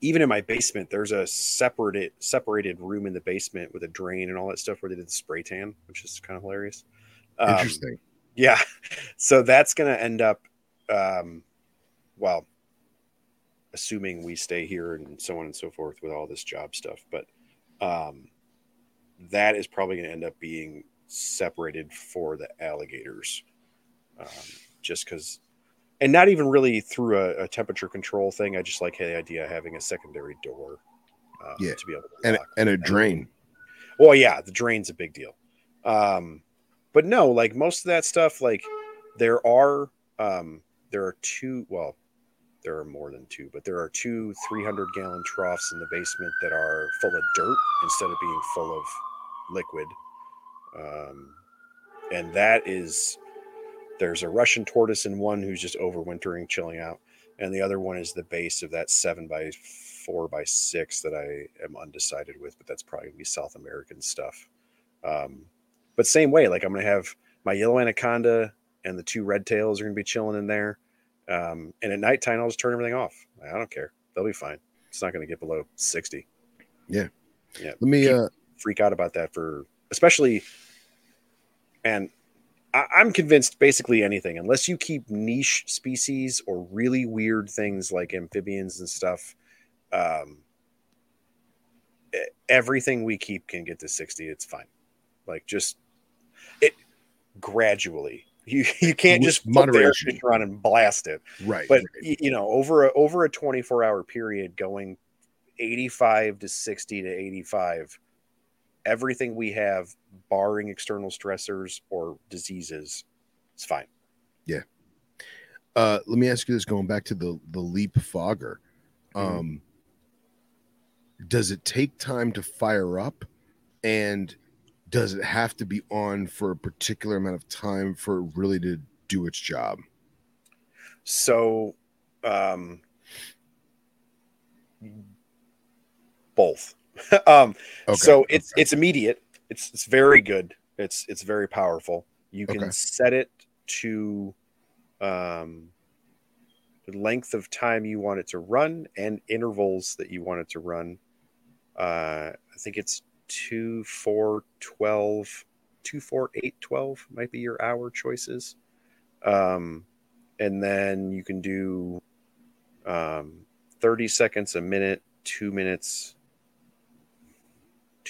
Speaker 3: even in my basement, there's a separated separated room in the basement with a drain and all that stuff where they did the spray tan, which is kind of hilarious. Um,
Speaker 2: Interesting.
Speaker 3: yeah. So that's going to end up, um, well, assuming we stay here and so on and so forth with all this job stuff. But um, that is probably going to end up being separated for the alligators. Um, just because, and not even really through a, a temperature control thing. I just like the idea of having a secondary door uh,
Speaker 2: Yeah.
Speaker 3: to be able to
Speaker 2: And and a drain.
Speaker 3: Well, yeah, the drain's a big deal. Um, but no, like most of that stuff, like there are um, there are two. Well, there are more than two, but there are two 300 gallon troughs in the basement that are full of dirt instead of being full of liquid. Um, and that is there's a Russian tortoise in one who's just overwintering, chilling out, and the other one is the base of that seven by four by six that I am undecided with, but that's probably gonna be South American stuff. Um, but same way, like I'm gonna have my yellow anaconda and the two red tails are gonna be chilling in there. Um, and at nighttime, I'll just turn everything off. I don't care; they'll be fine. It's not gonna get below sixty.
Speaker 2: Yeah.
Speaker 3: yeah.
Speaker 2: Let me uh
Speaker 3: freak out about that for especially and I, i'm convinced basically anything unless you keep niche species or really weird things like amphibians and stuff um everything we keep can get to 60 it's fine like just it gradually you you can't
Speaker 2: With
Speaker 3: just put the
Speaker 2: moderation.
Speaker 3: on and blast it
Speaker 2: right.
Speaker 3: but
Speaker 2: right.
Speaker 3: you know over a over a 24 hour period going 85 to 60 to 85 everything we have barring external stressors or diseases it's fine Yeah.
Speaker 2: uh let me ask you this going back to the the leap fogger.
Speaker 3: Mhm.
Speaker 2: Um does it take time to fire up and does it have to be on for a particular amount of time for it really to do its job?
Speaker 3: so um both um
Speaker 2: Okay.
Speaker 3: so it's
Speaker 2: okay.
Speaker 3: it's immediate it's it's very good it's it's very powerful you can
Speaker 2: Okay.
Speaker 3: set it to um the length of time you want it to run and intervals that you want it to run uh i think it's 2 4 12 2 4 8 12 might be your hour choices um and then you can do um 30 seconds a minute 2 minutes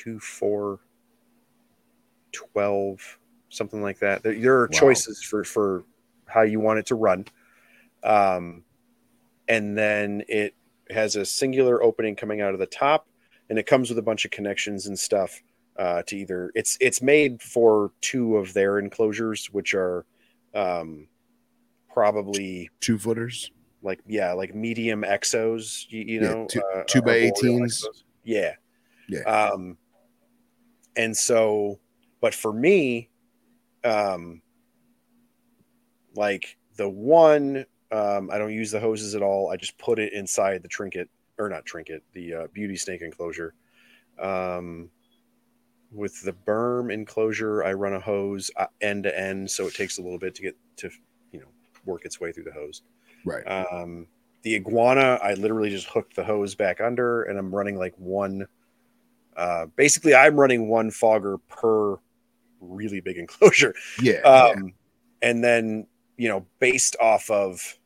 Speaker 3: 2 4 12 something like that there, there are
Speaker 2: Wow.
Speaker 3: choices for for how you want it to run um and then it has a singular opening coming out of the top and it comes with a bunch of connections and stuff uh, to either it's it's made for two of their enclosures which are um, probably
Speaker 2: two footers.
Speaker 3: like yeah like medium exos you, you
Speaker 2: Yeah,
Speaker 3: know
Speaker 2: two-
Speaker 3: uh,
Speaker 2: two by
Speaker 3: arboreal
Speaker 2: 18s.
Speaker 3: yeah
Speaker 2: Yeah.
Speaker 3: um and so but for me um like the one Um, I don't use the hoses at all. I just put it inside the trinket or not trinket, the uh, beauty snake enclosure. Um, with the Burm enclosure, I run a hose uh, end to end, so it takes a little bit to get to you know work its way through the hose.
Speaker 2: Right.
Speaker 3: Um, the iguana, I literally just hooked the hose back under, and I'm running like one. Uh, basically, I'm running one fogger per really big enclosure.
Speaker 2: yeah.
Speaker 3: Um, and then you know, based off of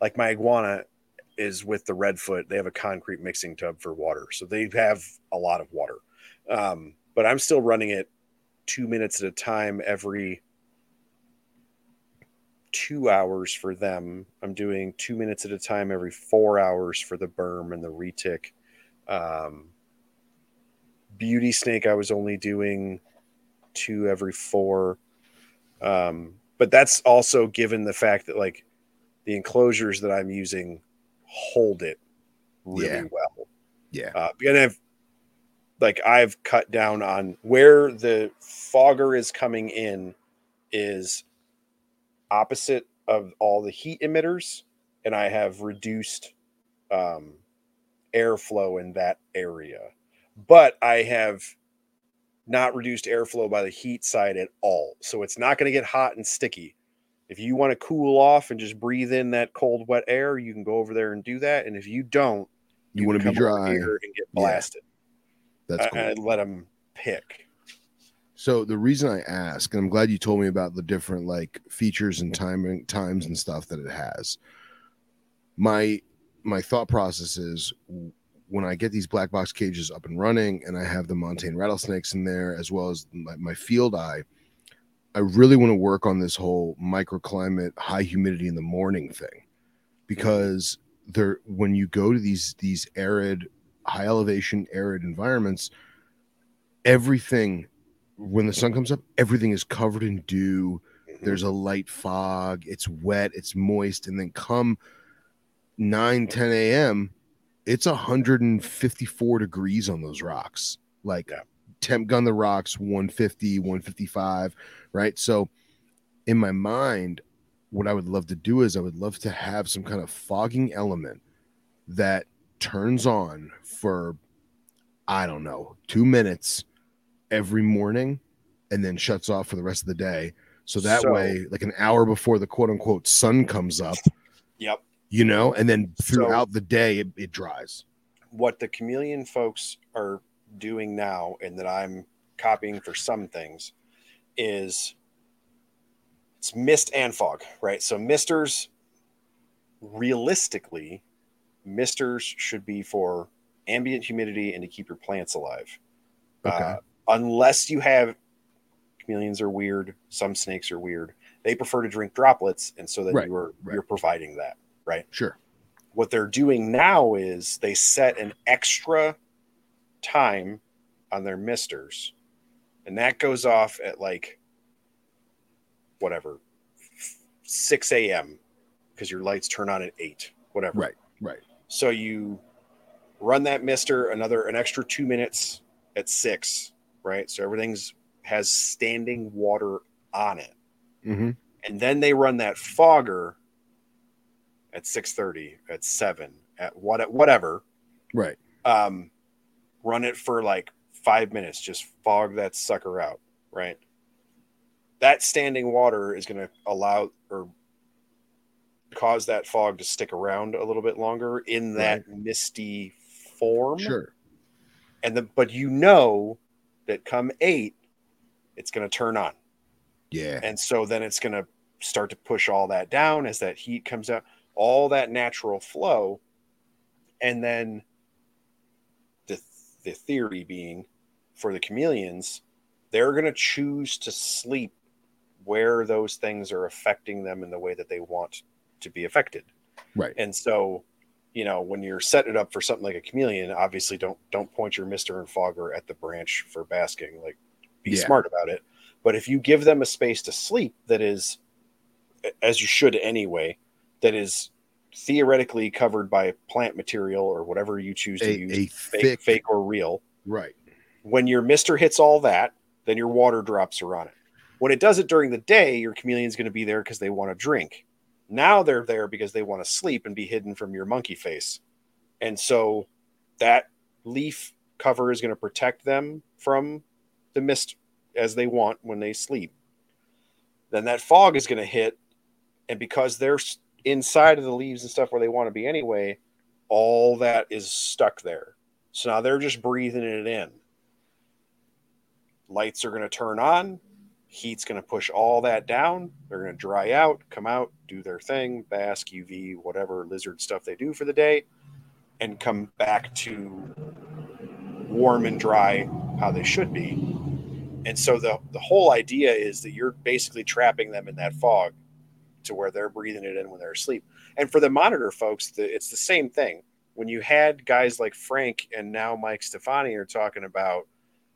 Speaker 3: like my iguana is with the redfoot, they have a concrete mixing tub for water, so they have a lot of water. Um, but I'm still running it two minutes at a time every two hours for them. I'm doing two minutes at a time every four hours for the Burm and the retic. Um, beauty snake, I was only doing two every four. Um, but that's also given the fact that like the enclosures that I'm using hold it really
Speaker 2: Yeah.
Speaker 3: well.
Speaker 2: yeah.
Speaker 3: Uh, and I've like I've cut down on where the fogger is coming in is opposite of all the heat emitters, and I have reduced um, airflow in that area. But I have not reduced airflow by the heat side at all, so it's not going to get hot and sticky. If you want to cool off and just breathe in that cold, wet air, you can go over there and do that. And if you don't,
Speaker 2: You want to be dry.
Speaker 3: and get
Speaker 2: Yeah.
Speaker 3: blasted.
Speaker 2: That's
Speaker 3: I-
Speaker 2: cool.
Speaker 3: let them pick.
Speaker 2: So the reason I ask, and I'm glad you told me about the different like features and mm-hmm. timing times and stuff that it has. My my thought process is when I get these black box cages up and running, and I have the Montane rattlesnakes in there as well as my, my field eye. I really want to work on this whole microclimate, high humidity in the morning thing, because there when you go to these these arid, high elevation, arid environments, everything when the sun comes up, everything is covered in dew. Mm-hmm. There's a light fog. It's wet. It's moist. And then come 9, 10 a.m., it's 154 degrees on those rocks. Like
Speaker 3: Yeah.
Speaker 2: temp gun the rocks 150, 155, right? So in my mind, what I would love to do is I would love to have some kind of fogging element that turns on for, I don't know, two minutes every morning and then shuts off for the rest of the day. So that
Speaker 3: So-
Speaker 2: way, like an hour before the quote unquote sun comes up,
Speaker 3: Yep.
Speaker 2: You know, and then
Speaker 3: So-
Speaker 2: throughout the day it, it dries.
Speaker 3: What the chameleon folks are doing now, and that I'm copying for some things, is it's mist and fog, right? So misters, realistically, misters should be for ambient humidity and to keep your plants alive.
Speaker 2: Okay.
Speaker 3: Uh, unless you have chameleons are weird, some snakes are weird. They prefer to drink droplets, and so that
Speaker 2: Right,
Speaker 3: you are
Speaker 2: right.
Speaker 3: you're providing that.
Speaker 2: Sure.
Speaker 3: What they're doing now is they set an extra time on their misters, and that goes off at like whatever 6 a.m. because your lights turn on at 8, whatever.
Speaker 2: Right. Right.
Speaker 3: So you run that mister another an extra two minutes at six, right? So everything's has standing water on it,
Speaker 2: Mm-hmm.
Speaker 3: and then they run that fogger at six thirty, at seven, at what whatever.
Speaker 2: Right.
Speaker 3: Um, run it for like five minutes, just fog that sucker out, right? That standing water is going to allow or cause that fog to stick around a little bit longer in that misty form.
Speaker 2: Sure.
Speaker 3: And the but you know that come eight, it's going to turn on,
Speaker 2: Yeah.
Speaker 3: and so then it's going to start to push all that down as that heat comes out, all that natural flow, and then the the theory being for the chameleons, they're going to choose to sleep where those things are affecting them in the way that they want to be affected.
Speaker 2: Right.
Speaker 3: And so, you know, when you're setting it up for something like a chameleon, obviously don't don't point your mister and fogger at the branch for basking. Like be
Speaker 2: Yeah.
Speaker 3: smart about it. But if you give them a space to sleep that is as you should anyway, that is theoretically covered by plant material or whatever you choose to
Speaker 2: A,
Speaker 3: use,
Speaker 2: a
Speaker 3: fake,
Speaker 2: thick.
Speaker 3: fake or real.
Speaker 2: Right.
Speaker 3: When your mister hits all that, then your water drops are on it. When it does it during the day, your chameleon's going to be there because they want to drink. Now they're there because they want to sleep and be hidden from your monkey face. And so that leaf cover is going to protect them from the mist as they want when they sleep. Then that fog is going to hit. And because they're inside of the leaves and stuff where they want to be anyway, all that is stuck there. So now they're just breathing it in. Lights are going to turn on. Heat's going to push all that down. They're going to dry out, come out, do their thing, bask, UV, whatever lizard stuff they do for the day, and come back to warm and dry how they should be. And so the, the whole idea is that you're basically trapping them in that fog to where they're breathing it in when they're asleep. And for the monitor folks, the, it's the same thing. When you had guys like Frank and now Mike Stefani are talking about,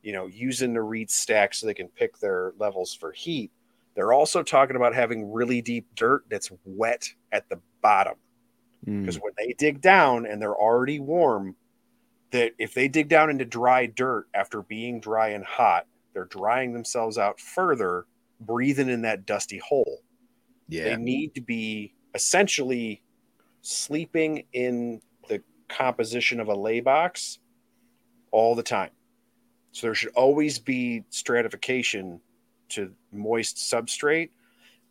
Speaker 3: you know, using the reed stack so they can pick their levels for heat, they're also talking about having really deep dirt that's wet at the bottom
Speaker 2: Mm.
Speaker 3: because when they dig down and they're already warm that if they dig down into dry dirt after being dry and hot they're drying themselves out further breathing in that dusty hole they need to be essentially sleeping in the composition of a lay box all the time. So there should always be stratification to moist substrate.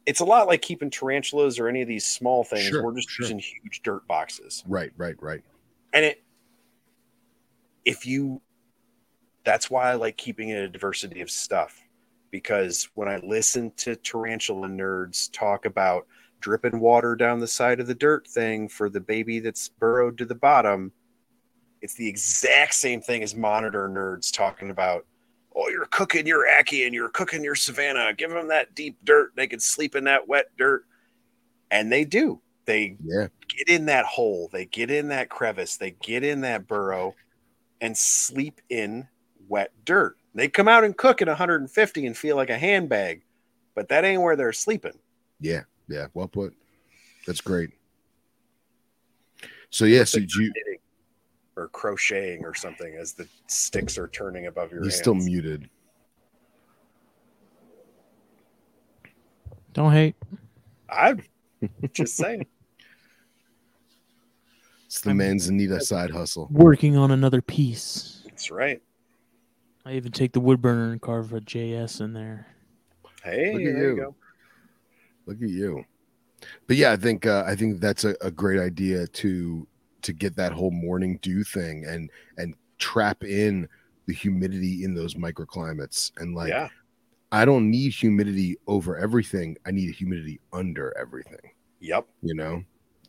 Speaker 3: It's a lot like keeping tarantulas or any of these small things.
Speaker 2: Sure,
Speaker 3: we're just
Speaker 2: sure.
Speaker 3: using huge dirt boxes.
Speaker 2: Right, right, right.
Speaker 3: and it if you that's why i like keeping it a diversity of stuff because when i listen to tarantula nerds talk about dripping water down the side of the dirt thing for the baby that's burrowed to the bottom it's the exact same thing as monitor nerds talking about oh you're cooking your Ackie and you're cooking your savannah. Give them that deep dirt. They can sleep in that wet dirt. And they do. They
Speaker 2: Yeah.
Speaker 3: get in that hole, they get in that crevice, they get in that burrow and sleep in wet dirt. They come out and cook at 150 and feel like a handbag, but that ain't where they're sleeping.
Speaker 2: Yeah. Yeah. Well put. That's great. So yeah, so you
Speaker 3: Knitting or crocheting or something as the sticks are turning above your
Speaker 2: he's
Speaker 3: hands.
Speaker 2: still muted.
Speaker 1: Don't hate.
Speaker 3: I'm just saying.
Speaker 2: It's the
Speaker 1: I'm-
Speaker 2: Manzanita side hustle.
Speaker 1: Working on another piece.
Speaker 3: That's right.
Speaker 1: I even take the wood burner and carve a JS in there.
Speaker 3: Hey,
Speaker 2: Look at
Speaker 3: there you
Speaker 2: you.
Speaker 3: go.
Speaker 2: Look at you. But yeah, I think uh, I think that's a, a great idea to to get that whole morning dew thing and and trap in the humidity in those microclimates and like
Speaker 3: yeah.
Speaker 2: I don't need humidity over everything. I need humidity under everything.
Speaker 3: Yep.
Speaker 2: you know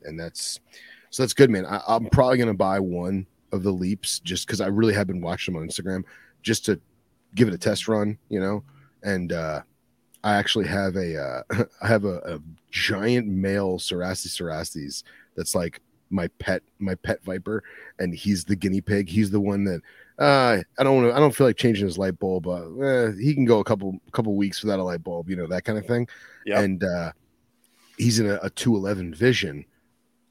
Speaker 2: and that's so that's good man I, i'm probably gonna buy one of the leaps just because i really have been watching them on instagram just to give it a test run you know? And uh i actually have a uh i have a, a giant male cerastes cerastes that's like my pet my pet viper. And he's the guinea pig. He's the one that uh i don't want to i don't feel like changing his light bulb but eh, he can go a couple couple weeks without a light bulb you know that kind of thing.
Speaker 3: Yep.
Speaker 2: and uh he's in a, a 211 vision.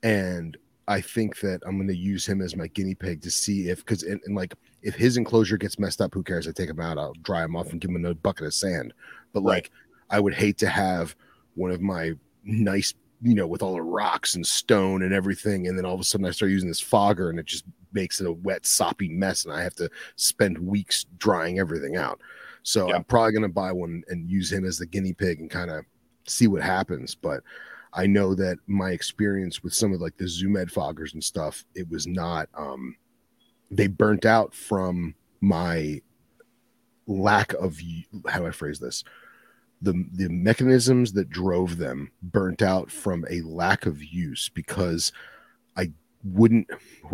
Speaker 2: And i think that i'm going to use him as my guinea pig to see if because and, and like if his enclosure gets messed up who cares i take him out i'll dry him off and give him a bucket of sand but
Speaker 3: Right.
Speaker 2: like i would hate to have one of my nice you know with all the rocks and stone and everything and then all of a sudden i start using this fogger and it just makes it a wet soppy mess and i have to spend weeks drying everything out so
Speaker 3: Yeah.
Speaker 2: i'm probably going to buy one and use him as the guinea pig and kind of see what happens but I know that my experience with some of like the Zoo Med foggers and stuff, it was not um they burnt out from my lack of how do I phrase this? The the mechanisms that drove them burnt out from a lack of use because I wouldn't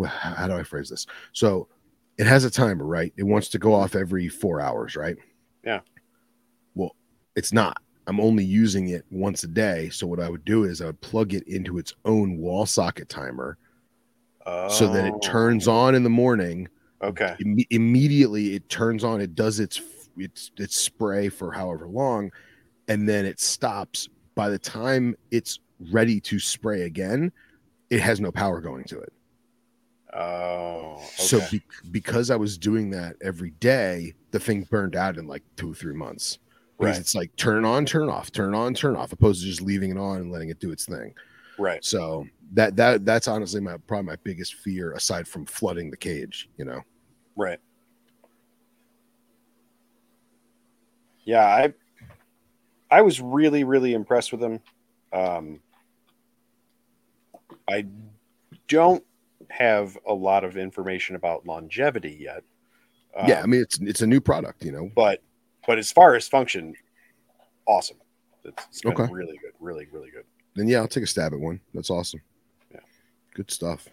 Speaker 2: how do I phrase this? So it has a timer, right? It wants to go off every four hours, right?
Speaker 3: Yeah.
Speaker 2: Well, it's not. I'm only using it once a day. So what I would do is I would plug it into its own wall socket timer so that it
Speaker 3: Oh,
Speaker 2: turns on in the morning.
Speaker 3: Okay.
Speaker 2: Imme- immediately it turns on. It does its its its spray for however long, and then it stops. By the time it's ready to spray again, it has no power going to it.
Speaker 3: Oh. Okay.
Speaker 2: So be- because I was doing that every day, the thing burned out in like two or three months. Because
Speaker 3: Right.
Speaker 2: it's like turn on, turn off, turn on, turn off, opposed to just leaving it on and letting it do its thing.
Speaker 3: Right.
Speaker 2: So that that that's honestly my probably my biggest fear aside from flooding the cage. You know.
Speaker 3: Right. Yeah, I I was really really impressed with them. Um, I don't have a lot of information about longevity yet.
Speaker 2: yeah, I
Speaker 3: Um,
Speaker 2: mean it's it's a new product. You know.
Speaker 3: but but as far as function, awesome. It's, it's been
Speaker 2: Okay.
Speaker 3: really good, really really good.
Speaker 2: Then yeah, I'll take a stab at one. That's awesome.
Speaker 3: Yeah.
Speaker 2: Good stuff.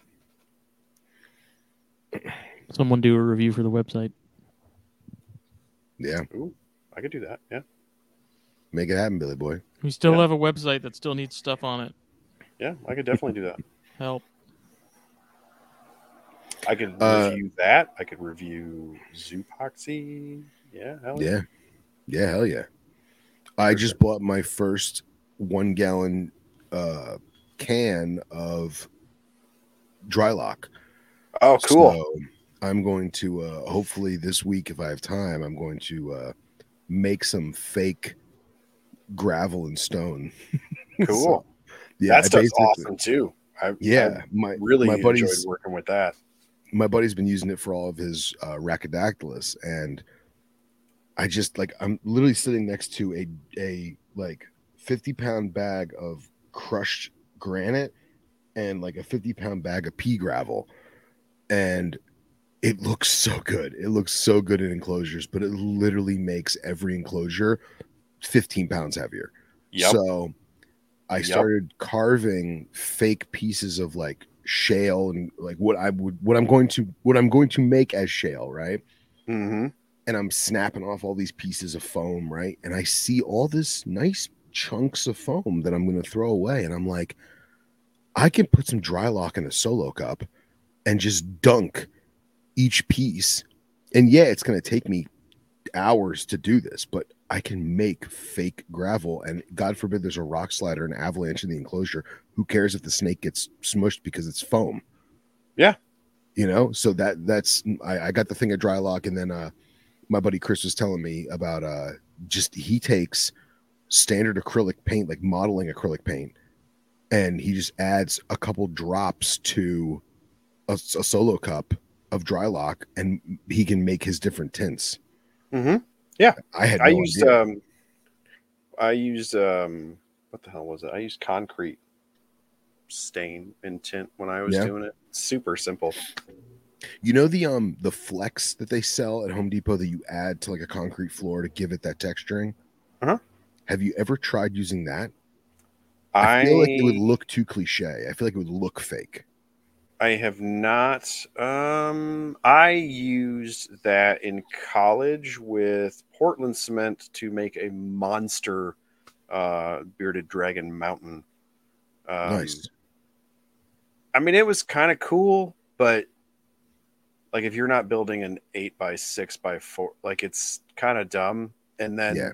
Speaker 1: Someone do a review for the website.
Speaker 2: Yeah,
Speaker 3: Ooh, I could do that. Yeah,
Speaker 2: make it happen, Billy Boy.
Speaker 1: We still
Speaker 3: Yeah.
Speaker 1: have a website that still needs stuff on it.
Speaker 3: yeah, I could definitely do that.
Speaker 1: Help.
Speaker 3: I could
Speaker 2: Uh,
Speaker 3: review that. I could review Zoopoxy. Yeah, hell
Speaker 2: Yeah. Yeah, hell yeah. I just
Speaker 3: sure.
Speaker 2: bought my first one gallon uh can of dry lock.
Speaker 3: Oh, cool.
Speaker 2: So I'm going to uh hopefully this week, if I have time, I'm going to uh make some fake gravel and stone.
Speaker 3: cool.
Speaker 2: So, yeah,
Speaker 3: that stuff's awesome too. I,
Speaker 2: Yeah,
Speaker 3: I
Speaker 2: my
Speaker 3: really
Speaker 2: my
Speaker 3: enjoyed
Speaker 2: buddy's
Speaker 3: working with that.
Speaker 2: my buddy's been using it for all of his uh, Rhacodactylus, and I just like I'm literally sitting next to a a like 50 pound bag of crushed granite and like a 50 pound bag of pea gravel, and it looks so good. It looks so good in enclosures, but it literally makes every enclosure 15 pounds heavier.
Speaker 3: Yep.
Speaker 2: So I
Speaker 3: Yep.
Speaker 2: started carving fake pieces of like shale and like what I would what I'm going to what I'm going to make as shale, right?
Speaker 3: Mm-hmm.
Speaker 2: And I'm snapping off all these pieces of foam, right? And I see all this nice chunks of foam that I'm going to throw away and I'm like I can put some dry lock in a solo cup and just dunk each piece. And yeah, it's going to take me hours to do this, but I can make fake gravel. And God forbid there's a rock slide or an avalanche in the enclosure. Who cares if the snake gets smushed because it's foam?
Speaker 3: Yeah.
Speaker 2: You know, so that that's I, I got the thing of dry lock, and then uh my buddy Chris was telling me about uh just he takes standard acrylic paint, like modeling acrylic paint, and he just adds a couple drops to a, a solo cup of dry lock, and he can make his different tints.
Speaker 3: hmm Yeah,
Speaker 2: I had
Speaker 3: I used
Speaker 2: idea.
Speaker 3: um, I used um, what the hell was it? I used concrete stain and tint when I was
Speaker 2: Yeah.
Speaker 3: doing it. Super simple.
Speaker 2: You know the um the flex that they sell at Home Depot that you add to like a concrete floor to give it that texturing?
Speaker 3: Uh-huh.
Speaker 2: Have you ever tried using that?
Speaker 3: I
Speaker 2: I feel like it would look too cliche. I feel like it would look fake.
Speaker 3: I have not. Um, I used that in college with Portland cement to make a monster uh, bearded dragon mountain. Um,
Speaker 2: nice.
Speaker 3: I mean, it was kind of cool, but like if you're not building an eight by six by four, like it's kind of dumb. And then
Speaker 2: Yeah.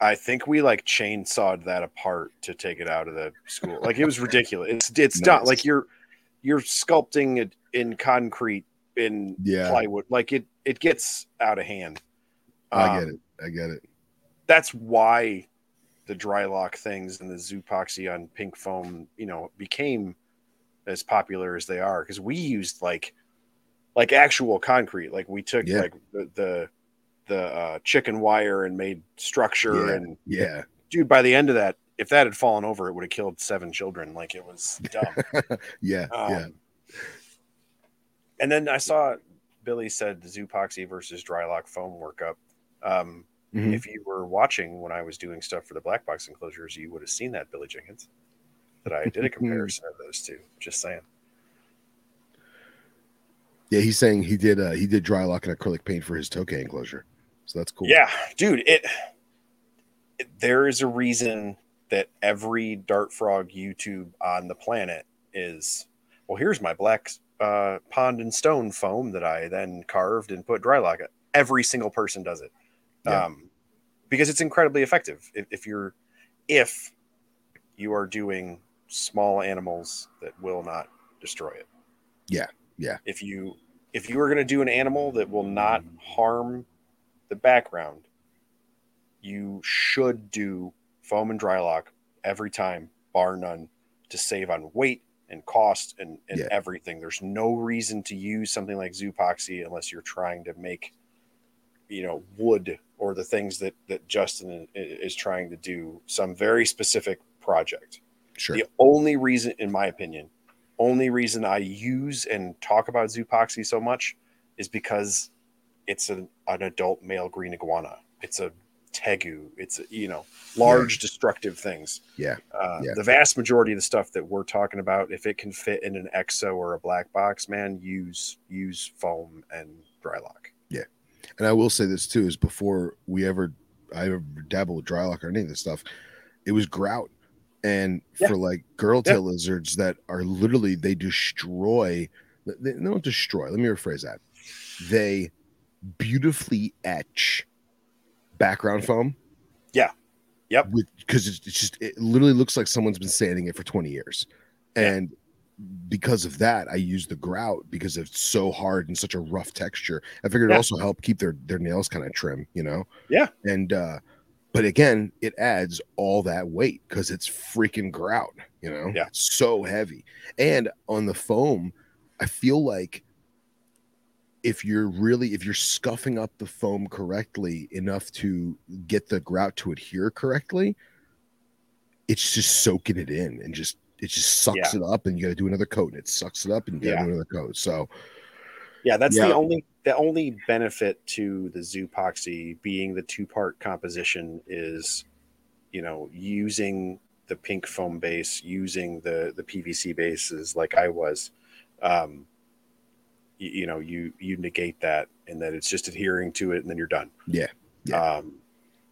Speaker 3: I think we like chainsawed that apart to take it out of the school. Like it was ridiculous. It's it's not
Speaker 2: Nice.
Speaker 3: like you're you're sculpting it in concrete in
Speaker 2: Yeah,
Speaker 3: plywood. Like it it gets out of hand.
Speaker 2: I get
Speaker 3: Um,
Speaker 2: it. I get it.
Speaker 3: That's why the dry lock things and the Zoopoxy on pink foam, you know, became as popular as they are because we used like like actual concrete. Like we took
Speaker 2: Yeah.
Speaker 3: like the the, the uh, chicken wire and made structure
Speaker 2: Yeah.
Speaker 3: and
Speaker 2: Yeah.
Speaker 3: dude, by the end of that, if that had fallen over, it would have killed seven children. Like it was dumb.
Speaker 2: yeah.
Speaker 3: Um,
Speaker 2: yeah.
Speaker 3: And then I saw Billy said the Zoopoxy versus Drylock foam workup. Um,
Speaker 2: Mhm.
Speaker 3: If you were watching when I was doing stuff for the black box enclosures, you would have seen that Billy Jenkins. That I did a comparison of those two. Just saying.
Speaker 2: Yeah, he's saying he did uh he did dry lock and acrylic paint for his Tokay enclosure. So that's cool.
Speaker 3: Yeah, dude, it, it there is a reason that every dart frog YouTube on the planet is well, here's my black uh, pond and stone foam that I then carved and put dry lock. It. Every single person does it.
Speaker 2: Yeah.
Speaker 3: Um, because it's incredibly effective. If, if you're if you are doing small animals that will not destroy it.
Speaker 2: Yeah, yeah.
Speaker 3: If you if you are going to do an animal that will not harm the background, you should do foam and dry lock every time, bar none. to save on weight and cost and, and
Speaker 2: Yeah.
Speaker 3: everything. There's no reason to use something like Zoopoxy unless you're trying to make, you know, wood or the things that that Justin is trying to do some very specific project.
Speaker 2: Sure.
Speaker 3: The only reason, in my opinion, only reason I use and talk about Zoopoxy so much is because it's an, an adult male green iguana. It's a tegu. It's you know large destructive things.
Speaker 2: Yeah.
Speaker 3: Uh,
Speaker 2: Yeah.
Speaker 3: The vast majority of the stuff that we're talking about, if it can fit in an exo or a black box, man, use use foam and dry lock.
Speaker 2: Yeah, and I will say this too: is before we ever, I ever dabbled with dry lock or any of this stuff, it was grout. And
Speaker 3: Yeah.
Speaker 2: for like girdle tail lizards that are literally they destroy, they don't destroy. Let me rephrase that. They beautifully etch background foam.
Speaker 3: Yeah. Yep.
Speaker 2: Because it's, it's just it literally looks like someone's been sanding it for twenty years,
Speaker 3: Yeah.
Speaker 2: and because of that, I use the grout because it's so hard and such a rough texture. I figured it also help keep their their nails kind of trim, you know.
Speaker 3: Yeah.
Speaker 2: And uh but again, it adds all that weight because it's freaking grout, you know.
Speaker 3: Yeah.
Speaker 2: It's so heavy, and on the foam, I feel like if you're really if you're scuffing up the foam correctly enough to get the grout to adhere correctly, it's just soaking it in and just it just sucks it up and you got to do another coat and it sucks it up and you got to
Speaker 3: Yeah.
Speaker 2: do another coat. So
Speaker 3: Yeah, that's
Speaker 2: Yeah.
Speaker 3: the only the only benefit to the Zoopoxy being the two part composition is, you know, using the pink foam base, using the the PVC bases like I was. Um, you, you know, you you negate that, and that it's just adhering to it, and then you're done.
Speaker 2: Yeah, yeah.
Speaker 3: Um,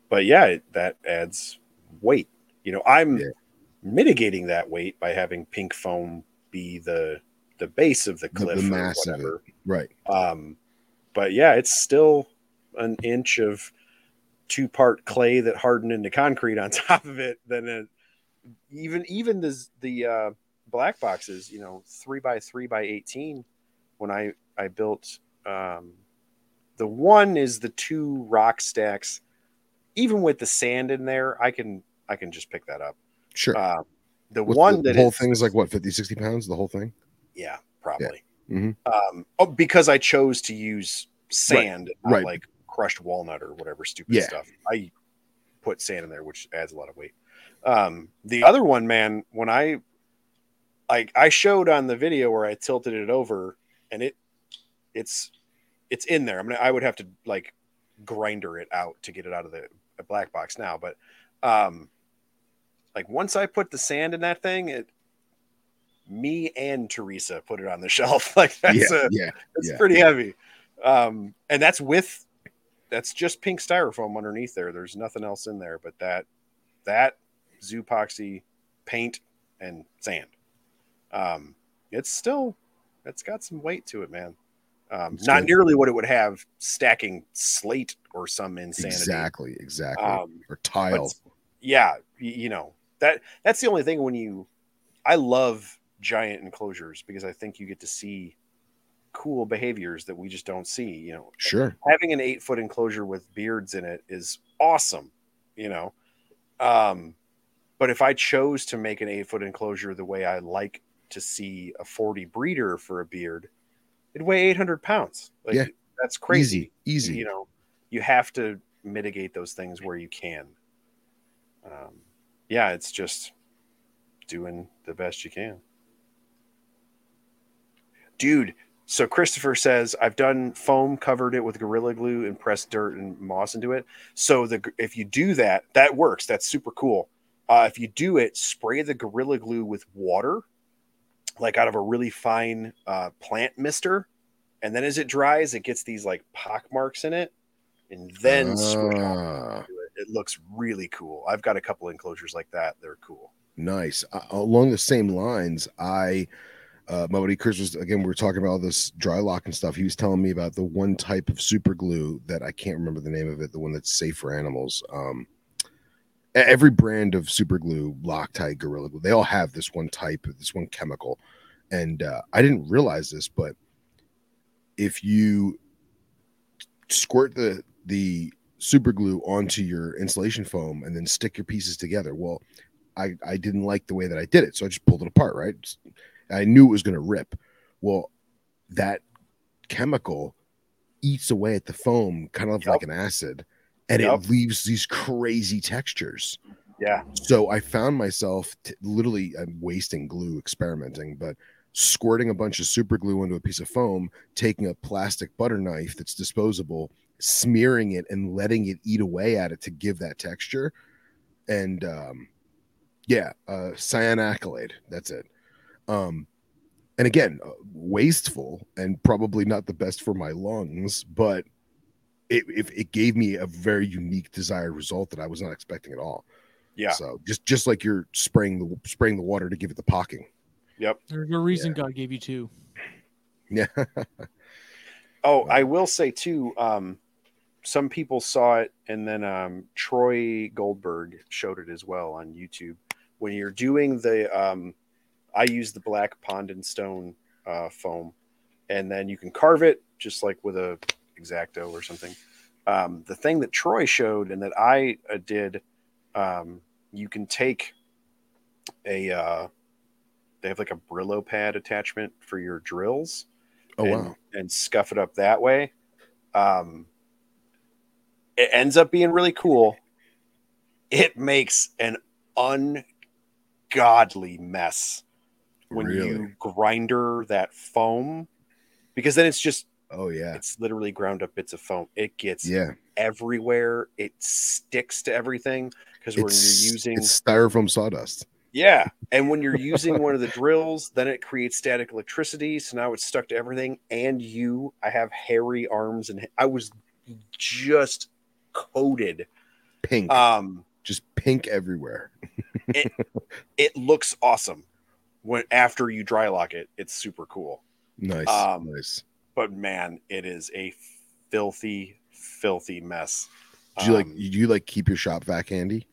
Speaker 3: but yeah, it, that adds weight. You know, I'm
Speaker 2: Yeah.
Speaker 3: mitigating that weight by having pink foam be the the base of the
Speaker 2: The- the
Speaker 3: cliff or
Speaker 2: mass of it.
Speaker 3: whatever.
Speaker 2: right.
Speaker 3: Um, but yeah, it's still an inch of two part clay that hardened into concrete on top of it. Then it, even even the the uh, black boxes, you know, three by three by eighteen. When I I built um, the one is the two rock stacks. Even with the sand in there, I can I can just pick that up.
Speaker 2: Sure.
Speaker 3: Um, the
Speaker 2: What's
Speaker 3: one
Speaker 2: the,
Speaker 3: that
Speaker 2: the whole
Speaker 3: is-
Speaker 2: thing is like what 50 60 pounds the whole thing
Speaker 3: yeah, probably.
Speaker 2: Mhm.
Speaker 3: Um, oh, because I chose to use sand, not
Speaker 2: right.
Speaker 3: like crushed walnut or whatever stupid
Speaker 2: Yeah.
Speaker 3: stuff. I put sand in there, which adds a lot of weight. Um, the other one, man, when I like I showed on the video where I tilted it over, and it it's it's in there. I mean, I would have to like grinder it out to get it out of the, black box now, but um, like once I put the sand in that thing, it me and Teresa put it on the shelf. Like that's
Speaker 2: yeah
Speaker 3: a,
Speaker 2: yeah
Speaker 3: it's
Speaker 2: yeah.
Speaker 3: pretty heavy. Um, and that's with that's just pink styrofoam underneath there. There's nothing else in there but that that zoopoxy paint and sand. Um, it's still it's got some weight to it, man. Um, not
Speaker 2: good.
Speaker 3: nearly what it would have stacking slate or some insanity.
Speaker 2: exactly exactly
Speaker 3: Um,
Speaker 2: or tile
Speaker 3: yeah, you know that that's the only thing when you. I love giant enclosures because I think you get to see cool behaviors that we just don't see. You know,
Speaker 2: sure
Speaker 3: having an eight foot enclosure with beards in it is awesome. You know, um, but if I chose to make an eight foot enclosure the way I like to see a forty breeder for a beard, it'd weigh eight hundred pounds. Like,
Speaker 2: Yeah.
Speaker 3: that's crazy.
Speaker 2: Easy easy.
Speaker 3: You know you have to mitigate those things where you can. Um, yeah it's just doing the best you can. Dude so christopher says i've done foam covered it with gorilla glue and pressed dirt and moss into it. So the if you do that that works. That's super cool. Uh, if you do it spray the gorilla glue with water like out of a really fine uh, plant mister and then as it dries it gets these like pock marks in it and then to it. it looks really cool i've got a couple enclosures like that they're cool
Speaker 2: nice uh, along the same lines i uh, my buddy Chris was again. We were talking about all this dry lock and stuff. He was telling me about the one type of super glue that I can't remember the name of it. The one that's safe for animals. Um, every brand of super glue, Loctite, Gorilla Glue, they all have this one type, this one chemical. And uh, I didn't realize this, but if you squirt the the super glue onto your insulation foam and then stick your pieces together, well, I I didn't like the way that I did it, so I just pulled it apart. Right, I knew it was going to rip. Well, that chemical eats away at the foam, kind of
Speaker 3: Yep.
Speaker 2: like an acid, and
Speaker 3: Yep.
Speaker 2: it leaves these crazy textures.
Speaker 3: Yeah.
Speaker 2: So I found myself t- literally I'm wasting glue experimenting, but squirting a bunch of super glue into a piece of foam, taking a plastic butter knife that's disposable, smearing it and letting it eat away at it to give that texture. And um yeah, uh cyanoacrylate. That's it. Um and again, uh, wasteful and probably not the best for my lungs, but it, it, it gave me a very unique desired result that I was not expecting at all.
Speaker 3: Yeah.
Speaker 2: So just just like you're spraying the spraying the water to give it the pocking.
Speaker 3: Yep.
Speaker 1: There's a reason God gave you two.
Speaker 2: Yeah.
Speaker 3: Oh, I will say too. Um, some people saw it, and then um, Troy Goldberg showed it as well on YouTube. When you're doing the, um, I use the black pond and stone uh, foam, and then you can carve it just like with a exacto or something. Um, the thing that Troy showed and that I uh, did, um, you can take a. Uh, they have like a Brillo pad attachment for your drills
Speaker 2: Oh
Speaker 3: and,
Speaker 2: wow.
Speaker 3: and scuff it up that way. Um, it ends up being really cool. It makes an ungodly mess when
Speaker 2: Really?
Speaker 3: you grinder that foam because then it's just
Speaker 2: Oh yeah.
Speaker 3: it's literally ground up bits of foam. It gets
Speaker 2: Yeah.
Speaker 3: everywhere. It sticks to everything because when you're using
Speaker 2: styrofoam sawdust.
Speaker 3: yeah. And when you're using one of the drills, then it creates static electricity. So now it's stuck to everything. And you, I have hairy arms and I was just coated.
Speaker 2: Pink.
Speaker 3: Um,
Speaker 2: just pink everywhere.
Speaker 3: it looks awesome when after you dry lock it. It's super cool.
Speaker 2: Nice.
Speaker 3: Um,
Speaker 2: nice.
Speaker 3: But man, it is a filthy, filthy mess.
Speaker 2: Do you like
Speaker 3: Um,
Speaker 2: you do you like keep your shop vac handy?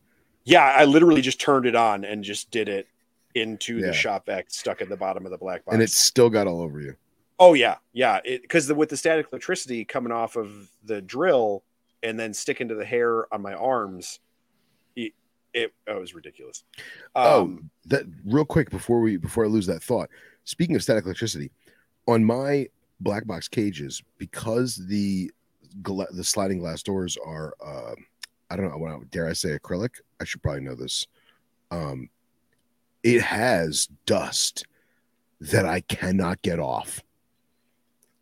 Speaker 3: Yeah, I literally just turned it on and just did it into
Speaker 2: Yeah.
Speaker 3: the shop vac stuck at the bottom of the black box.
Speaker 2: And it's still got all over you.
Speaker 3: Oh yeah, yeah. Because the, with the static electricity coming off of the drill and then sticking to the hair on my arms, it it, it was ridiculous.
Speaker 2: oh,
Speaker 3: Um,
Speaker 2: that real quick before we before I lose that thought. Speaking of static electricity, on my black box cages, because the gla- the sliding glass doors are uh, I don't know, what dare I say acrylic? I should probably know this. Um, it has dust that I cannot get off.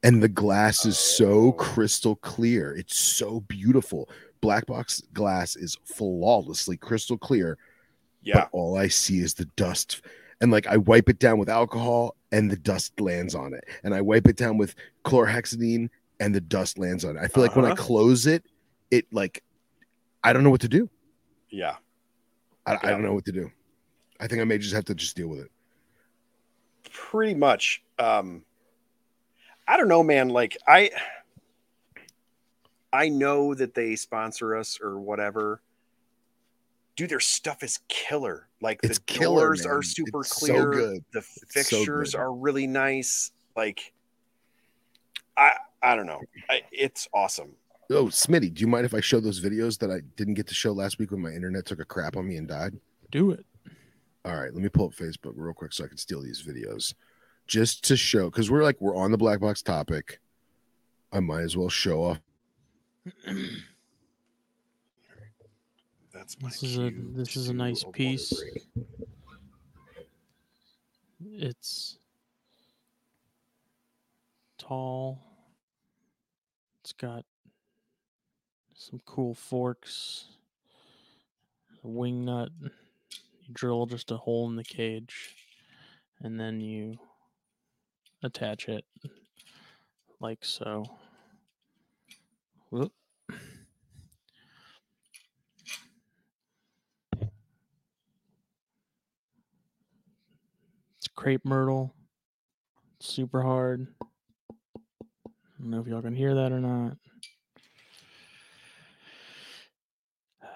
Speaker 2: And the glass is so
Speaker 3: Oh.
Speaker 2: crystal clear. It's so beautiful. Black box glass is flawlessly crystal clear
Speaker 3: yeah,
Speaker 2: but all I see is the dust. And like I wipe it down with alcohol and the dust lands on it. And I wipe it down with chlorhexidine and the dust lands on it. I feel like when I
Speaker 3: Uh-huh.
Speaker 2: close it, it like I don't know what to do.
Speaker 3: yeah.
Speaker 2: I, I don't know what to do. I think I may just have to just deal with it.
Speaker 3: Pretty much. Um, I don't know, man. Like I, I know that they sponsor us or whatever. Dude, their stuff is killer. Like
Speaker 2: It's
Speaker 3: the
Speaker 2: killer,
Speaker 3: doors
Speaker 2: man.
Speaker 3: are super
Speaker 2: It's so
Speaker 3: clear.
Speaker 2: good.
Speaker 3: The
Speaker 2: so
Speaker 3: fixtures
Speaker 2: good.
Speaker 3: are really nice. Like, I I don't know. I, it's awesome.
Speaker 2: Oh, Smitty, do you mind if I show those videos that I didn't get to show last week when my internet took a crap on me and died?
Speaker 1: Do it.
Speaker 2: All right, let me pull up Facebook real quick so I can steal these videos just to show because we're like we're on the black box topic. I might as well show off.
Speaker 3: That's my
Speaker 1: This is a this is a nice
Speaker 3: water
Speaker 1: piece. It's tall. It's got some cool forks. A wing nut. You drill just a hole in the cage, and then you attach it like so. Whoop. Crepe myrtle. Super hard. I don't know if y'all can hear that or not.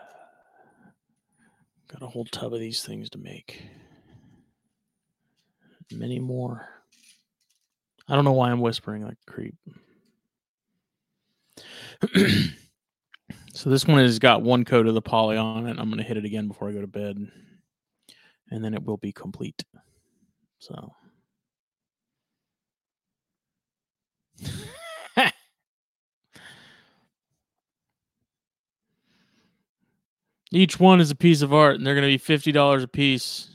Speaker 1: Got a whole tub of these things to make. Many more. I don't know why I'm whispering like creep. so this one has got one coat of the poly on it. I'm gonna hit it again before I go to bed. and then it will be complete. So. Each one is a piece of art, and they're going to be fifty dollars a piece.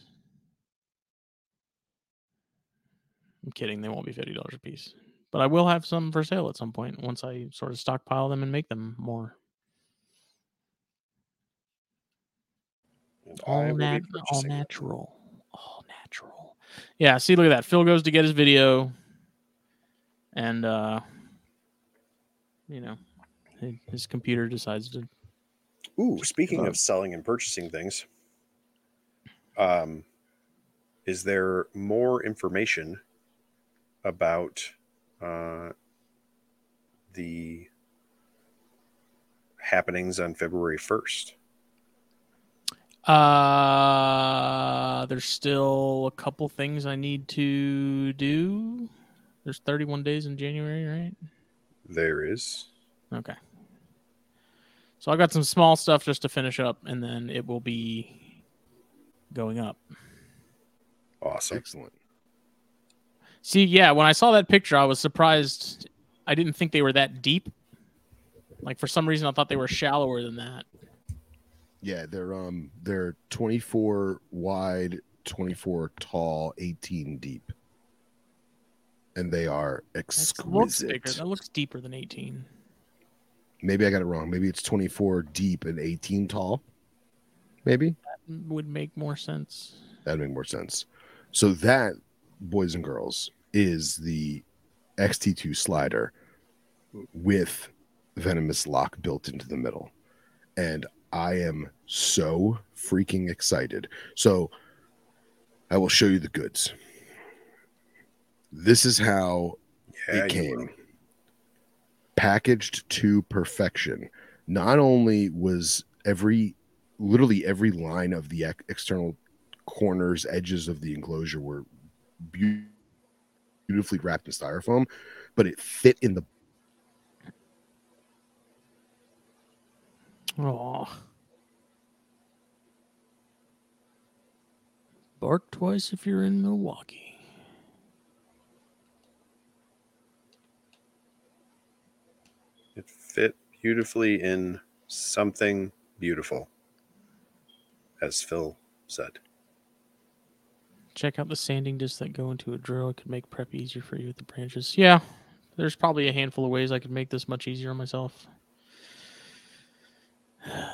Speaker 1: I'm kidding; they won't be fifty dollars a piece, but I will have some for sale at some point once I sort of stockpile them and make them more.
Speaker 3: And
Speaker 1: All, nat- all
Speaker 3: purchasing them.
Speaker 1: natural, all natural. Yeah, see, look at that. Phil goes to get his video, and uh, you know, his computer decides to
Speaker 3: Ooh, speaking of selling and purchasing things, um, is there more information about uh, the happenings on February first?
Speaker 1: Uh, there's still a couple things I need to do. There's 31 days in January, right?
Speaker 3: There is.
Speaker 1: Okay. So I got some small stuff just to finish up, and then it will be going up.
Speaker 3: Awesome.
Speaker 2: Excellent.
Speaker 1: See, yeah, when I saw that picture, I was surprised. I didn't think they were that deep. Like for some reason, I thought they were shallower than that.
Speaker 2: Yeah, they're um they're 24 wide, 24 tall, 18 deep. And they are
Speaker 1: That looks
Speaker 2: exquisite.
Speaker 1: bigger. That looks deeper than 18.
Speaker 2: Maybe I got it wrong. Maybe it's 24 deep and 18 tall. Maybe that
Speaker 1: Would make more sense.
Speaker 2: that'd make more sense. So that, boys and girls, is the XT2 slider with venomous lock built into the middle. And I am so freaking excited. So I will show you the goods. This is how
Speaker 3: Yeah,
Speaker 2: it came packaged to perfection. Not only was every, literally every line of the ex- external corners, edges of the enclosure were beautifully wrapped in styrofoam, but it fit in the
Speaker 1: Oh. Bark twice if you're in Milwaukee.
Speaker 3: It fit beautifully in something beautiful, as Phil said.
Speaker 1: Check out the sanding discs that go into a drill. It could make prep easier for you with the branches. Yeah, there's probably a handful of ways I could make this much easier on myself. I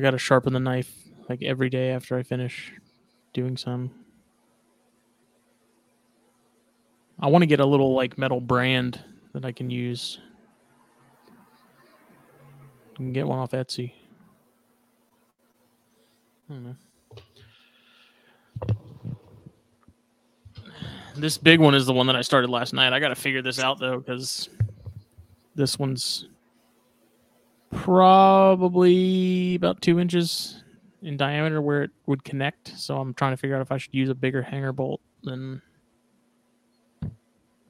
Speaker 1: got to sharpen the knife like every day after I finish doing some. I want to get a little like metal brand that I can use. You can get one off Etsy. I don't know. This big one is the one that I started last night. I got to figure this out though, because this one's probably about two inches in diameter where it would connect. So I'm trying to figure out if I should use a bigger hanger bolt than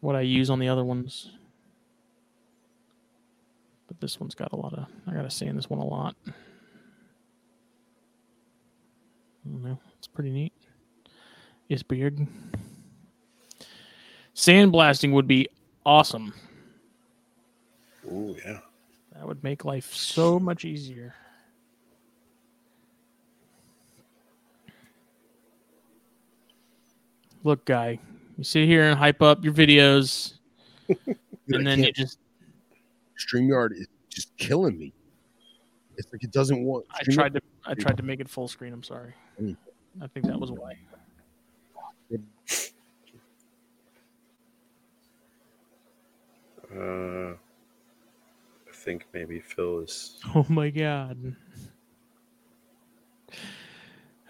Speaker 1: what I use on the other ones. But this one's got a lot of. I gotta sand this one a lot. Know. It's pretty neat. It's weird. Sandblasting would be awesome.
Speaker 3: Oh yeah.
Speaker 1: That would make life so much easier. Look, guy, you sit here and hype up your videos,
Speaker 2: Dude, I
Speaker 1: and then you just.
Speaker 2: StreamYard is just killing me. It's like it doesn't want.
Speaker 1: I tried to. I tried to make it full screen. I'm sorry.
Speaker 2: Mm.
Speaker 1: I think that was why.
Speaker 3: Uh, I think maybe Phil is.
Speaker 1: Oh my god.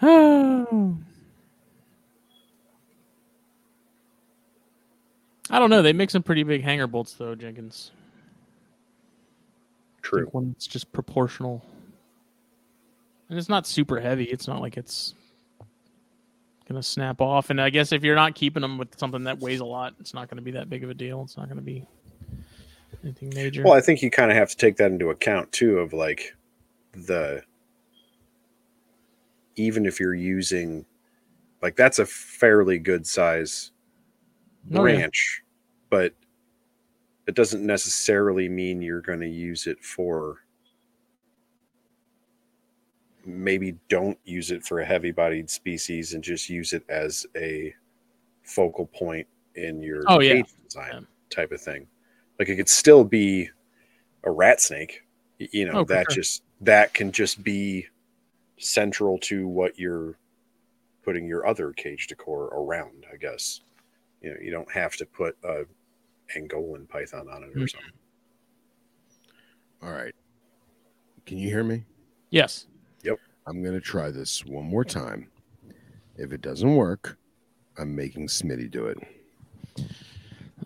Speaker 1: Oh. I don't know. They make some pretty big hanger bolts though, Jenkins.
Speaker 3: True.
Speaker 1: One that's just proportional. And it's not super heavy. It's not like it's gonna snap off. And I guess if you're not keeping them with something that weighs a lot, it's not gonna be that big of a deal. It's not gonna be anything major.
Speaker 3: Well, I think you kind of have to take that into account too, of like the even if you're using like that's a fairly good size
Speaker 1: Oh, yeah.
Speaker 3: but it doesn't necessarily mean you're going to use it for maybe don't use it for a heavy bodied species and just use it as a focal point in your
Speaker 1: Oh, yeah.
Speaker 3: design
Speaker 1: Yeah.
Speaker 3: type of thing. Like it could still be a rat snake, you know,
Speaker 1: Oh,
Speaker 3: that
Speaker 1: sure.
Speaker 3: just that can just be central to what you're putting your other cage decor around, I guess. You know, you don't have to put a Angolan python on it or
Speaker 1: Mhm.
Speaker 3: something.
Speaker 2: All right. Can you hear me?
Speaker 1: Yes. Yep.
Speaker 2: I'm going to try this one more time. If it doesn't work, I'm making Smitty do it.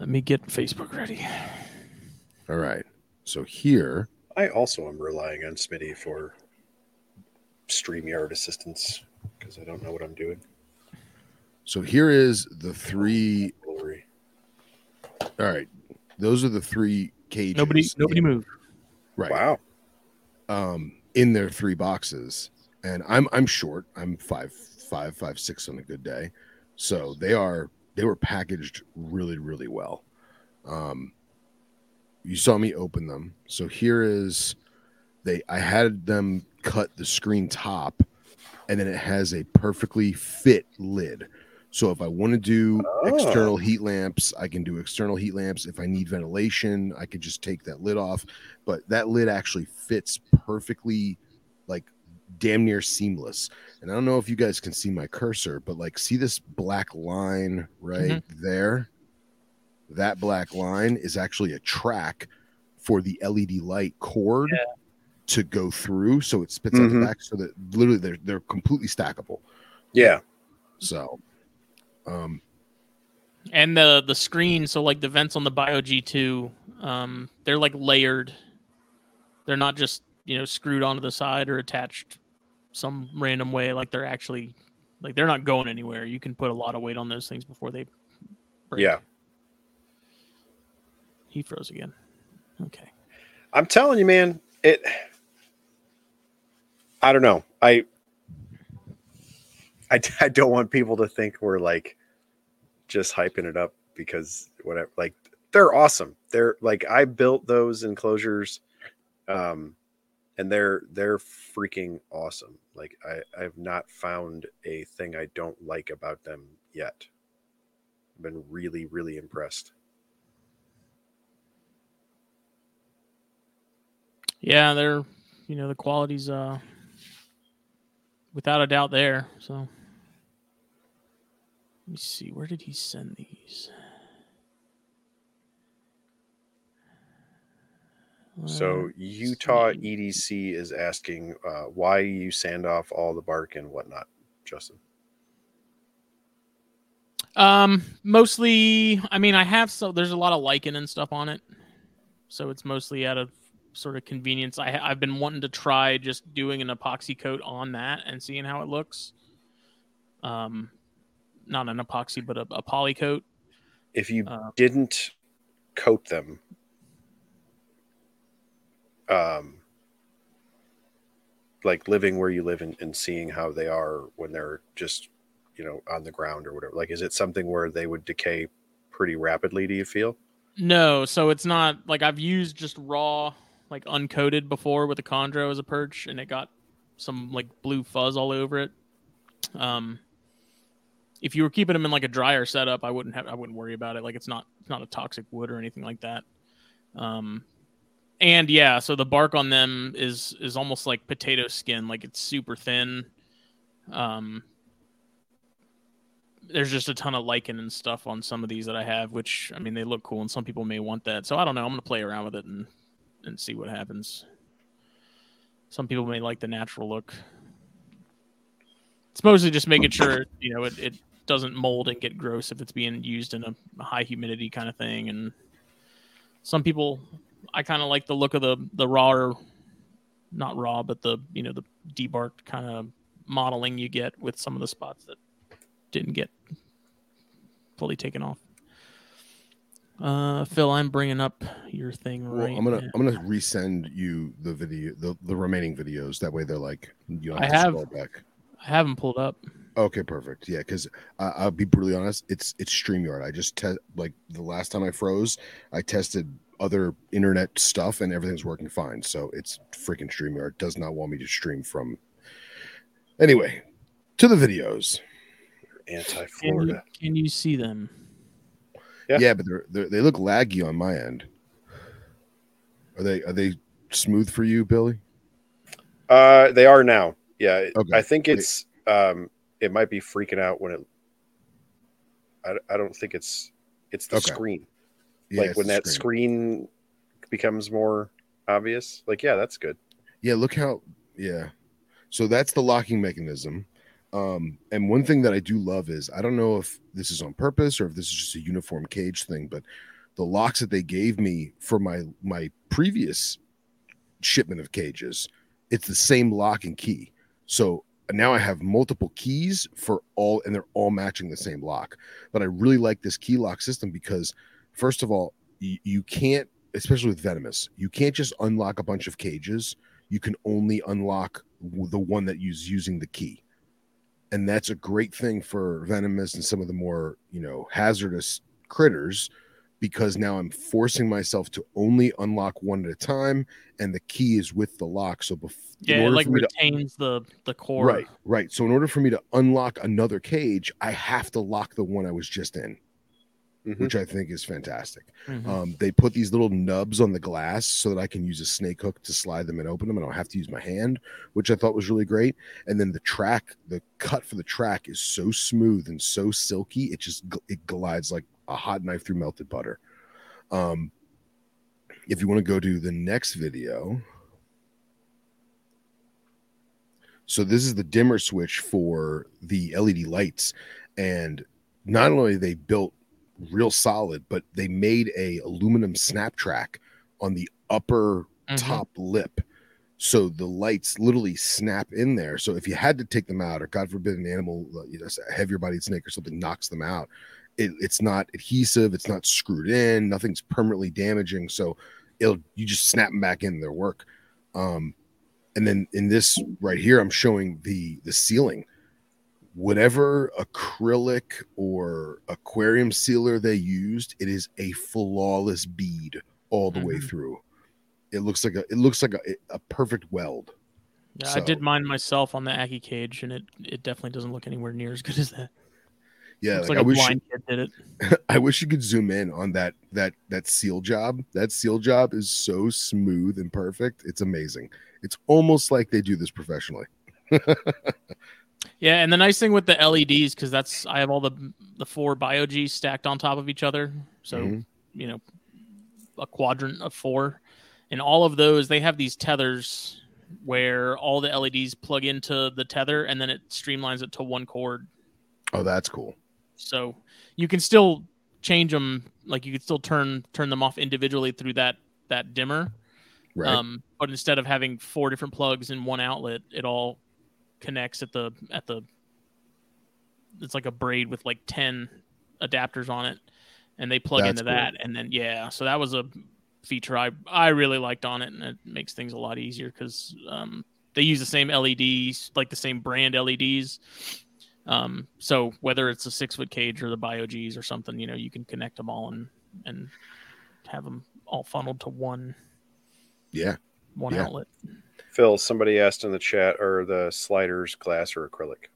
Speaker 1: Let me get Facebook ready.
Speaker 2: All right. So here,
Speaker 3: I also am relying on Smitty for StreamYard assistance because I don't know what I'm doing.
Speaker 2: so here is the three.
Speaker 3: Glory.
Speaker 2: All right. Those are the three cages.
Speaker 1: Nobody nobody
Speaker 2: in-
Speaker 1: move.
Speaker 2: Right.
Speaker 3: Wow.
Speaker 2: um, in their three boxes. And I'm I'm short. I'm five five five six on a good day. So they are they were packaged really really well. Um, you saw me open them. So here is they I had them cut the screen top, and then it has a perfectly fit lid. So if I want to do
Speaker 3: Oh.
Speaker 2: external heat lamps, I can do external heat lamps. If I need ventilation, I could just take that lid off. But that lid actually fits perfectly, damn near seamless. And I don't know if you guys can see my cursor, but like see this black line right there? That black line is actually a track for the LED light cord
Speaker 1: Yeah.
Speaker 2: to go through. So it spits out
Speaker 3: Mhm.
Speaker 2: the back so that literally they're they're completely stackable.
Speaker 3: Yeah.
Speaker 2: So um
Speaker 1: And the the screen, so like the vents on the Bio G2, um, they're like layered. They're not just you know screwed onto the side or attached some random way. Like they're actually like they're not going anywhere. You can put a lot of weight on those things before they break.
Speaker 3: Yeah.
Speaker 1: He froze again. Okay.
Speaker 3: I'm telling you, man, it. I don't know. I, I, I don't want people to think we're like just hyping it up because whatever. Like they're awesome. They're like I built those enclosures, um, and they're they're freaking awesome. Like I I have not found a thing I don't like about them yet. I've been really really impressed.
Speaker 1: Yeah, they're you know the quality's uh without a doubt there. So let me see, where did he send these?
Speaker 3: So Utah. EDC is asking uh, why you sand off all the bark and whatnot, Justin.
Speaker 1: Um, mostly, I mean, I have so there's a lot of lichen and stuff on it, so it's mostly out of sort of convenience. I I've been wanting to try just doing an epoxy coat on that and seeing how it looks. Um, not an epoxy, but a, a poly coat.
Speaker 3: If you
Speaker 1: Uh,
Speaker 3: didn't coat them, um, like living where you live and, and seeing how they are when they're just, you know, on the ground or whatever, like, is it something where they would decay pretty rapidly? Do you feel?
Speaker 1: No, so it's not like I've used just raw, like uncoated before with a chondro as a perch, and it got some like blue fuzz all over it. Um, if you were keeping them in like a dryer setup, I wouldn't have, I wouldn't worry about it. Like it's not, it's not a toxic wood or anything like that. Um, and yeah, so the bark on them is is almost like potato skin, like it's super thin. Um, there's just a ton of lichen and stuff on some of these that I have, which I mean they look cool, and some people may want that. So I don't know. I'm gonna play around with it and and see what happens. Some people may like the natural look. It's mostly just making sure you know it, it doesn't mold and get gross if it's being used in a, a high humidity kind of thing. And some people, I kind of like the look of the the raw, or not raw, but the you know the debarked kind of modeling you get with some of the spots that didn't get fully taken off. Uh, Phil, I'm bringing up your thing
Speaker 2: well,
Speaker 1: right.
Speaker 2: I'm gonna
Speaker 1: now.
Speaker 2: I'm gonna resend you the video the, the remaining videos. That way they're like you don't
Speaker 1: I
Speaker 2: have to scroll back.
Speaker 1: I haven't pulled up.
Speaker 2: Okay, perfect. Yeah, because uh, I'll be brutally honest, it's it's Streamyard. I just te- like the last time I froze, I tested other internet stuff and everything's working fine. So it's freaking Streamyard. Does not want me to stream from. Anyway, to the videos.
Speaker 3: Anti
Speaker 1: Can you,
Speaker 3: Florida.
Speaker 1: can you see them?
Speaker 3: Yeah.
Speaker 2: Yeah, but they're, they're they look laggy on my end. Are they are they smooth for you, Billy?
Speaker 3: Uh, they are now. Yeah,
Speaker 2: Okay.
Speaker 3: I think it's um, it might be freaking out when it. I, I don't think it's it's the
Speaker 2: Okay.
Speaker 3: screen.
Speaker 2: Yeah,
Speaker 3: like when that screen becomes more obvious. Like, yeah, that's good.
Speaker 2: Yeah, look how yeah. So that's the locking mechanism. Um, and one thing that I do love is I don't know if this is on purpose or if this is just a uniform cage thing, but the locks that they gave me for my my previous shipment of cages, it's the same lock and key. So now I have multiple keys for all, and they're all matching the same lock. But I really like this key lock system because, first of all, you, you can't, especially with venomous, you can't just unlock a bunch of cages. You can only unlock the one that is using the key, and that's a great thing for venomous and some of the more you know hazardous critters because now I'm forcing myself to only unlock one at a time, and the key is with the lock. So before
Speaker 1: Yeah, it like retains the the core.
Speaker 2: Right, right. So in order for me to unlock another cage, I have to lock the one I was just in,
Speaker 3: Mhm.
Speaker 2: which I think is fantastic.
Speaker 1: Mhm.
Speaker 2: Um, they put these little nubs on the glass so that I can use a snake hook to slide them and open them. I don't have to use my hand, which I thought was really great. And then the track, the cut for the track is so smooth and so silky, it just it glides like a hot knife through melted butter. Um, if you want to go to the next video. So this is the dimmer switch for the LED lights, and not only they built real solid, but they made a aluminum snap track on the upper
Speaker 1: Mhm.
Speaker 2: top lip. So the lights literally snap in there. So if you had to take them out, or God forbid an animal, uh, you know, a heavier bodied snake or something knocks them out, it, it's not adhesive, it's not screwed in, nothing's permanently damaging. So it'll you just snap them back in their work. Um, and then in this right here, I'm showing the the ceiling. Whatever acrylic or aquarium sealer they used, it is a flawless bead all the way
Speaker 1: Mhm.
Speaker 2: through. It looks like a it looks like a, a perfect weld.
Speaker 1: Yeah, I did mine myself on the Ackie cage, and it it definitely doesn't look anywhere near as good as that.
Speaker 2: Yeah, like,
Speaker 1: like,
Speaker 2: I
Speaker 1: a
Speaker 2: wish
Speaker 1: blind kid did it.
Speaker 2: I wish you could zoom in on that that that seal job. That seal job is so smooth and perfect. It's amazing. It's almost like they do this professionally.
Speaker 1: Yeah, and the nice thing with the LEDs, because that's I have all the the four BioG stacked on top of each other, so
Speaker 2: Mhm.
Speaker 1: you know, a quadrant of four, and all of those they have these tethers where all the LEDs plug into the tether, and then it streamlines it to one cord.
Speaker 2: Oh, that's cool.
Speaker 1: So you can still change them, like you could still turn turn them off individually through that that dimmer.
Speaker 2: Right.
Speaker 1: Um, but instead of having four different plugs in one outlet, it all connects at the at the. It's like a braid with like ten adapters on it, and they plug
Speaker 2: That's
Speaker 1: into
Speaker 2: cool.
Speaker 1: that, and then yeah, so that was a feature I I really liked on it, and it makes things a lot easier because um, they use the same LEDs, like the same brand LEDs. Um, so whether it's a six foot cage or the BioGs or something, you know, you can connect them all and and have them all funneled to one
Speaker 2: yeah.
Speaker 1: one
Speaker 2: Yeah.
Speaker 1: outlet.
Speaker 3: Phil, somebody asked in the chat, are the sliders glass or acrylic?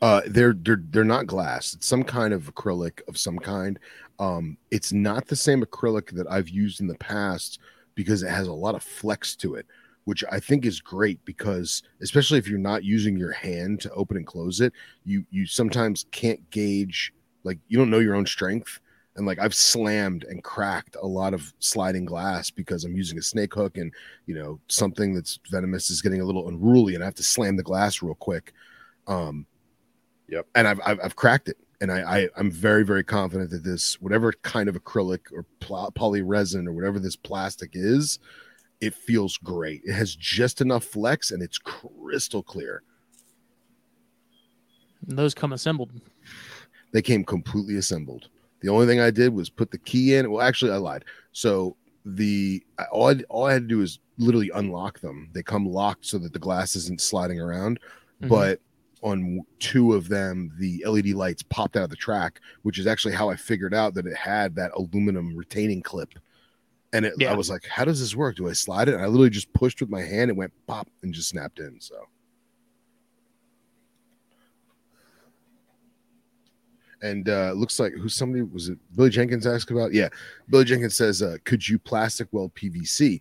Speaker 2: Uh, they're they're they're not glass. It's some kind of acrylic of some kind. Um, it's not the same acrylic that I've used in the past because it has a lot of flex to it, which I think is great because especially if you're not using your hand to open and close it, you you sometimes can't gauge like you don't know your own strength. And like I've slammed and cracked a lot of sliding glass because I'm using a snake hook and you know something that's venomous is getting a little unruly and I have to slam the glass real quick. Um,
Speaker 3: Yep.
Speaker 2: and I've, I've I've cracked it, and I, I I'm very very confident that this whatever kind of acrylic or pl- poly resin or whatever this plastic is, it feels great. It has just enough flex, and it's crystal clear.
Speaker 1: And those come assembled.
Speaker 2: They came completely assembled. The only thing I did was put the key in. Well, actually, I lied. So the all I, all I had to do is literally unlock them. They come locked so that the glass isn't sliding around.
Speaker 1: Mhm.
Speaker 2: but on two of them the led lights popped out of the track which is actually how i figured out that it had that aluminum retaining clip and it,
Speaker 1: Yeah.
Speaker 2: i was like how does this work do i slide it and i literally just pushed with my hand It went pop and just snapped in so and uh looks like who somebody was it billy jenkins asked about? Yeah billy jenkins says uh could you plastic weld pvc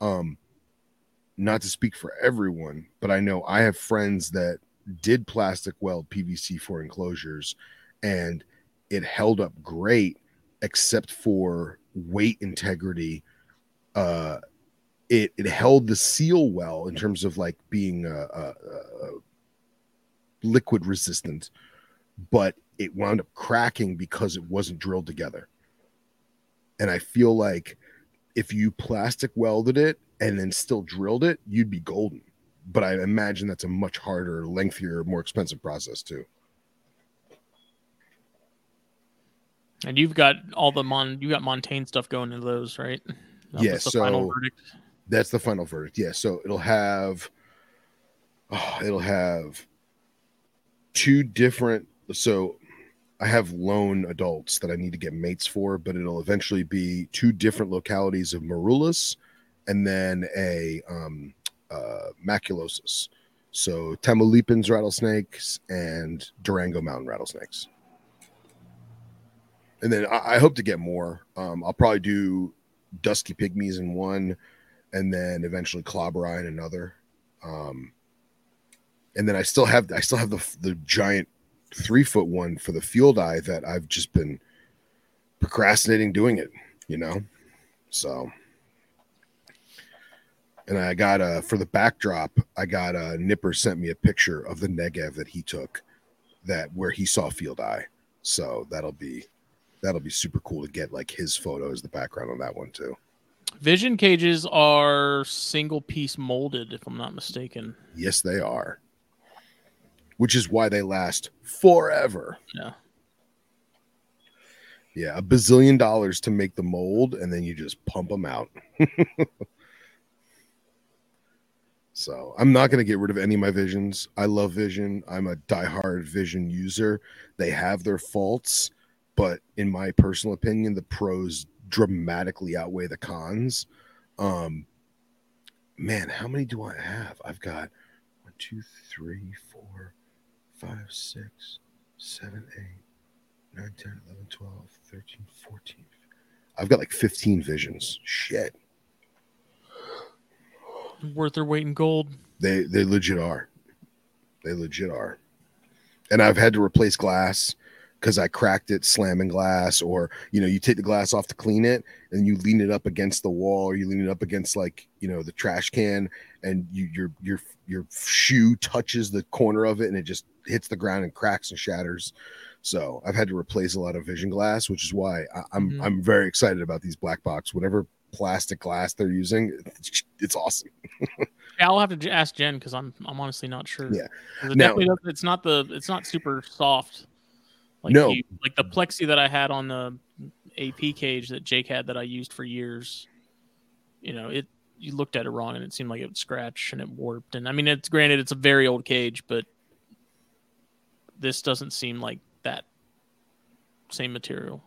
Speaker 2: um not to speak for everyone but i know i have friends that did plastic weld pvc for enclosures and it held up great except for weight integrity. Uh it it held the seal well in terms of like being uh, uh, uh liquid resistant but it wound up cracking because it wasn't drilled together. And I feel like if you plastic welded it and then still drilled it, you'd be golden. But I imagine that's a much harder, lengthier, more expensive process too.
Speaker 1: And you've got all the Mon you got montane stuff going into those, right? That
Speaker 2: Yeah,
Speaker 1: was the final
Speaker 2: so-
Speaker 1: verdict.
Speaker 2: That's the final verdict. Yeah. So it'll have, oh, it'll have two different. So I have lone adults that I need to get mates for, but it'll eventually be two different localities of morulus and then a um, uh, maculosus. So Tamaulipas rattlesnakes and Durango mountain rattlesnakes. And then I, I hope to get more. Um, I'll probably do dusky pygmies in one, and then eventually klauberi in another. Um, and then I still have I still have the the giant three foot one for the fieldi that I've just been procrastinating doing it, you know. So, and I got a for the backdrop. I got a Nipper sent me a picture of the Negev that he took, that where he saw fieldi. So that'll be that'll be super cool to get like his photo as the background on that one too.
Speaker 1: Vision cages are single piece molded, if I'm not mistaken.
Speaker 2: Yes, they are. Which is why they last forever.
Speaker 1: Yeah.
Speaker 2: Yeah, a bazillion dollars to make the mold, and then you just pump them out. so I'm not going to get rid of any of my visions. I love Vision. I'm a diehard Vision user. They have their faults, but in my personal opinion, the pros dramatically outweigh the cons. Um, man, how many do I have? I've got one, two, three, four, five, six, seven, eight. 9, 10, 11, 12, 13, 14. I've got like 15 visions. Shit.
Speaker 1: Worth their weight in gold.
Speaker 2: They they legit are. They legit are. And I've had to replace glass because I cracked it slamming glass, or you know, you take the glass off to clean it and you lean it up against the wall, or you lean it up against like you know the trash can, and you your your your shoe touches the corner of it and it just hits the ground and cracks and shatters. So I've had to replace a lot of vision glass, which is why I, I'm
Speaker 1: Mhm.
Speaker 2: I'm very excited about these black box. Whatever plastic glass they're using, it's, awesome.
Speaker 1: Yeah, I'll have to ask Jen because I'm I'm honestly not sure.
Speaker 2: Yeah.
Speaker 1: It
Speaker 2: Now-
Speaker 1: it's not the it's not super soft. Like
Speaker 2: No.
Speaker 1: you- like the plexi that I had on the AP cage that Jake had that I used for years. You know, it you looked at it wrong and it seemed like it would scratch and it warped. And I mean, it's granted it's a very old cage, but this doesn't seem like that same material.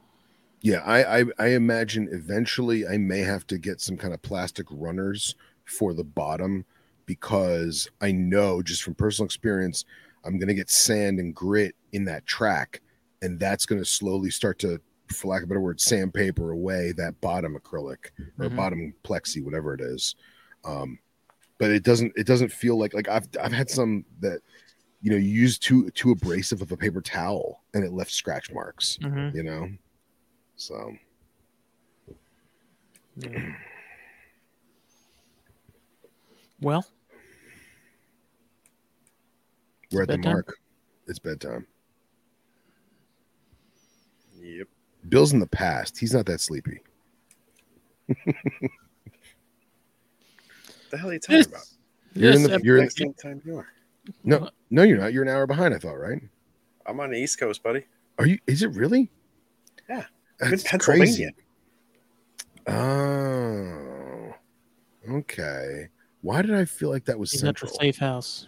Speaker 2: Yeah, I, I I imagine eventually I may have to get some kind of plastic runners for the bottom because I know just from personal experience I'm going to get sand and grit in that track and that's going to slowly start to for lack of a better word sandpaper away that bottom acrylic or
Speaker 1: Mhm.
Speaker 2: bottom plexi whatever it is. Um but it doesn't it doesn't feel like like I've I've had some that you know you use too too abrasive of a paper towel and it left scratch marks
Speaker 1: Mhm.
Speaker 2: you know so
Speaker 1: Yeah. Well,
Speaker 2: we're at the mark it's bedtime
Speaker 3: Yep.
Speaker 2: bill's in the past he's not that sleepy
Speaker 3: The hell are you talking
Speaker 1: this,
Speaker 3: about?
Speaker 2: You're in the- you're in-
Speaker 3: Next same time you are.
Speaker 2: No no you're not you're an hour behind i thought right
Speaker 3: I'm on the East Coast, buddy.
Speaker 2: are you is it really
Speaker 3: Yeah. I'm in
Speaker 2: That's
Speaker 3: Pennsylvania.
Speaker 2: crazy. oh okay why did i feel like that was
Speaker 1: he's at the
Speaker 2: central
Speaker 1: safe house.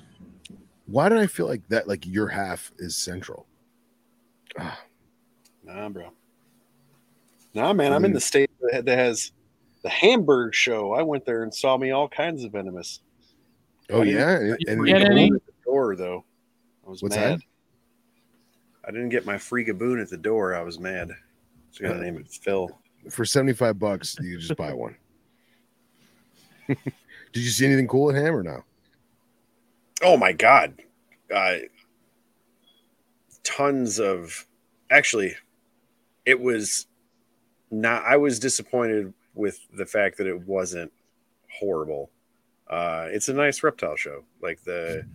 Speaker 2: Why did I feel like that? Like your half is central. Ah,
Speaker 3: Nah, bro. Nah, man. I'm in the state that that has the Hamburg show. I went there and saw me all kinds of venomous.
Speaker 2: Oh yeah, and, and
Speaker 1: get any?
Speaker 3: at the door though. I was
Speaker 2: What's
Speaker 3: mad.
Speaker 2: that?
Speaker 3: I didn't get my free gaboon at the door. I was mad. So I gotta name it Phil.
Speaker 2: for seventy five bucks, you just buy one. Did you see anything cool at Ham or no?
Speaker 3: Oh my god. Uh, tons of actually it was not I was disappointed with the fact that it wasn't horrible. Uh, it's a nice reptile show. Like the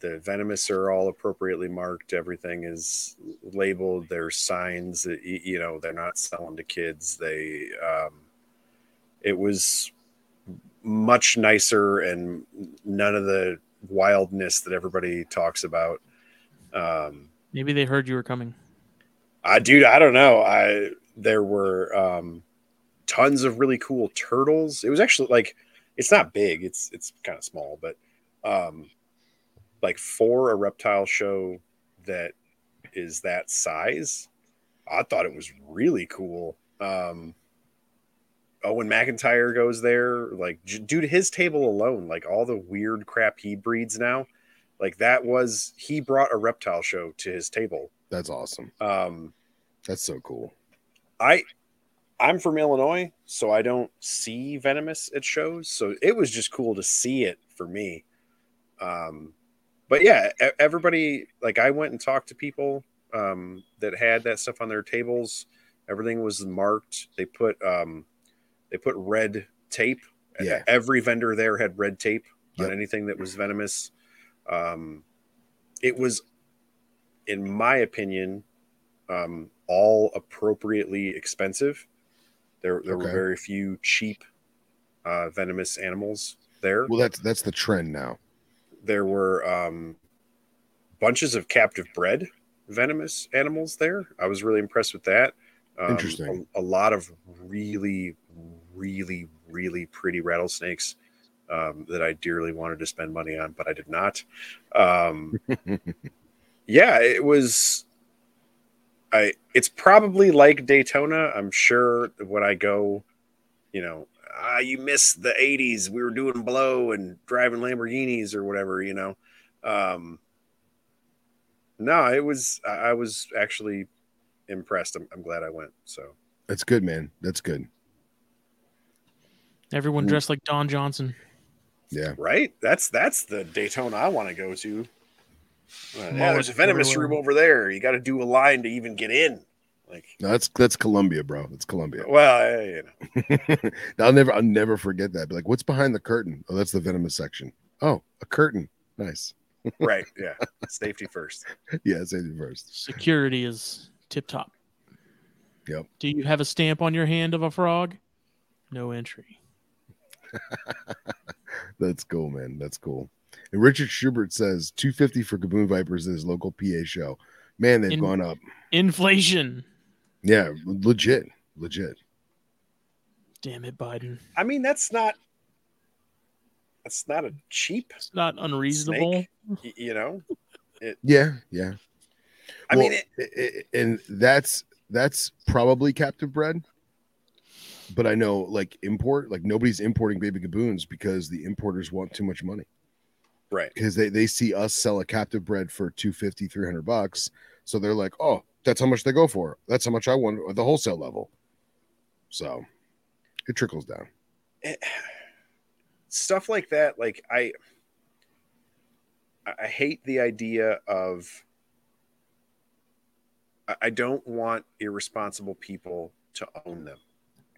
Speaker 3: the venomous are all appropriately marked. Everything is labeled. There's signs that you know they're not selling to kids. They um, it was much nicer and none of the wildness that everybody talks about. Um,
Speaker 1: Maybe they heard you were coming.
Speaker 3: I dude, I don't know. I there were um tons of really cool turtles. It was actually like it's not big, it's it's kind of small, but um like for a reptile show that is that size, I thought it was really cool. Um Owen McIntyre goes there, like j- dude, his table alone, like all the weird crap he breeds now, like that was he brought a reptile show to his table.
Speaker 2: That's awesome.
Speaker 3: Um,
Speaker 2: That's so cool.
Speaker 3: I I'm from Illinois, so I don't see venomous at shows. So it was just cool to see it for me. Um, but yeah, everybody like I went and talked to people um, that had that stuff on their tables. Everything was marked. They put um, they put red tape.
Speaker 2: Yeah.
Speaker 3: Every vendor there had red tape
Speaker 2: Yep.
Speaker 3: on anything that was venomous. Um, it was, in my opinion, um, all appropriately expensive. There, there were very few cheap uh, venomous animals there.
Speaker 2: Well, that's that's the trend now.
Speaker 3: There were um, bunches of captive bred venomous animals there. I was really impressed with that. Um,
Speaker 2: Interesting.
Speaker 3: A, a lot of really, really, really pretty rattlesnakes um, that I dearly wanted to spend money on, but I did not. Um, yeah, it was. I it's probably like Daytona. I'm sure when I go, you know, ah, you miss the '80s. We were doing blow and driving Lamborghinis or whatever, you know. Um, no, it was. I I was actually impressed. I'm, I'm glad I went. So
Speaker 2: That's good, man. That's good.
Speaker 1: Everyone dressed like Don Johnson.
Speaker 2: Yeah.
Speaker 3: right, that's that's the Daytona I want to go to. Uh, yeah, there's a venomous room over there. You got to do a line to even get in. Like,
Speaker 2: No, that's that's Colombia, bro. That's Colombia.
Speaker 3: well, you know.
Speaker 2: I'll never I'll never forget that. Be like, what's behind the curtain? Oh, that's the venomous section. Oh, a curtain. Nice.
Speaker 3: right? Yeah, safety first.
Speaker 2: Yeah, say it first.
Speaker 1: Security is tip top.
Speaker 2: Yep.
Speaker 1: Do you have a stamp on your hand of a frog? No entry.
Speaker 2: That's cool, man. That's cool. And Richard Schubert says 250 for Gaboon Vipers in his local PA show. Man, they've
Speaker 1: In-
Speaker 2: gone up.
Speaker 1: Inflation.
Speaker 2: Yeah, legit. Legit.
Speaker 1: Damn it, Biden.
Speaker 3: I mean, that's not that's not a cheap,
Speaker 1: It's not unreasonable.
Speaker 3: y- you know.
Speaker 2: Yeah, yeah.
Speaker 3: I
Speaker 2: Well,
Speaker 3: mean, it,
Speaker 2: i- i- and that's that's probably captive bred. But I know like import, like nobody's importing baby gaboons because the importers want too much money.
Speaker 3: Right?
Speaker 2: because they, they see us sell a captive bred for 250 300 bucks. So they're like oh that's how much they go for. That's how much i want at the wholesale level. So it trickles down.
Speaker 3: It- stuff like that like i i hate the idea of I- i don't want irresponsible people to own them.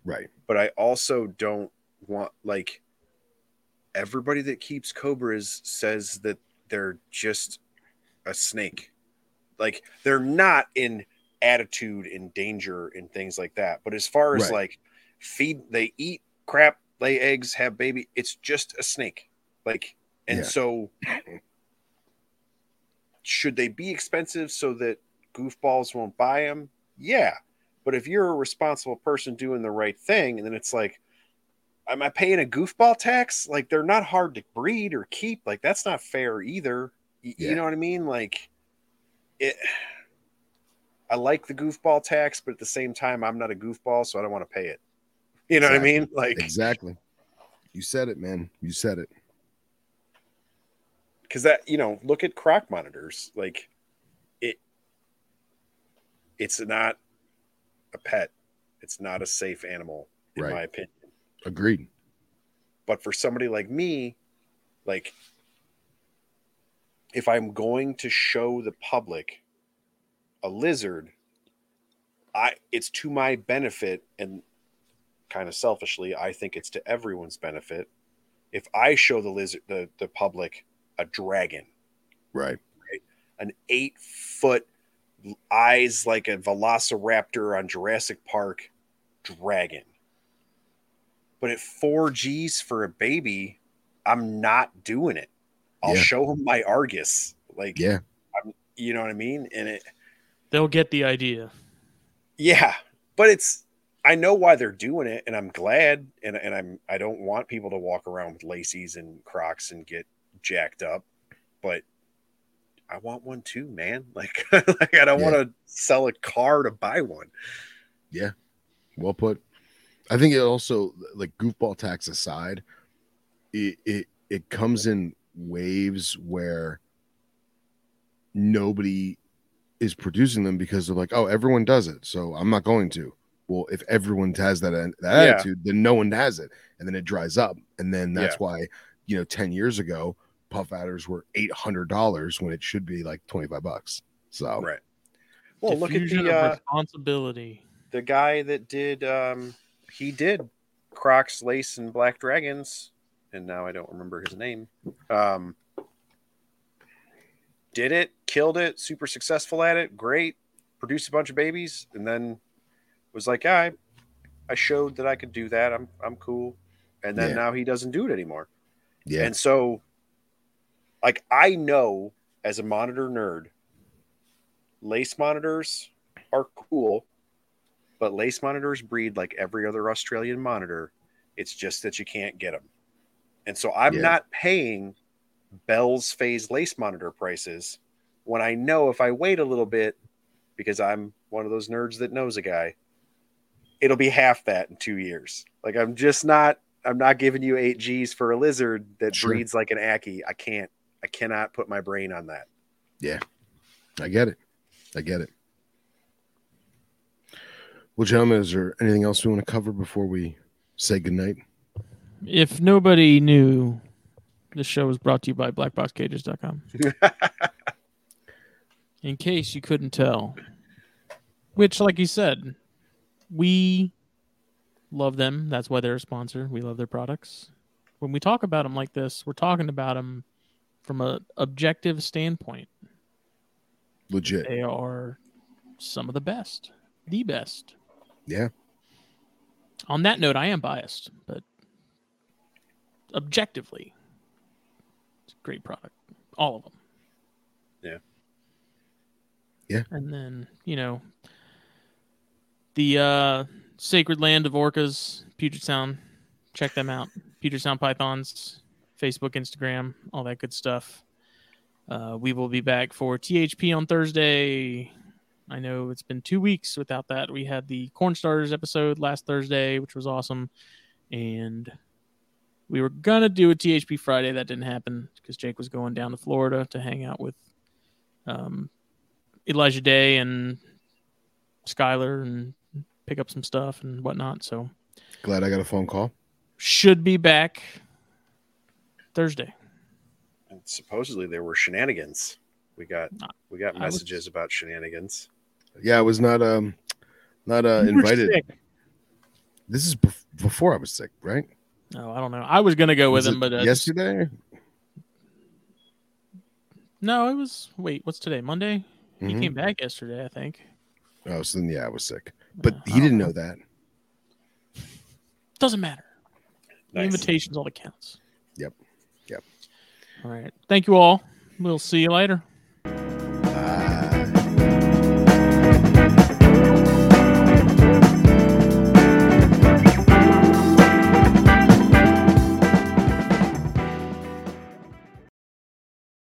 Speaker 2: Right.
Speaker 3: But i also don't want like everybody that keeps cobras says that they're just a snake. Like they're not in attitude and danger and things like that. But as far as
Speaker 2: Right.
Speaker 3: like feed they eat crap lay eggs have baby it's just a snake. Like and
Speaker 2: Yeah.
Speaker 3: so should they be expensive so that goofballs won't buy them yeah. But if you're a responsible person doing the right thing and then it's like am i paying a goofball tax like they're not hard to breed or keep like that's not fair either Y-
Speaker 2: Yeah.
Speaker 3: You know what I mean? Like it. I like the goofball tax, but at the same time, I'm not a goofball, so I don't want to pay it. You know what I mean? Like
Speaker 2: Exactly. You said it, man. You said it.
Speaker 3: because that you know look at croc monitors like it it's not a pet it's not a safe animal in
Speaker 2: Right.
Speaker 3: my opinion
Speaker 2: Agreed.
Speaker 3: but for somebody like me like if i'm going to show the public a lizard i it's to my benefit and kind of selfishly i think it's to everyone's benefit if i show the lizard the, the public a dragon
Speaker 2: Right. right?
Speaker 3: an eight foot eyes like a velociraptor on Jurassic Park dragon. But at four G's for a baby, I'm not doing it. I'll
Speaker 2: Yeah.
Speaker 3: show him my Argus. Like,
Speaker 2: Yeah.
Speaker 3: you know what I mean? And it,
Speaker 1: They'll get the idea.
Speaker 3: yeah, but it's, I know why they're doing it and I'm glad. And, and I'm, I don't want people to walk around with laces and crocs and get jacked up, but I want one too, man. Like, like I don't
Speaker 2: Yeah.
Speaker 3: want to sell a car to buy one.
Speaker 2: Yeah, well put. I think it also like goofball tax aside, it it, it comes in waves where nobody is producing them because they're like, oh, everyone does it, so I'm not going to. Well, if everyone has that that
Speaker 3: Yeah.
Speaker 2: attitude, then no one has it, and then it dries up, and then that's
Speaker 3: Yeah.
Speaker 2: why you know, ten years ago, puff adders were eight hundred dollars when it should be like twenty five bucks. So
Speaker 3: Right. Well, look at the uh,
Speaker 1: responsibility.
Speaker 3: the guy that did um he did Crocs, Lace, and Black Dragons, and now I don't remember his name. Um did it, killed it, super successful at it, great, produced a bunch of babies, and then was like, yeah, I, I showed that I could do that. I'm I'm cool. And then
Speaker 2: Yeah.
Speaker 3: now he doesn't do it anymore.
Speaker 2: yeah,
Speaker 3: And so, like, I know as a monitor nerd, lace monitors are cool, but lace monitors breed like every other Australian monitor. It's just that you can't get them. And so I'm
Speaker 2: Yeah.
Speaker 3: not paying Bell's phase lace monitor prices when I know if I wait a little bit, because I'm one of those nerds that knows a guy, it'll be half that in two years. Like I'm just not I'm not giving you eight G's for a lizard that
Speaker 2: Sure.
Speaker 3: breeds like an Ackie. I can't I cannot put my brain on that. Yeah.
Speaker 2: I get it. I get it. Well, gentlemen, is there anything else we want to cover before we say goodnight?
Speaker 1: If nobody knew, this show was brought to you by blackboxcages.com. In case you couldn't tell, which, like you said, we love them. That's why they're a sponsor. We love their products. When we talk about them like this, we're talking about them from a objective standpoint.
Speaker 2: Legit.
Speaker 1: They are some of the best, the best.
Speaker 2: Yeah.
Speaker 1: On that note, I am biased, but objectively, it's a great product. All of them.
Speaker 3: Yeah.
Speaker 2: Yeah.
Speaker 1: And then, you know, the uh, Sacred Land of Orcas, Puget Sound. Check them out. Puget Sound Pythons, Facebook, Instagram, all that good stuff. Uh, we will be back for THP on Thursday. I know it's been two weeks without that. We had the Corn Starters episode last Thursday, which was awesome. And we were going to do a THP Friday. That didn't happen because Jake was going down to Florida to hang out with um, Elijah Day and Skylar and pick up some stuff and whatnot. So
Speaker 2: Glad I got a phone call.
Speaker 1: should be back Thursday.
Speaker 3: And supposedly there were shenanigans. We got we got
Speaker 1: I was-
Speaker 3: messages about shenanigans.
Speaker 2: Yeah, I was not um not uh
Speaker 1: You
Speaker 2: invited.
Speaker 1: sick.
Speaker 2: This is bef- before I was sick, right?
Speaker 1: No, I don't know. I was gonna go with him, but uh,
Speaker 2: yesterday.
Speaker 1: no, it was. Wait, what's today? Monday. He
Speaker 2: Mhm.
Speaker 1: came back yesterday, I think.
Speaker 2: Oh, so then yeah, I was sick, but
Speaker 1: Uh,
Speaker 2: he didn't know that.
Speaker 1: Doesn't matter. The
Speaker 3: Nice.
Speaker 1: invitation's all that counts.
Speaker 2: Yep. Yep.
Speaker 1: All right. Thank you all. We'll see you later.